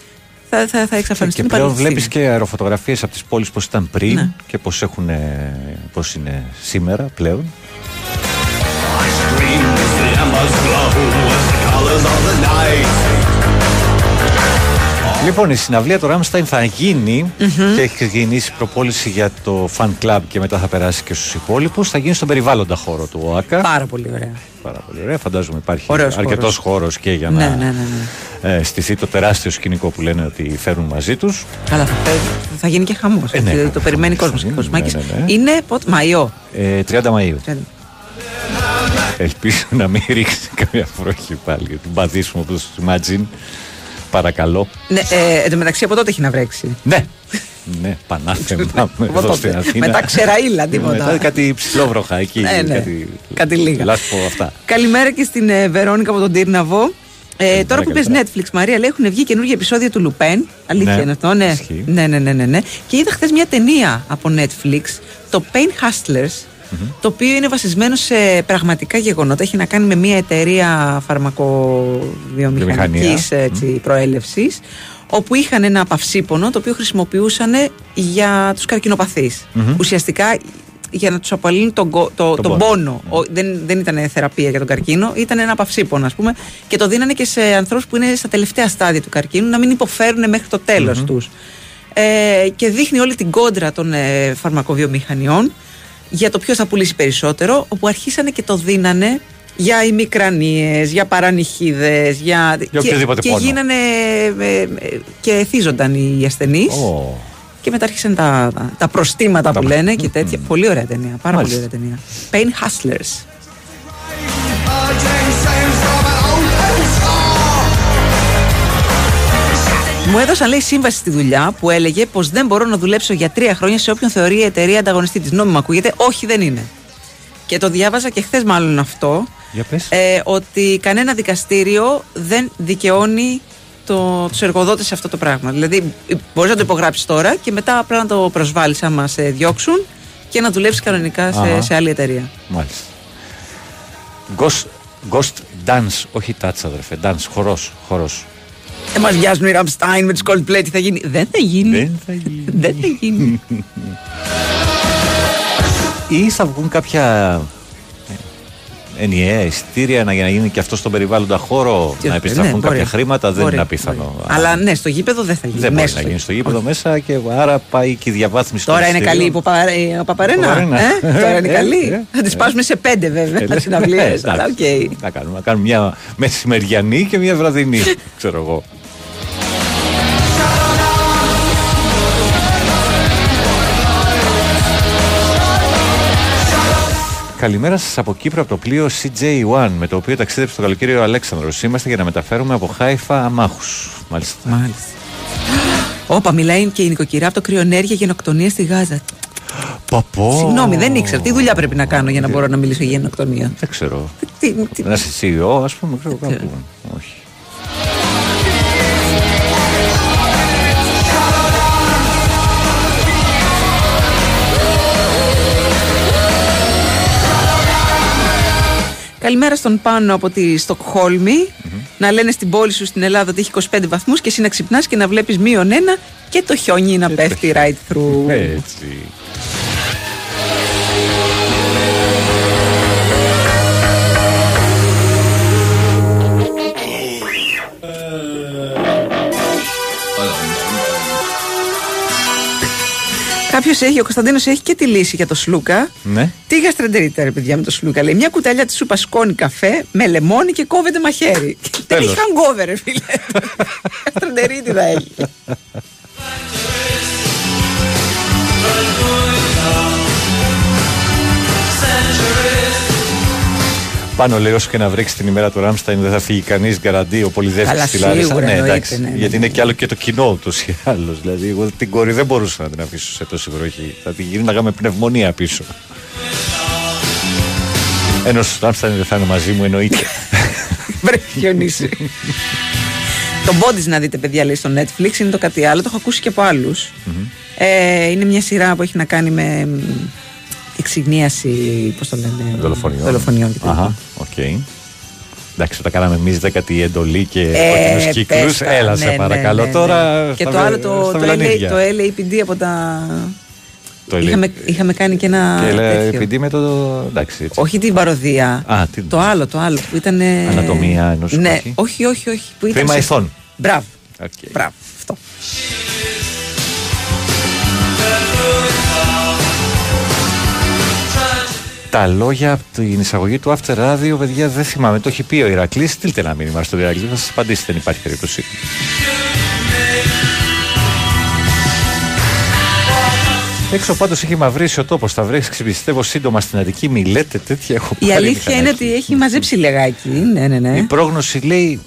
Θα, θα, θα εξαφανιστεί Και η πλέον Παλαιστίνη. βλέπεις και αεροφωτογραφίες από τις πόλεις πώς ήταν πριν Ναι. και πώς πώς είναι σήμερα πλέον. Λοιπόν, η συναυλία του Ράμσταϊν θα γινει και έχει ξεκινήσει προπόληση για το fan club και μετά θα περάσει και στους υπόλοιπους. Θα γίνει στον περιβάλλοντα χώρο του ΟΑΚΑ. Πάρα πολύ ωραία. Πάρα πολύ ωραία. Φαντάζομαι υπάρχει Ωραίος αρκετός χώρος. χώρος και για Ναι, να ναι, ναι, ναι. ε, στηθεί το τεράστιο σκηνικό που λένε ότι φέρουν μαζί τους. Καλά, θα, θα γίνει και χαμός. Ε, ναι, το περιμένει κόσμος. είναι, Κοσμάκης. ναι, ναι, ναι. Είναι πότε, Μαϊό. Ε, 30 Μαΐου. Ελπίζω να μην ρίξει καμία βροχή πάλι. Για την παδίσουμε όπως imagine. Παρακαλώ. Ναι, ε, εν τω μεταξύ από τότε έχει να βρέξει. Ναι. Ναι, πανάθεμα Από εδώ τότε. στην Αθήνα. Μετά ξεραίλα, τίποτα. Μετά κάτι ψηλόβροχα εκεί. Ναι, ναι. Κάτι, Κάτι λίγα. Λάσπο αυτά. Καλημέρα και στην ε, Βερόνικα από τον Τύρναβο. Ε, τώρα που πες καλημέρα. Netflix, Μαρία, λέει έχουν βγει καινούργια επεισόδια του Λουπέν. Αλήθεια Ναι, είναι αυτό, ναι. ισχύει. ναι. Ναι, ναι, ναι, ναι. Και είδα χθες μια ταινία από Netflix, το Pain Hustlers, το οποίο είναι βασισμένο σε πραγματικά γεγονότα. Έχει να κάνει με μια εταιρεία φαρμακοβιομηχανικής έτσι, προέλευσης, όπου είχαν ένα παυσίπονο το οποίο χρησιμοποιούσαν για τους καρκινοπαθείς. Μμμ. Ουσιαστικά για να τους απαλύνουν τον, κο- το, Τον τον πόνο. πόνο. Ο- δεν, δεν ήταν θεραπεία για τον καρκίνο, ήταν ένα παυσίπονο, ας πούμε, και το δίνανε και σε ανθρώπους που είναι στα τελευταία στάδια του καρκίνου να μην υποφέρουν μέχρι το τέλος τους. Ε, και δείχνει όλη την κόντρα των ε, φαρμακοβιομηχανιών για το ποιος θα πουλήσει περισσότερο, όπου αρχίσανε και το δίνανε για ημικρανίες, για παρανυχίδες, για... και, οποιοδήποτε και πόνο. γίνανε ε, ε, και εθίζονταν οι ασθενείς Ω. και μετά άρχισαν τα, τα, τα προστήματα που λένε και τέτοια. Πολύ ωραία ταινία, πάρα πολύ Μάλιστα. ωραία ταινία. Pain Hustlers. Μου έδωσαν λέει σύμβαση στη δουλειά που έλεγε πως δεν μπορώ να δουλέψω για τρία χρόνια σε όποιον θεωρεί η εταιρεία ανταγωνιστή της. Νόμιμα ακούγεται, όχι δεν είναι. Και το διάβαζα και χθες μάλλον αυτό. Για πες. Ε, ότι κανένα δικαστήριο δεν δικαιώνει το, τους εργοδότες σε αυτό το πράγμα. Δηλαδή μπορείς να το υπογράψεις τώρα και μετά απλά να το προσβάλλεις άμα σε διώξουν και να δουλέψεις κανονικά σε, Αχα. σε άλλη εταιρεία. Μάλιστα. Ghost, ghost dance, όχι touch αδερφέ, dance, χορός, χορός. Ε, μας βιάζουν οι Ραμστάιν με τους Coldplay, τι θα γίνει; Δεν θα γίνει. Δεν θα γίνει. Δεν θα γίνει. Ή θα βγουν κάποια ε, ενιαία εισιτήρια να, για να γίνει και αυτό στον περιβάλλοντα χώρο, Τι- να επιστραφούν ναι, κάποια μπορεί. χρήματα, δεν Μπορεί, είναι απίθανο. μπορεί. Αλλά ναι, στο γήπεδο δεν θα γίνει. δεν μπορεί Μέσα να στο γίνει στο γήπεδο μέσα και άρα πάει και η διαβάθμιση του Τώρα είναι καλή η εισιτηρίου. Παπα- η Παπαρένα. Παπαρένα. Ε; Τώρα είναι Ε, καλή. ε, Θα τη σπάσουμε σε πέντε βέβαια. Ε, συναυλίες, εντάξει. αλλά οκ. Να κάνουμε, να κάνουμε μια μεσημεριανή και μια βραδινή, ξέρω εγώ. Καλημέρα σας από Κύπρο από το πλοίο CJ1 με το οποίο ταξίδεψε το καλοκαίρι ο Αλέξανδρος. Είμαστε για να μεταφέρουμε από Χάιφα αμάχους. Μάλιστα. Μάλιστα. Όπα, μιλάει και η νοικοκυρά από το κρυονέργεια γενοκτονίας στη Γάζα. Συγγνώμη, δεν ήξερα. Τι δουλειά πρέπει να κάνω για να μπορώ να μιλήσω για γενοκτονία; Δεν ξέρω. Τι, τι- Να είσαι CEO, ας πούμε, ξέρω κάπου. Όχι. Καλημέρα στον Πάνο από τη στοκχολμη Να λένε στην πόλη σου στην Ελλάδα ότι έχει 25 βαθμούς και εσύ να ξυπνάς και να βλέπεις μείον ένα και το χιόνι να πέφτει right through. Έτσι. Κάποιος έχει, ο Κωνσταντίνος έχει και τη λύση για το σλούκα. Ναι. Τι γαστρεντερίτσα ρε παιδιά με το σλούκα. Λέει μια κουταλιά της σούπας σκόνη καφέ με λεμόνι και κόβεται μαχαίρι. Δεν Τέλος. έχει hangover, ρε φίλε. Γαστρεντερίτιδα έχει. Πάνω λέει όσο και να βρέξει την ημέρα του Ράμσταϊν δεν θα φύγει κανείς γκαραντί ο πολυδεύτη Καλά, στη Λάρισα. σίγουρα, Ναι, εννοείται, εντάξει. ναι, ναι, γιατί ναι. είναι και άλλο και το κοινό ούτως ή άλλως. Δηλαδή, εγώ την κόρη δεν μπορούσα να την αφήσω σε τόση βροχή. Θα την γύρναγα με πνευμονία πίσω. Ενώ στο Ράμσταϊν δεν θα είναι μαζί μου, εννοείται. Βρε χιονίσει. το Bodies να δείτε παιδιά λέει στο Netflix είναι το κάτι άλλο. Το έχω ακούσει και από άλλους. Ε, είναι μια σειρά που έχει να κάνει με μ, εξυγνίαση, πώς το λένε, Δολοφονιών. δολοφονιών και τέτοια. Αχα, οκ. Εντάξει, τα κάναμε εμείς δέκατη εντολή και Ε, κόκκινους κύκλους. πες τα, Έλα, ναι, σε ναι, παρακαλώ. ναι, ναι. Τώρα. Και στα το βε- άλλο το, στα το, LA, βελανίδια. το LAPD από τα. Το LA. Είχαμε, είχαμε κάνει και ένα. Και λέει, τέτοιο. επειδή με το. Εντάξει, έτσι. Όχι την παρωδία. Α, τι- Το άλλο, το άλλο που ήταν. Ανατομία ενός Ναι, σκουπί. όχι, όχι, όχι. Που ήταν Τμήμα ηθών. Μπράβο. Οκ. Μπράβο. Αυτό. Τα λόγια από την εισαγωγή του After Radio, παιδιά, δεν θυμάμαι. Το έχει πει ο Ηρακλής. Στείλτε ένα μήνυμα στον Ηρακλή, θα σας απαντήσει. Δεν υπάρχει περίπτωση. Έξω πάντως έχει μαυρίσει ο τόπος. Θα βρέξει, πιστεύω, σύντομα στην Αττική. Μιλέτε τέτοια. Έχω Η πάρει αλήθεια είναι μηχανάκι. ότι έχει μαζέψει λεγάκι. Ναι, ναι, ναι. Η πρόγνωση λέει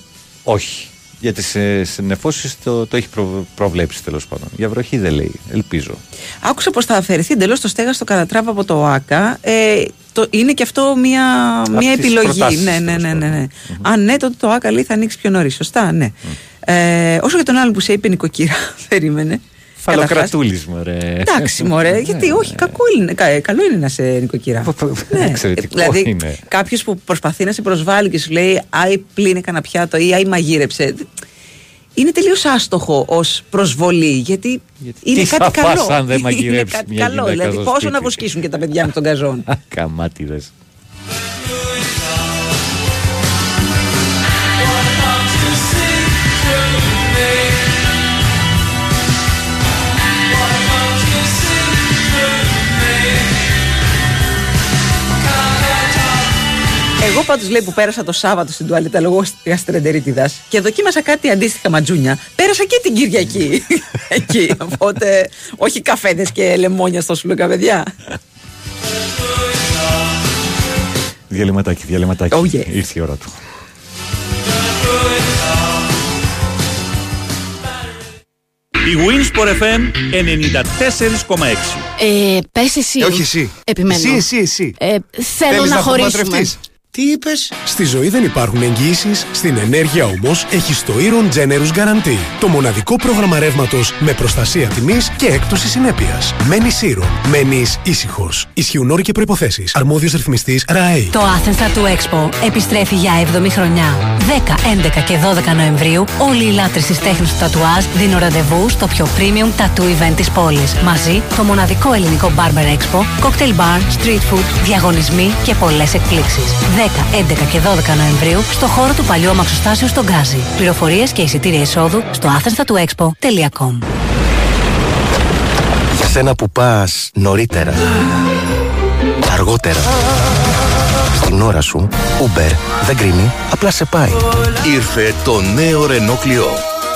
όχι. Για τις συνεφώσεις το, το έχει προ- προβλέψει τέλος πάντων. Για βροχή δεν λέει. Ελπίζω. Άκουσα πως θα αφαιρεθεί εντελώς το στέγαστο κατατράβα από το ΟΑΚΑ. Ε, το, είναι και αυτό μια, μια τις επιλογή. προτάσεις, Ναι, ναι, τέλος ναι, ναι, ναι. Αν ναι, τότε το ΟΑΚΑ λέει θα ανοίξει πιο νωρίς. Σωστά, ναι. Ε, όσο για τον άλλο που σε είπε νοικοκύρα, περίμενε. Καταρχάς, Φαλοκρατούλη, μωρέ. Εντάξει, μωρέ, γιατί όχι, κακό είναι, κα- καλό είναι να σε νοικοκυρά. ναι. Εξαιρετικό δηλαδή, είναι. κάποιος που προσπαθεί να σε προσβάλλει και σου λέει Άι, πλύνε κανένα πιάτο ή Άι, μαγείρεψε. Είναι τελείως άστοχο ως προσβολή, γιατί, είναι τι κάτι θα καλό. φας αν δεν Είναι μαγειρέψεις κάτι μια καλό. γυναίκα Δηλαδή, στο πόσο σπίτι; να βοσκήσουν και τα παιδιά με τον καζόν. Καμάτιδες. Εγώ πάντως λέει που πέρασα το Σάββατο στην τουαλέτα λόγω γαστρεντερίτιδας και δοκίμασα κάτι αντίστοιχα ματζούνια. Πέρασα και την Κυριακή. Εκεί. Οπότε, όχι καφέδες και λεμόνια στο σλούκα, παιδιά. Διαλυματάκι, διαλυματάκι. Oh, yes. Ήρθε η ώρα του. Η Winsport FM 94,6. Ε, πες εσύ. όχι εσύ. Επιμένω. Εσύ, εσύ, εσύ. Ε, θέλω Θέλεις να, να χωρίσουμε. Απομακρευτείς; Τι είπες; Στη ζωή δεν υπάρχουν εγγύησει. Στην ενέργεια όμως έχεις το Iron Generous Guarantee. Το μοναδικό πρόγραμμα ρεύματος με προστασία τιμής και έκπτωση συνέπειας. Μένεις Iron. Μένεις ήσυχος. Ισχύουν όροι και προποθέσει. Αρμόδιος ρυθμιστής ΡΑΕ. Το Athens Tattoo Expo επιστρέφει για 7η χρονιά. 10, 11 και 12 Νοεμβρίου όλοι οι λάτρεις της τέχνης του τατουάζ δίνουν ραντεβού στο πιο premium tattoo event της πόλης. Μαζί το μοναδικό ελληνικό Barber Expo, cocktail bar, street food, διαγωνισμοί και πολλές εκπλήξεις. 10, 11 και 12 Νοεμβρίου στο χώρο του παλιού αμαξοστάσιου στον Γκάζι. Πληροφορίες και εισιτήρια εισόδου στο athenstatoexpo.com Για σένα που πας νωρίτερα, αργότερα, στην ώρα σου, Uber δεν κρίνει, απλά σε πάει. Ήρθε το νέο Renault Clio.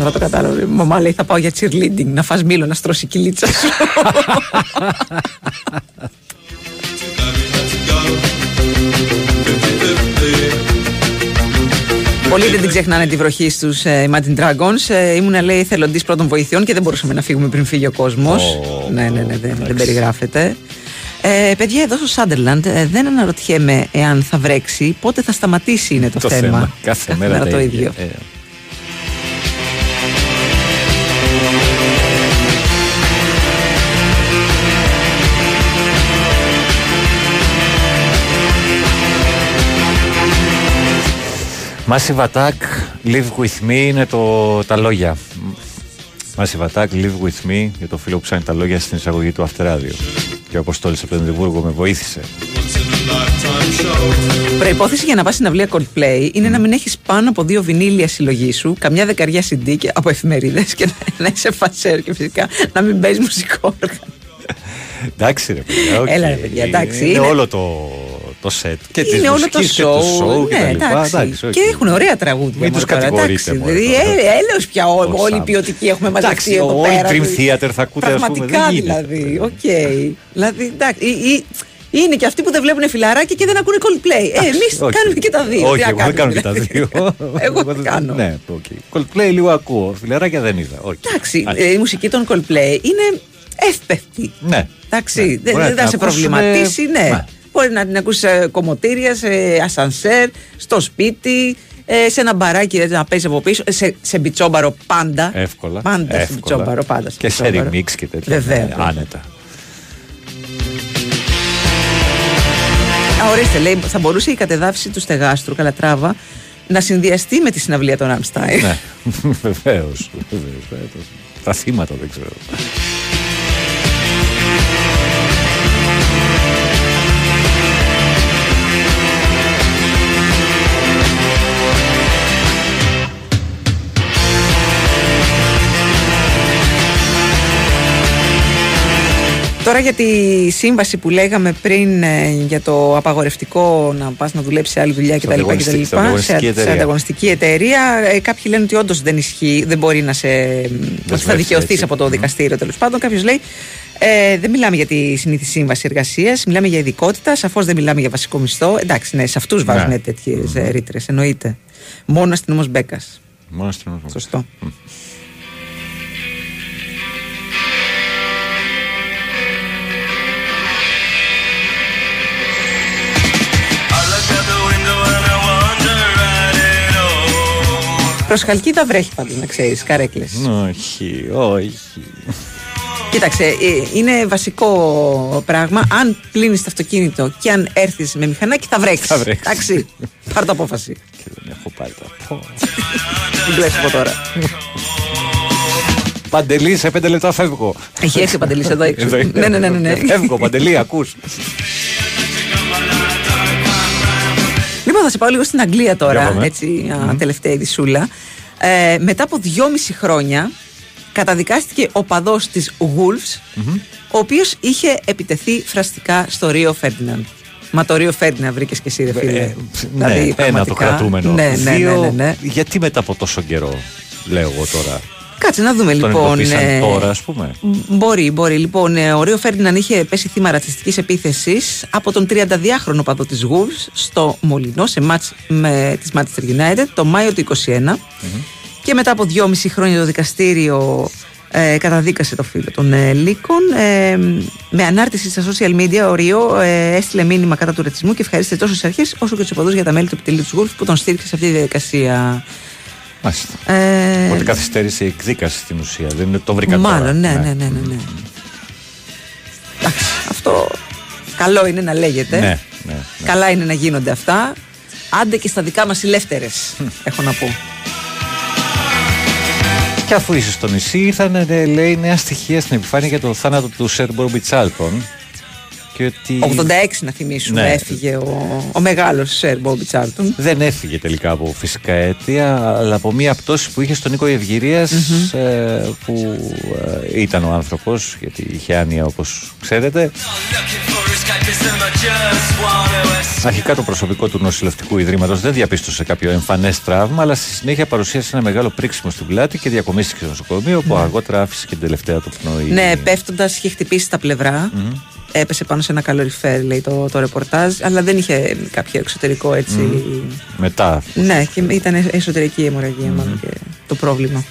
Τώρα το κατάλαβα. Η μαμά λέει θα πάω για cheerleading, να φας μήλο, να στρώσει η κυλίτσα σου. Πολλοί δεν την ξεχνάνε τη βροχή στους ε, Imagine Dragons. Ε, ήμουν, λέει, θελοντής πρώτων βοηθειών και δεν μπορούσαμε να φύγουμε πριν φύγει ο κόσμος. ναι, ναι, ναι, δεν, δεν περιγράφεται. Ε, παιδιά, εδώ στο Σάντερλαντ ε, δεν αναρωτιέμαι εάν θα βρέξει, πότε θα σταματήσει είναι το, Το θέμα. Κάθε μέρα τα το ίδια. ίδιο. Ε. Massive Attack, Live With Me είναι το, τα λόγια. Massive Attack, Live With Me για το φίλο που ψάχνει τα λόγια στην εισαγωγή του Αυτεράδιο. Και ο Αποστόλης από το Εδιμβούργο με βοήθησε. Προϋπόθεση για να πας συναυλία Coldplay είναι να μην έχεις πάνω από δύο βινίλια συλλογή σου, καμιά δεκαριά CD και από εφημερίδες και να, να είσαι φασέρ και φυσικά να μην παίζεις μουσικό όργανο. Εντάξει ρε παιδιά, οκ. Έλα, ρε παιδιά, εντάξει, Είναι, είναι- όλο το, το set και της είναι όλο το μουσικής και show. του show και ναι, τα λοιπά. εντάξει. Εντάξει, οκ. Και έχουν ωραία τραγούδια. Μην τους μωρέ, τώρα, κατηγορείτε, εντάξει. μωρέ, Δηλαδή, τώρα. ε, έλεος πια ό- Πώς όλοι οι θα- ποιοτικοί έχουμε μαζευτεί Εντάξει, εδώ όλοι πέρα. Dream δηλαδή. Theater θα ακούτε, ας πούμε, Πραγματικά δεν γίνεται. δηλαδή. Οκ. Δηλαδή, εντάξει. ή- ή- Είναι και αυτοί που δεν βλέπουν Φιλαράκια και δεν ακούνε Coldplay. Ε, εμείς όχι. κάνουμε και τα δύο. Όχι, Τι να εγώ δεν κάνω κάνουμε, και τα δηλαδή. δύο. Εγώ τι κάνω. Ναι, ok. Coldplay λίγο ακούω. Φιλαράκια δεν είδα. οκ. Εντάξει, Μάλιστα. ε, η μουσική των Coldplay είναι εύπεπτη. Ναι. Εντάξει, δεν Μπορεί να δεν θα την σε ακούσουμε- προβληματίσει, ναι. Ναι. Μπορεί να την ακούσει σε κομμωτήρια, σε ασανσέρ, στο σπίτι, ε, σε ένα μπαράκι έτσι, να παίζει από πίσω, σε, σε μπιτσόμπαρο πάντα. Εύκολα. Πάντα σε εύκολα. μπιτσόμπαρο, πάντα σε Και σε μπιτσόμπαρο. remix και τέτοια. Βεβαίως, ναι, βέβαια. Άνετα. Α, ορίστε, λέει, θα μπορούσε η κατεδάφιση του στεγάστρου Καλατράβα να συνδυαστεί με τη συναυλία των Rammstein. Ναι, βεβαίως. Τα θύματα δεν ξέρω. Τώρα για τη σύμβαση που λέγαμε πριν ε, για το απαγορευτικό να πας να δουλέψεις σε άλλη δουλειά Σε κτλ. ανταγωνιστική- σε Σε, ανταγωνιστική σε εταιρεία. ανταγωνιστική εταιρεία. Ε, κάποιοι λένε ότι όντως δεν ισχύει, δεν μπορεί να σε. ότι θα δικαιωθείς έτσι. από το δικαστήριο τέλος πάντων. Κάποιος λέει. Ε, δεν μιλάμε για τη συνήθι σύμβαση εργασίας, μιλάμε για ειδικότητα. Σαφώς δεν μιλάμε για βασικό μισθό. Εντάξει, ναι, σε αυτούς βάζουν Ναι. τέτοιες ρήτρες, εννοείται. Μόνο αστυνομός Μπέκας. Μόνο στην ομάδα. Σωστό. Προς Χαλκίδα βρέχει πάντως να ξέρεις, καρέκλες. Όχι, όχι. Κοίταξε, ε, είναι βασικό πράγμα. Αν πλύνεις το αυτοκίνητο και αν έρθεις με μηχανάκι, θα βρέξεις. Θα βρέξεις. Εντάξει. Πάρ' το απόφαση. Και δεν έχω πάρει τα. Την κλέψω από τώρα. Παντελή, σε πέντε λεπτά φεύγω. Έχει έρθει ο Παντελής εδώ έξω. Εδώ είναι. ναι, ναι, ναι, ναι, ναι. Φεύγω, Παντελή, ακούς. θα σε πάω λίγο στην Αγγλία Για τώρα, πάμε. έτσι, α, τελευταία ειδισούλα. Ε, μετά από δυόμιση χρόνια καταδικάστηκε ο παδός της Wolves, ο οποίος είχε επιτεθεί φραστικά στο Ρίο Φέρντιναντ. Μα το Ρίο Φέρντιναντ βρήκες και εσύ, ρε φίλε. Ε, Δηλαδή, ναι, ένα το πραγματικά. κρατούμενο. Ναι, ναι, ναι, Δύο, ναι, ναι. Γιατί μετά από τόσο καιρό, λέω εγώ τώρα. Κάτσε να δούμε Τον λοιπόν. εντοπίσαν ε, τώρα, ας πούμε. Μπορεί, μπορεί. Λοιπόν, ε, ο Ρίο Φέρντιναν είχε πέσει θύμα ρατσιστικής επίθεσης από τον 32χρονο παδό της Wolves στο Μολυνό σε μάτς με της Manchester United το Μάιο του 2021. Και μετά από δυόμιση χρόνια το δικαστήριο ε, καταδίκασε το φίλο των ε, Λύκων. Ε, με ανάρτηση στα social media, ο Ριό ε, έστειλε μήνυμα κατά του ρατσισμού και ευχαρίστησε τόσο τι αρχές όσο και τους οπαδούς για τα μέλη του επιτελείου της Wolves που τον στήριξε σε αυτή τη διαδικασία. Μάλιστα. Ε, Ότι καθυστέρησε η εκδίκαση στην ουσία. Δεν είναι το βρήκα τώρα. Μάλλον, ναι, ναι, ναι, ναι. ναι. Εντάξει, αυτό καλό είναι να λέγεται. Ναι, ναι, ναι. Καλά είναι να γίνονται αυτά. Άντε και στα δικά μας ηλεύθερες, έχω να πω. Και αφού είσαι στο νησί, ήρθαν ε, λέει νέα στοιχεία στην επιφάνεια για το θάνατο του Σερ Μπόρμπι Τσάλτον. Και ότι... 86 να θυμίσουμε Ναι. έφυγε ο, ο μεγάλος Σερ Μπόμπι Τσάρτον. Δεν έφυγε τελικά από φυσικά αίτια, αλλά από μία πτώση που είχε στον Νίκο Ευγυρίας, ε, που ε, ήταν ο άνθρωπος, γιατί είχε άνοια όπως ξέρετε. Αρχικά το προσωπικό του νοσηλευτικού ιδρύματος δεν διαπίστωσε κάποιο εμφανές τραύμα, αλλά στη συνέχεια παρουσίασε ένα μεγάλο πρίξιμο στην πλάτη και διακομίστηκε στο νοσοκομείο, όπου αργότερα άφησε και την τελευταία του πνοή. Ναι, πέφτοντας είχε χτυπήσει τα πλευρά. Έπεσε πάνω σε ένα καλοριφέρ, λέει το, το ρεπορτάζ, αλλά δεν είχε κάποιο εξωτερικό έτσι. Μετά. Ναι, και ήταν εσωτερική αιμορραγία μάλλον και το πρόβλημα.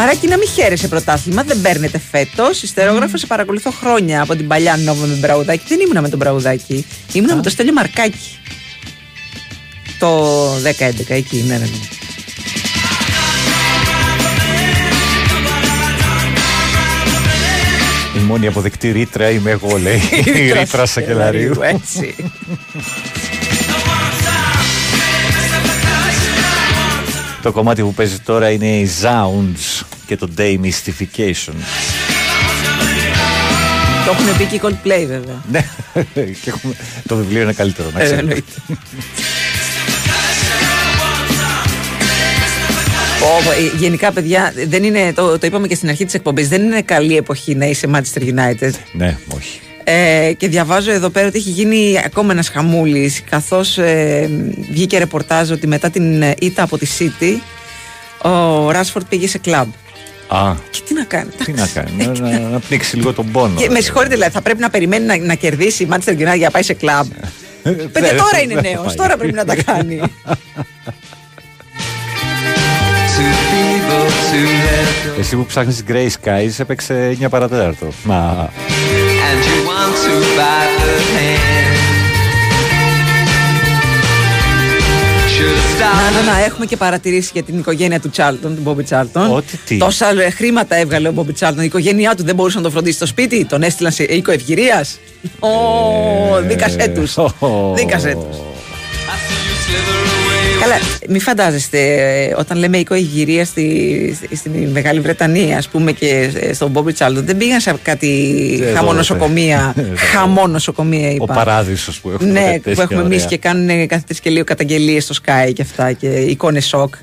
Μαράκι να μην χαίρεσαι πρωτάθλημα, δεν παίρνετε φέτος. Ιστερόγραφο σε παρακολουθώ χρόνια από την παλιά νόβα με Μπραουδάκη. Δεν ήμουνα με τον Μπραουδάκη, ήμουνα με το Στέλιο Μαρκάκη. Το 10-11 εκεί, ναι, ναι, ναι. Η μόνη αποδεκτή ρήτρα είμαι εγώ, λέει. Η ρήτρα Σακελαρίου. Έτσι. Το κομμάτι που παίζει τώρα είναι οι Zounds και το Day Mystification. Το έχουν πει και οι Coldplay βέβαια. Ναι, και έχουμε... το βιβλίο είναι καλύτερο, να Ε, ξέρετε. εννοείται. Πω, πω, ε, γενικά, παιδιά, δεν είναι, το, το είπαμε και στην αρχή της εκπομπής. Δεν είναι καλή εποχή να είσαι Manchester United. Ναι, όχι. Ε, και διαβάζω εδώ πέρα ότι έχει γίνει ακόμα ένας χαμούλης. Καθώς ε, βγήκε ρεπορτάζ ότι μετά την ε, ήττα από τη City, ο Ράσφορντ πήγε σε κλαμπ. Α, Και τι να κάνει. τι να κάνει, να, να, να πνίξει λίγο τον πόνο. Και με συγχωρείτε, δηλαδή, θα πρέπει να περιμένει να, να κερδίσει η Manchester United για να πάει σε κλαμπ. Παιδιά, Δεν- τώρα είναι δεν νέος, πάει. τώρα πρέπει να τα κάνει. Εσύ που ψάχνεις Grey Skies έπαιξε 9 παρατέταρτο. Μα and you want to Να, started να, να, έχουμε και παρατηρήσεις για την οικογένεια του Τσάλτον, του Μπόμπι Τσάλτον. Ότι τι. Τόσα ε, χρήματα έβγαλε ο Μπόμπι Τσάλτον. Η οικογένειά του δεν μπορούσε να το φροντίσει στο σπίτι. Τον έστειλαν σε οίκο ευγυρίας. Ω, δίκασέ τους. Δίκασέ τους. Καλά, μην φαντάζεστε ε, όταν λέμε οίκο ευγυρία στη, στη, στη Μεγάλη Βρετανία, ας πούμε, και ε, στον Μπόμπι Τσάλτον, δεν πήγαν σε κάτι Εδώ, χαμό εδώ. νοσοκομεία. Εδώ. χαμό νοσοκομεία, ο είπα. παράδεισος που έχουμε. Ναι, τέτοια που έχουμε εμείς ωραία. και κάνουν κάθε τρει και λίγο καταγγελίες στο Sky και αυτά και εικόνες σοκ.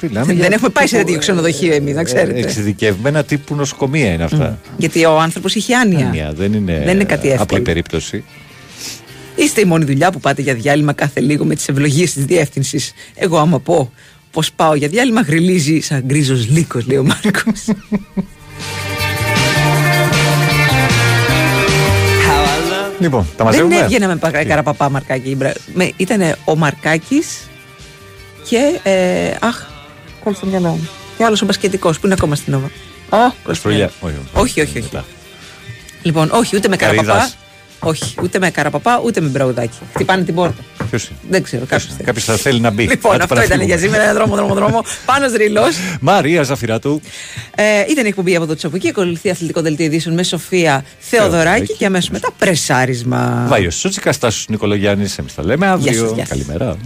Μιλάμε Δεν για έχουμε πάει σε τύπου, τέτοιο ξενοδοχείο εμείς, να ε, ξέρετε. Εξειδικευμένα τύπου νοσοκομεία είναι αυτά. Γιατί ο άνθρωπος είχε άνοια. Άνοια, δεν είναι, Δεν είναι κάτι εύκολο. απλή περίπτωση. Είστε η μόνη δουλειά που πάτε για διάλειμμα κάθε λίγο με τις ευλογίες της διεύθυνσης. Εγώ, άμα πω πως πάω για διάλειμμα, γριλίζει σαν γκρίζος λύκος, λέει ο Μάρκος. Λοιπόν, τα Δεν μαζεύουμε. έβγαινε με πα- καραπαπά Μαρκάκη. Ήταν ο Μαρκάκης και. Ε, αχ, κόλλησε το μυαλό μου. Και άλλος ο μπασκετικός που είναι ακόμα στην Νόβα. Α, κόλλησε το μυαλό. Φρουλιά. Όχι, όχι, όχι. Λοιπόν, όχι, ούτε με Καρύδας. καραπαπά. Όχι, ούτε με καραπαπά, ούτε με μπραουδάκι. Χτυπάνε την πόρτα. Ποιος είναι; Δεν ξέρω, κάποιος θέλει. Κάποιος θα θέλει να μπει. Λοιπόν, Άντε, αυτό πάμε να ήταν για φύγουμε. σήμερα. Δρόμο, δρόμο, δρόμο. Πάνω ρήλο. Μαρία Ζαφυράτου. Ε, ήταν η εκπομπή από το Τσαπουκί. Ακολουθεί αθλητικό δελτίο ειδήσεων με Σοφία Θεοδωράκη και αμέσως μετά πρεσάρισμα. Βάιος Σούτσικας, Τάσος Νικολογιάννης. Εμείς τα λέμε αύριο. Γεια σας, γεια σας. Καλημέρα.